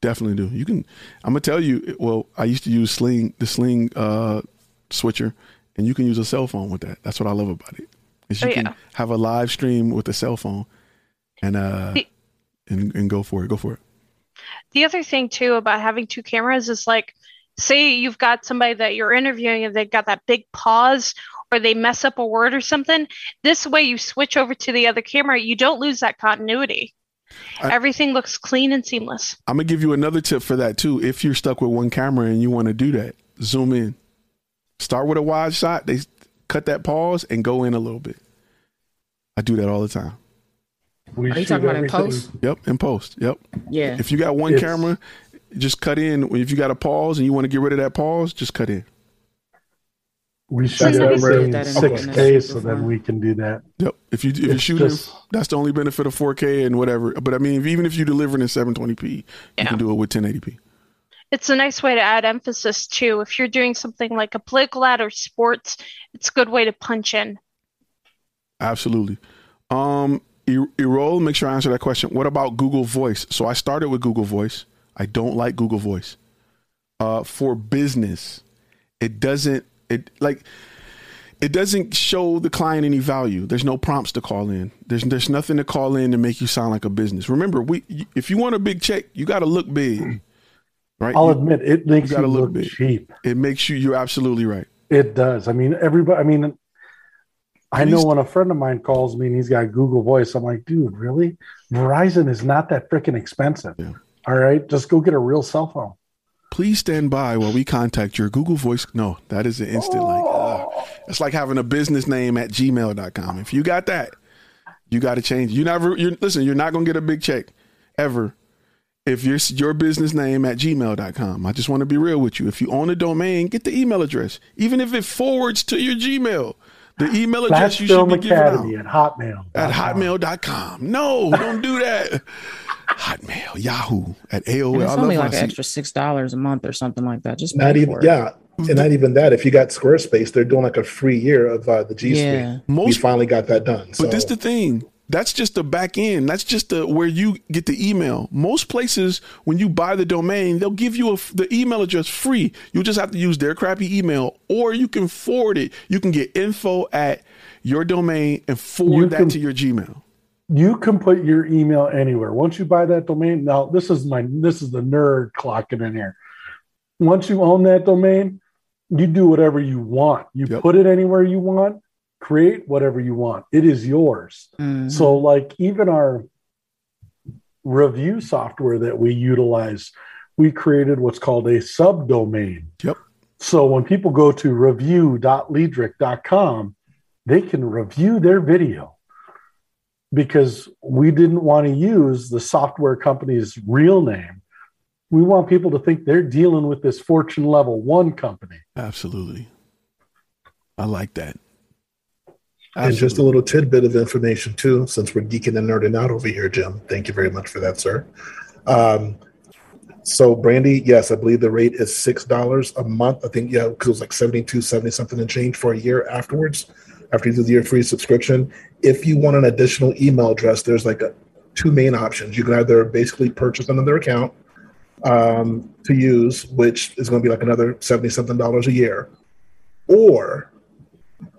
Definitely do. You can. I'm gonna tell you. Well, I used to use sling the sling uh, switcher, and you can use a cell phone with that. That's what I love about it. Is you Oh, can have a live stream with a cell phone, and uh, The- and and go for it. Go for it. The other thing too about having two cameras is like, say you've got somebody that you're interviewing and they've got that big pause or they mess up a word or something. This way you switch over to the other camera, you don't lose that continuity. I- Everything looks clean and seamless. I'm gonna give you another tip for that too. If you're stuck with one camera and you want to do that, zoom in. Start with a wide shot. They cut that pause and go in a little bit. I do that all the time. We Are you talking about in post? Yep, in post. Yep. Yeah. If you got one It's- camera, just cut in. If you got a pause and you want to get rid of that pause, just cut in. We That's shoot what everything in did that in six K, so before. then uh-huh. we can do that. Yep. If you if you're It's shooting, just- that's the only benefit of 4K and whatever. But I mean, if, even if you deliver in 720p, you can do it with 1080p. It's a nice way to add emphasis too. If you're doing something like a political ad or sports, it's a good way to punch in. Absolutely. Um, Erol, make sure I answer that question. What about Google Voice? So I started with Google Voice. I don't like Google Voice. Uh, for business, it doesn't. It like it doesn't show the client any value. There's no prompts to call in. There's there's nothing to call in to make you sound like a business. Remember, we if you want a big check, you got to look big, right? I'll you, admit it makes you, you look, cheap. It makes you. You're absolutely right. It does. I mean, everybody. I mean, I know when a friend of mine calls me and he's got Google Voice, I'm like, dude, really? Verizon is not that freaking expensive. Yeah. All right, just go get a real cell phone. Please stand by while we contact your Google Voice. No, that is an instant oh. like. It's like having a business name at gmail.com. If you got that, you got to change. You never. You listen. You're not gonna get a big check ever if your your business name at gmail.com. I just want to be real with you. If you own a domain, get the email address, even if it forwards to your Gmail. The email address Flash you should be giving Academy out. at Hotmail. At hotmail.com. No, don't do that. Hotmail, Yahoo, at AOL. And it's only like an extra six dollars a month or something like that. Just not even yeah, and not even that. If you got Squarespace, they're doing like a free year of uh, the G Suite. Yeah. Most, we finally got that done. But so. this the thing. That's just the back end. That's just the where you get the email. Most places, when you buy the domain, they'll give you a, the email address free. You just have to use their crappy email, or you can forward it. You can get info at your domain and forward can, that to your Gmail. You can put your email anywhere. Once you buy that domain, now this is my this is the nerd clocking in here. Once you own that domain, you do whatever you want. You yep. put it anywhere you want create whatever you want. It is yours. Mm-hmm. So, like, even our review software that we utilize, we created what's called a subdomain. Yep. So, when people go to review.liedrich.com, they can review their video because we didn't want to use the software company's real name. We want people to think they're dealing with this Fortune level one company. Absolutely. I like that. Absolutely. And just a little tidbit of information too, since we're geeking and nerding out over here, Jim. Thank you very much for that, sir. Um, so Brandy, yes, I believe the rate is six dollars a month. I think yeah, because it was like 72, 70 something and change for a year afterwards, after you do the year free subscription. If you want an additional email address, there's like a, two main options. You can either basically purchase another account um, to use, which is going to be like another 70 something dollars a year, or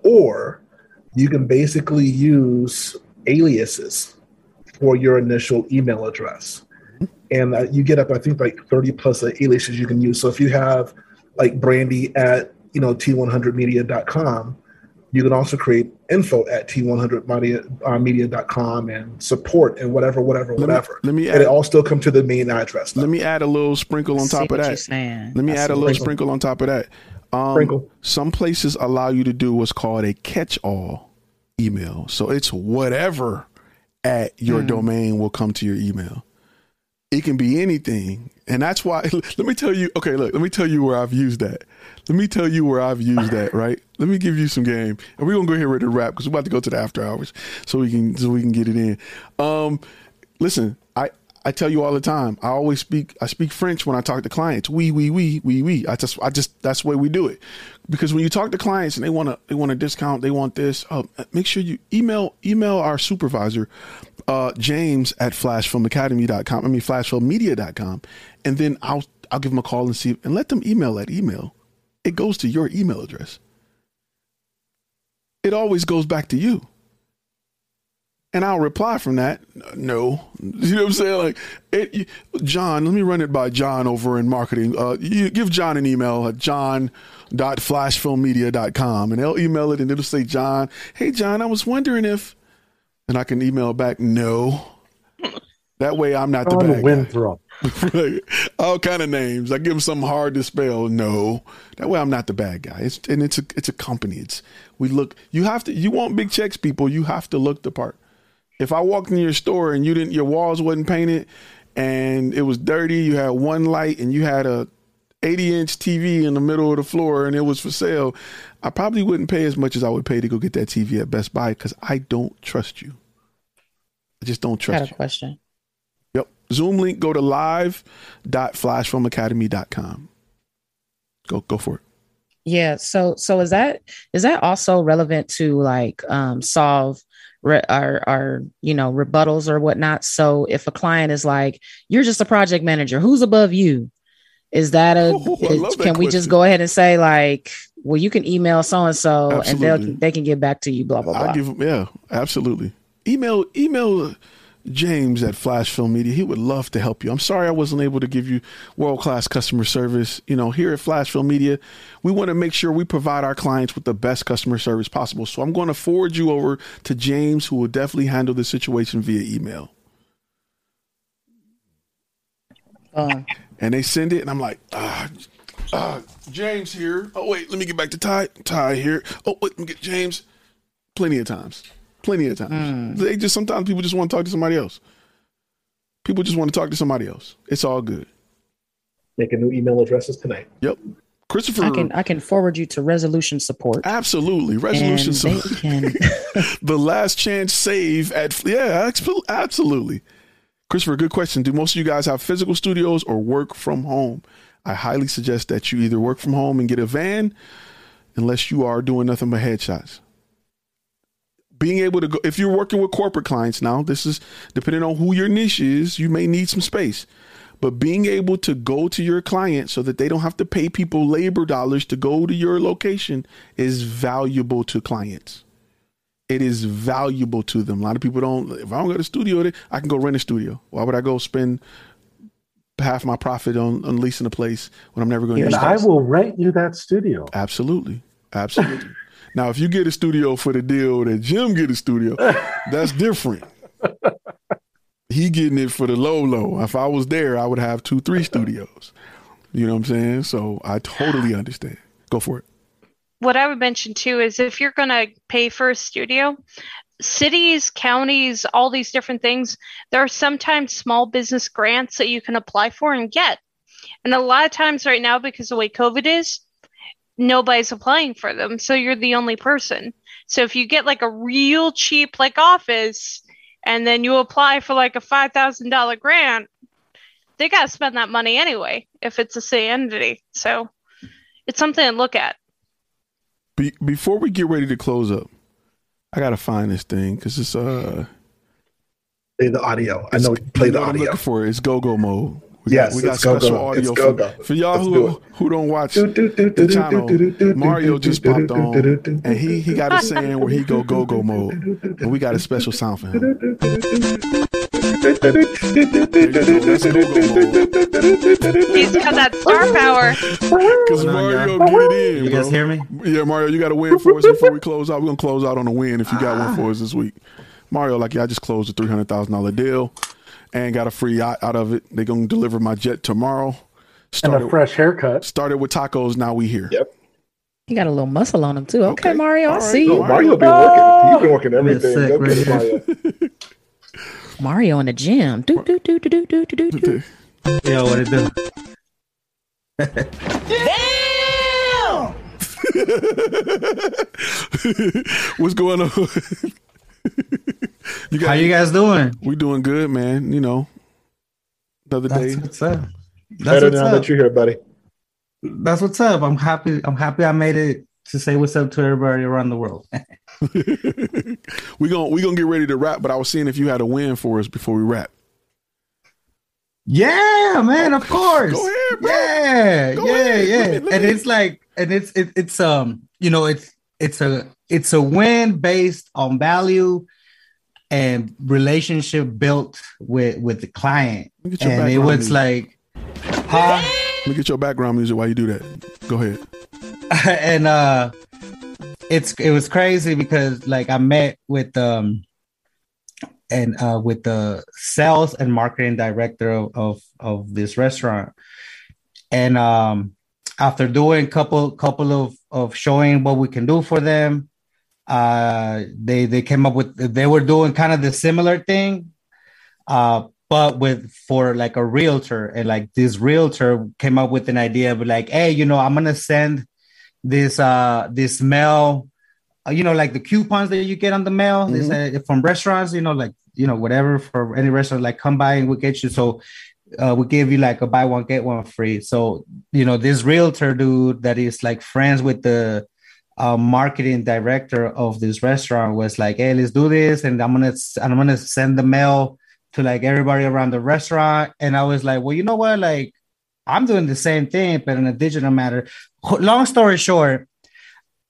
or you can basically use aliases for your initial email address. And uh, you get up, I think, like 30 plus aliases you can use. So if you have like Brandy at, you know, t100media.com, you can also create info at t100media.com uh, and support and whatever, whatever, let whatever. Me, let me add, and it all still come to the main address. Though. Let me add a little sprinkle on top of that. Let me add a little sprinkle on top of that. Um, some places allow you to do what's called a catch-all email. So it's whatever at your mm. domain will come to your email. It can be anything. And that's why, <laughs> let me tell you, okay, look, let me tell you where I've used that. Let me tell you where I've used that, right? Let me give you some game. And we're to go here with the wrap because we're about to go to the after hours so we can, so we can get it in. Um, listen, I, I tell you all the time. I always speak. I speak French when I talk to clients. We, we, we, we, we. I just, I just. That's the way we do it. Because when you talk to clients and they want to, they want a discount. They want this. Uh, make sure you email, email our supervisor, uh, James at flashfilmacademy.com. I mean flashfilmmedia.com, and then I'll, I'll give them a call and see and let them email that email. It goes to your email address. It always goes back to you. And I'll reply from that, no. <laughs> You know what I'm saying? Like, it, John, let me run it by John over in marketing. Uh, you give John an email at john.flashfilmmedia.com and they'll email it and it'll say, John, hey, John, I was wondering if, and I can email back, no. That way I'm not the bad Winthrop. <laughs> All kind of names. I give them something hard to spell. No, that way I'm not the bad guy. It's and it's a it's a company. It's we look. You have to. You want big checks, people. You have to look the part. If I walked in your store and you didn't, your walls wasn't painted, and it was dirty, you had one light, and you had a 80 inch TV in the middle of the floor, and it was for sale, I probably wouldn't pay as much as I would pay to go get that TV at Best Buy because I don't trust you. I just don't trust I got a you. question. Zoom link, go to live.flashfilmacademy.com. Go go for it. Yeah. So so is that is that also relevant to like um solve re- our our you know rebuttals or whatnot? So if a client is like, you're just a project manager, who's above you? Is that a <laughs> Oh, is- that can we just go ahead and say like, well, you can email so and so and they'll they can get back to you, blah blah blah. I'll give them, yeah, absolutely. Email email James at Flash Film Media. He would love to help you. I'm sorry I wasn't able to give you world class customer service. You know, here at Flash Film Media, we want to make sure we provide our clients with the best customer service possible. So I'm going to forward you over to James, who will definitely handle the situation via email. Um, and they send it, and I'm like, ah, James here. Oh wait, let me get back to Ty. Ty here. Oh wait, let me get James. Plenty of times, plenty of times. Mm. They just sometimes people just want to talk to somebody else. People just want to talk to somebody else. It's all good. Making new email addresses tonight. Yep, Christopher. I can I can forward you to resolution support. absolutely resolution. and they so- can <laughs> the last chance save at yeah, absolutely. Christopher, good question. Do most of you guys have physical studios or work from home? I highly suggest that you either work from home and get a van, unless you are doing nothing but headshots. Being able to go, if you're working with corporate clients now, this is depending on who your niche is, you may need some space. But being able to go to your client so that they don't have to pay people labor dollars to go to your location is valuable to clients it is valuable to them. A lot of people don't. If I don't go to the studio, I can go rent a studio. Why would I go spend half my profit on, on leasing a place when I'm never going to use it? Use I will rent you that studio. Absolutely, absolutely. Now, if you get a studio for the deal that Jim get a studio, <laughs> that's different. he getting it for the low low. If I was there, I would have two, three studios. You know what I'm saying? So I totally understand. Go for it. what I would mention too is if you're going to pay for a studio, cities, counties, all these different things, there are sometimes small business grants that you can apply for and get. And a lot of times right now, because of the way COVID is, nobody's applying for them. So you're the only person. So if you get like a real cheap like office and then you apply for like a $5,000 grant, they got to spend that money anyway if it's a city entity. So it's something to look at. Be- before we get ready to close up, I gotta find this thing because it's uh Play the audio. I know. Play you the know what I'm audio. looking for. It's go go mode. We Yes, got, we got it's go-go. special audio It's for, go-go. for y'all Let's who do who don't watch Do, do, do, the do, do, channel. Mario just popped do, on, and he he got a saying where he go go go <laughs> mode, and we got a special sound for him. He's got that star power. Because Mario y'all. get it in, You bro. guys hear me? Yeah, Mario, you got a win for us before we close out. We're gonna close out on a win if you got one ah. for us this week. Mario, like yeah, I just closed a three hundred thousand dollar deal and got a free yacht out of it. They're gonna deliver my jet tomorrow. And Started a fresh haircut. started with tacos. Now we here. Yep. you got a little muscle on him too. Okay, Okay. Mario, I All right. see No, you. No, Mario been working. He's been working everything. sick Go right get here. Mario. <laughs> Mario in the gym. Do do do do do do do do. Yo, what it do? <laughs> <laughs> What's going on? <laughs> you got How you guys doing? we doing good, man. You know, the other That's day. what's up. That's Better what's now up. that you're here, buddy. That's what's up. I'm happy. I'm happy I made it to say what's up to everybody around the world. <laughs> <laughs> we gonna we gonna get ready to wrap, but I was seeing if you had a win for us before we wrap. Yeah, man, of course. Go ahead, bro. Yeah, Go yeah, ahead. yeah. Let me- let and it's like, and it's it, it's um, you know, it's it's a it's a win based on value and relationship built with with the client. Let me get your And it was music. like, huh? Let me get your background music while you do that. Go ahead. <laughs> and uh it's it was crazy because like I met with um and uh with the sales and marketing director of of, of this restaurant and um after doing couple couple of of showing what we can do for them uh they they came up with they were doing kind of the similar thing uh but with for like a realtor and like this realtor came up with an idea of like hey you know i'm gonna send this uh this mail uh, you know like the coupons that you get on the mail this, uh, from restaurants you know like you know, whatever for any restaurant, like come by and we'll get you. So uh, we give you like a buy one get one free. So you know, this realtor dude that is like friends with the uh, marketing director of this restaurant was like, "Hey, let's do this," and I'm gonna I'm gonna send the mail to like everybody around the restaurant. And I was like, "Well, you know what? Like, I'm doing the same thing, but in a digital matter." Long story short,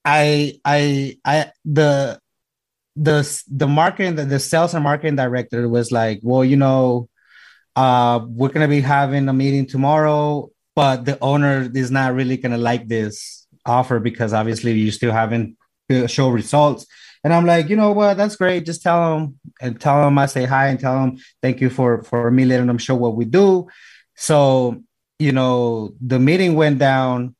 I I I the the the marketing the, the sales and marketing director was like, "Well, you know." Uh, we're gonna be having a meeting tomorrow, but the owner is not really gonna like this offer because obviously you still haven't show results. And I'm like, you know what? That's great. Just tell them and tell them I say hi and tell them thank you for for me letting them show what we do. So you know, the meeting went down,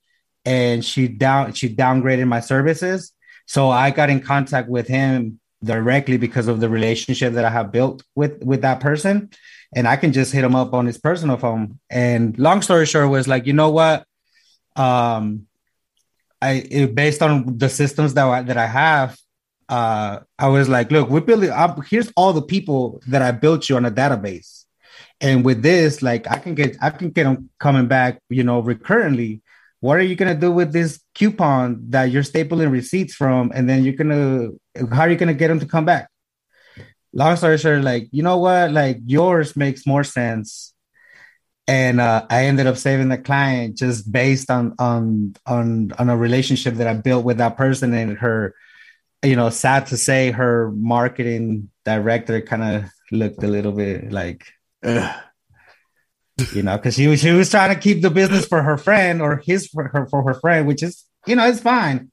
and she down she downgraded my services. So I got in contact with him directly because of the relationship that I have built with with that person and I can just hit him up on his personal phone. And long story short was like, you know what? Um, I it, based on the systems that I, that I have, uh, I was like, look, we're building. I'm, here's all the people that I built you on a database, and with this, like, I can get I can get them coming back, you know, recurrently. What are you gonna do with this coupon that you're stapling receipts from, and then you're gonna how are you gonna get them to come back? Long story short, like, you know what? Like yours makes more sense. And uh, I ended up saving the client just based on on on on a relationship that I built with that person and her, you know, sad to say her marketing director kind of looked a little bit like Ugh. you know, because she was she was trying to keep the business for her friend or his for her for her friend, which is you know, it's fine.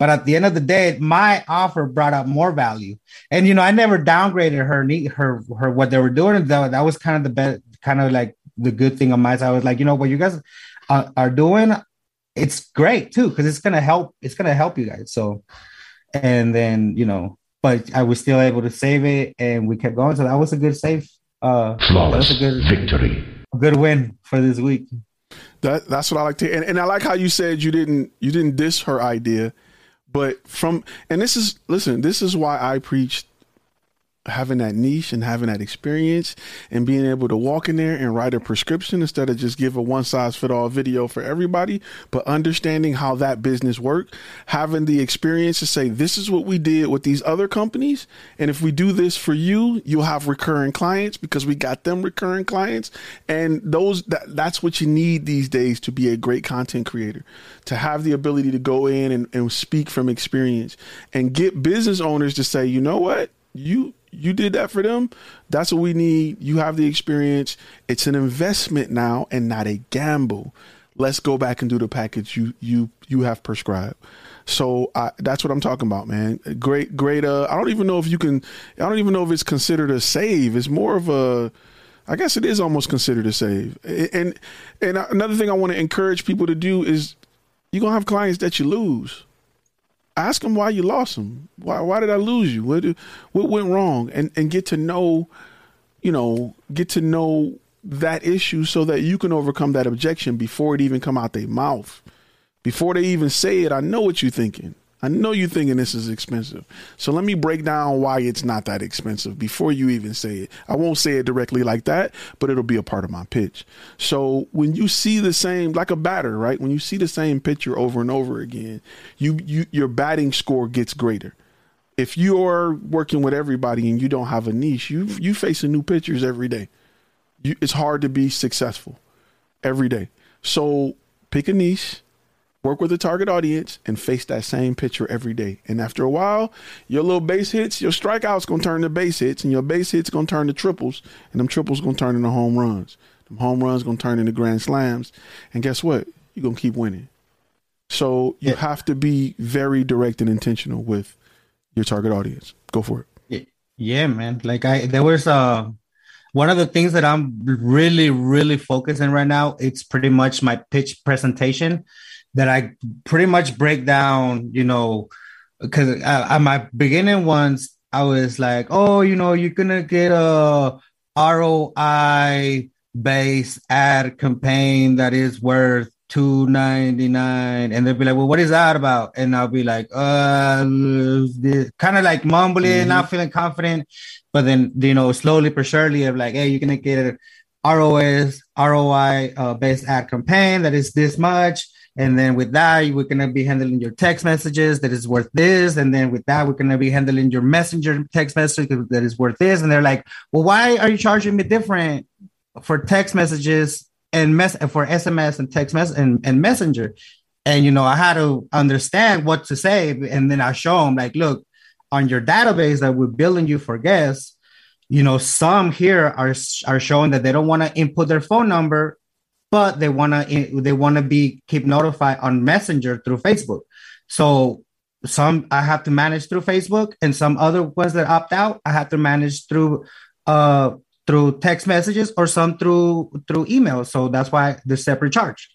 But at the end of the day, my offer brought up more value. And you know, I never downgraded her her her what they were doing. That, that was kind of the best, kind of like the good thing on my side. I was like, you know, what you guys are, are doing, it's great too, because it's gonna help. It's gonna help you guys. So, and then you know, but I was still able to save it, and we kept going. So that was a good save. Uh, Flawless that was a good victory. A good win for this week. That that's what I like to, and, and I like how you said you didn't you didn't diss her idea but from and this is listen, this is why I preach having that niche and having that experience and being able to walk in there and write a prescription instead of just give a one size fit all video for everybody, but understanding how that business work, having the experience to say this is what we did with these other companies and if we do this for you, you'll have recurring clients because we got them recurring clients and those that, that's what you need these days to be a great content creator, to have the ability to go in and, and speak from experience and get business owners to say, "You know what? You you did that for them. That's what we need. You have the experience. It's an investment now and not a gamble. Let's go back and do the package you you you have prescribed. So I, that's what I'm talking about, man. Great, great. Uh, I don't even know if you can. I don't even know if it's considered a save. It's more of a. I guess it is almost considered a save. And and another thing I want to encourage people to do is you're gonna have clients that you lose ask them why you lost them. Why why did I lose you? What what went wrong? And and get to know, you know, get to know that issue so that you can overcome that objection before it even come out their mouth. Before they even say it, I know what you're thinking. I know you're thinking this is expensive. So let me break down why it's not that expensive before you even say it. I won't say it directly like that, but it'll be a part of my pitch. So when you see the same like a batter, right? When you see the same picture over and over again, you, you your batting score gets greater. If you're working with everybody and you don't have a niche, you you facing new pitchers every day. You, it's hard to be successful every day. So pick a niche work with a target audience and face that same pitcher every day. And after a while, your little base hits, your strikeouts gonna turn to base hits, and your base hits gonna turn to triples, and them triples gonna turn into home runs. Them home runs gonna turn into grand slams. And guess what? You're gonna keep winning. So you yeah. have to be very direct and intentional with your target audience. Go for it. Yeah, man. Like I there was uh one of the things that I'm really, really focusing right now, it's pretty much my pitch presentation that I pretty much break down, you know, because at my beginning ones, I was like, oh, you know, you're gonna get a ROI based ad campaign that is worth two ninety nine, and they'll be like, "Well, what is that about?" And I'll be like, "Uh, kind of like mumbling, mm-hmm. not feeling confident." But then, you know, slowly but surely, of like, "Hey, you're gonna get a ROS ROI uh, based ad campaign that is this much." And then with that, we're gonna be handling your text messages that is worth this. And then with that, we're gonna be handling your messenger text message that is worth this. And they're like, well, why are you charging me different for text messages and mess for SMS and text mess and, and messenger? And you know, I had to understand what to say. And then I show them like, look, on your database that we're billing you for guests, you know, some here are are showing that they don't want to input their phone number but they want to they want to be keep notified on messenger through facebook so some i have to manage through facebook and some other ones that opt out i have to manage through uh through text messages or some through through email so that's why the separate charge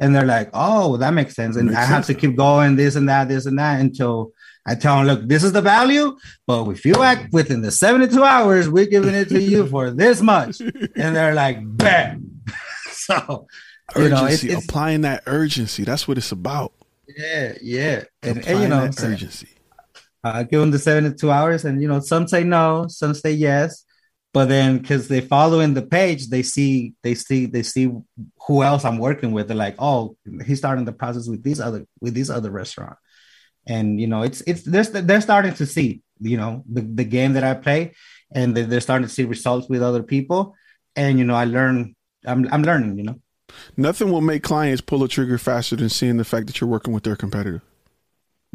and they're like oh that makes sense and makes i have sense. to keep going this and that this and that until I tell them, look, this is the value, but if you act within the 72 hours, we're giving it to you <laughs> for this much. And they're like, bam. <laughs> so you know, it's, it's, applying that urgency. That's what it's about. Yeah, yeah, and, and you know, urgency. I give them the seventy-two hours, and you know, some say no, some say yes, but then because they follow in the page, they see, they see, they see who else I'm working with. They're like, oh, he's starting the process with these other with these other restaurant, and you know, it's it's they're they're starting to see, you know, the the game that I play, and they're starting to see results with other people, and you know, I learn I'm I'm learning, you know. Nothing will make clients pull a trigger faster than seeing the fact that you're working with their competitor.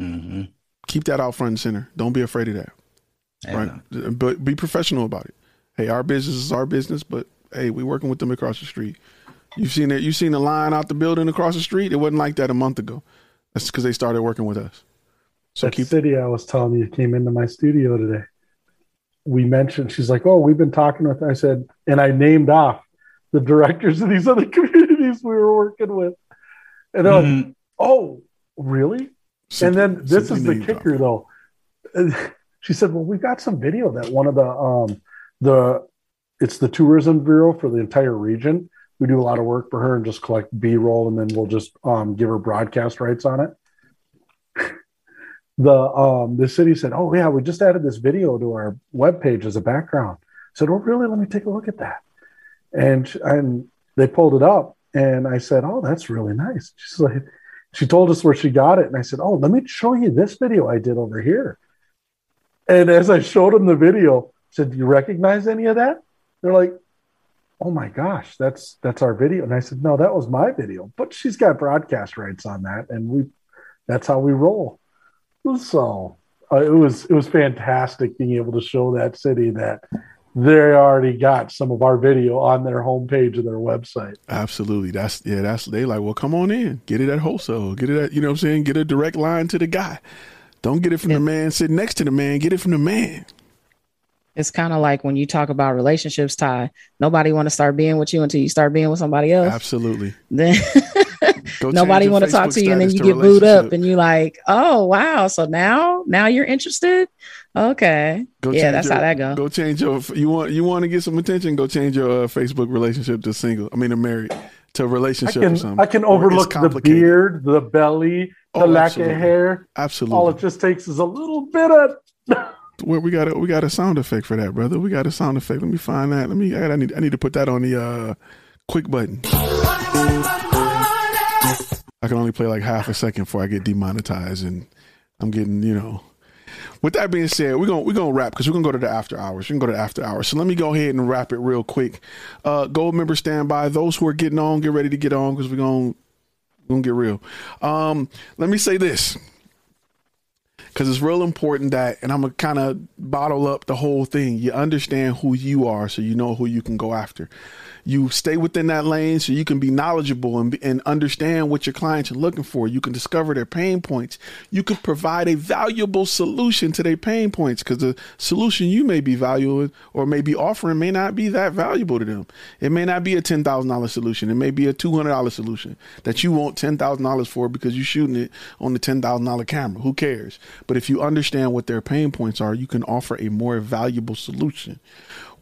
Mm-hmm. Keep that out front and center. Don't be afraid of that. right, but be professional about it. Hey, our business is our business, but hey, we're working with them across the street. You've seen it. You've seen the line out the building across the street. It wasn't like that a month ago. That's because they started working with us. So that keep city I was telling you came into my studio today. We mentioned she's like, "Oh, we've been talking with." I said, and I named off the directors of these other <laughs> communities we were working with. And they're mm-hmm. like, oh, really? and then this is the kicker, though. <laughs> She said, well, we got some video that one of the, um, the, it's the tourism bureau for the entire region. We do a lot of work for her and just collect B roll and then we'll just um, give her broadcast rights on it. <laughs> the um, the city said, "Oh yeah, we just added this video to our web page as a background." I said, "Oh really? Let me take a look at that." And and they pulled it up, and I said, "Oh, that's really nice." She's like, she told us where she got it, and I said, "Oh, let me show you this video I did over here." And as I showed them the video, I said, "Do you recognize any of that?" They're like, "Oh my gosh, that's that's our video." And I said, "No, that was my video, but she's got broadcast rights on that, and we that's how we roll." So uh, it was it was fantastic being able to show that city that they already got some of our video on their homepage of their website. Absolutely. That's yeah, that's they like, well, come on in. Get it at wholesale. Get it at, you know what I'm saying? Get a direct line to the guy. Don't get it from yeah. the man sitting next to the man. Get it from the man. It's kind of like when you talk about relationships, Ty. Nobody want to start being with you until you start being with somebody else. Absolutely. Then <laughs> nobody want to talk to you, and then you get booed up, and you like, oh wow, so now now you're interested. Okay. Go yeah, that's your, how that goes. Go change your you want you want to get some attention. Go change your uh, Facebook relationship to single. I mean, a married to a relationship I can, or something. I can overlook the beard, the belly, the oh, lack absolutely. of hair. Absolutely. All it just takes is a little bit of. <laughs> Where we got a we got a sound effect for that, brother. We got a sound effect. Let me find that. Let me. I, need. I need to put that on the uh, quick button. I can only play like half a second before I get demonetized, and I'm getting you know with that being said, we're gonna we're gonna wrap because we're gonna go to the after hours. We're gonna go to the after hours. So let me go ahead and wrap it real quick. Uh, gold members stand by. Those who are getting on, get ready to get on because we're gonna we're gonna get real. Um, let me say this because it's real important that, and I'm gonna kind of bottle up the whole thing. You understand who you are, so you know who you can go after you stay within that lane so you can be knowledgeable and, and understand what your clients are looking for. You can discover their pain points. You can provide a valuable solution to their pain points because the solution you may be valuing or may be offering may not be that valuable to them. It may not be a $10,000 solution. It may be a $200 solution that you want $10,000 for because you're shooting it on the $10,000 camera. Who cares? But if you understand what their pain points are, you can offer a more valuable solution.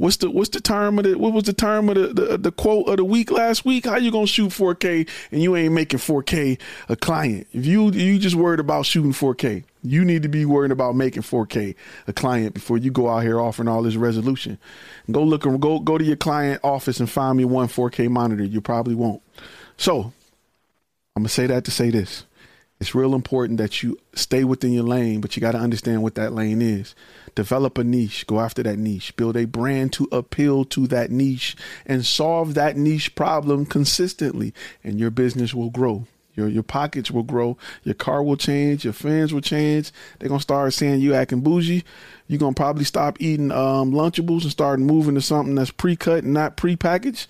What's the what's the term of the what was the term of the, the, the quote of the week last week? How you gonna shoot 4K and you ain't making 4K a client? If you you just worried about shooting 4K, you need to be worried about making 4K a client before you go out here offering all this resolution. Go look and go go to your client office and find me one 4K monitor. You probably won't. So I'm gonna say that to say this. It's real important that you stay within your lane, but you got to understand what that lane is. Develop a niche, go after that niche, build a brand to appeal to that niche and solve that niche problem consistently, and your business will grow. Your, your pockets will grow, your car will change, your friends will change. They're gonna start saying you acting bougie. You're gonna probably stop eating um, Lunchables and start moving to something that's pre-cut and not pre-packaged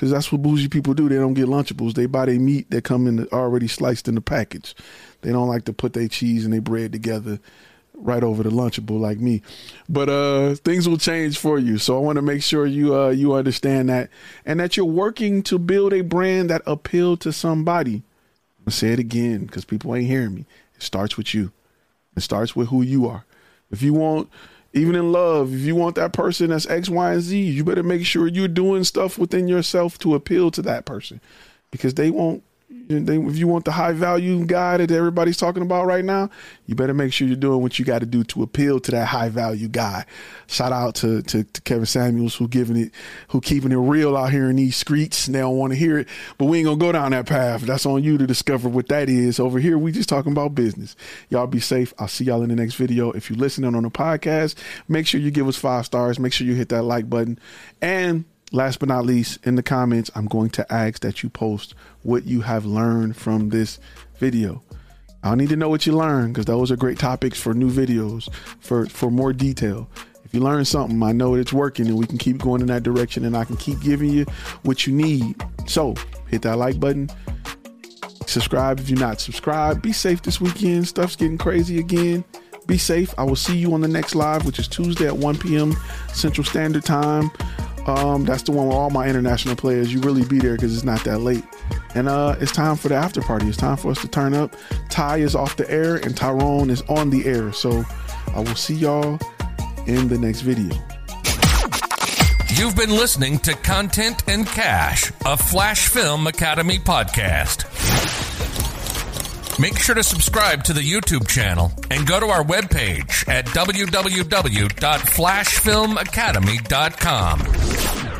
because that's what bougie people do. They don't get Lunchables. They buy their meat that come in the, already sliced in the package. They don't like to put their cheese and their bread together right over the Lunchable like me. But uh, things will change for you. So I want to make sure you uh, you understand that and that you're working to build a brand that appeal to somebody. I'm gonna say it again because people ain't hearing me. It starts with you. It starts with who you are. If you want even in love, if you want that person that's X, Y, and Z, you better make sure you're doing stuff within yourself to appeal to that person. Because they won't if you want the high value guy that everybody's talking about right now, you better make sure you're doing what you got to do to appeal to that high value guy. Shout out to, to, to, Kevin Samuels who giving it, who keeping it real out here in these streets. And they don't want to hear it, but we ain't gonna go down that path. That's on you to discover what that is. Over here, we just talking about business. Y'all be safe. I'll see y'all in the next video. If you're listening on the podcast, make sure you give us five stars. Make sure you hit that like button and last but not least, in the comments, I'm going to ask that you post what you have learned from this video. I need to know what you learned because those are great topics for new videos for for more detail. If you learn something, I know it's working and we can keep going in that direction and I can keep giving you what you need. So hit that like button. Subscribe if you're not subscribed. Be safe this weekend. Stuff's getting crazy again. Be safe. I will see you on the next live, which is Tuesday at 1 p.m. Central Standard Time. Um, that's the one with all my international players. You really be there because it's not that late. And uh, it's time for the after party. It's time for us to turn up. Ty is off the air and Tyrone is on the air. So I will see y'all in the next video. You've been listening to Content and Cash, a Flash Film Academy podcast. Make sure to subscribe to the YouTube channel and go to our webpage at www.flashfilmacademy.com.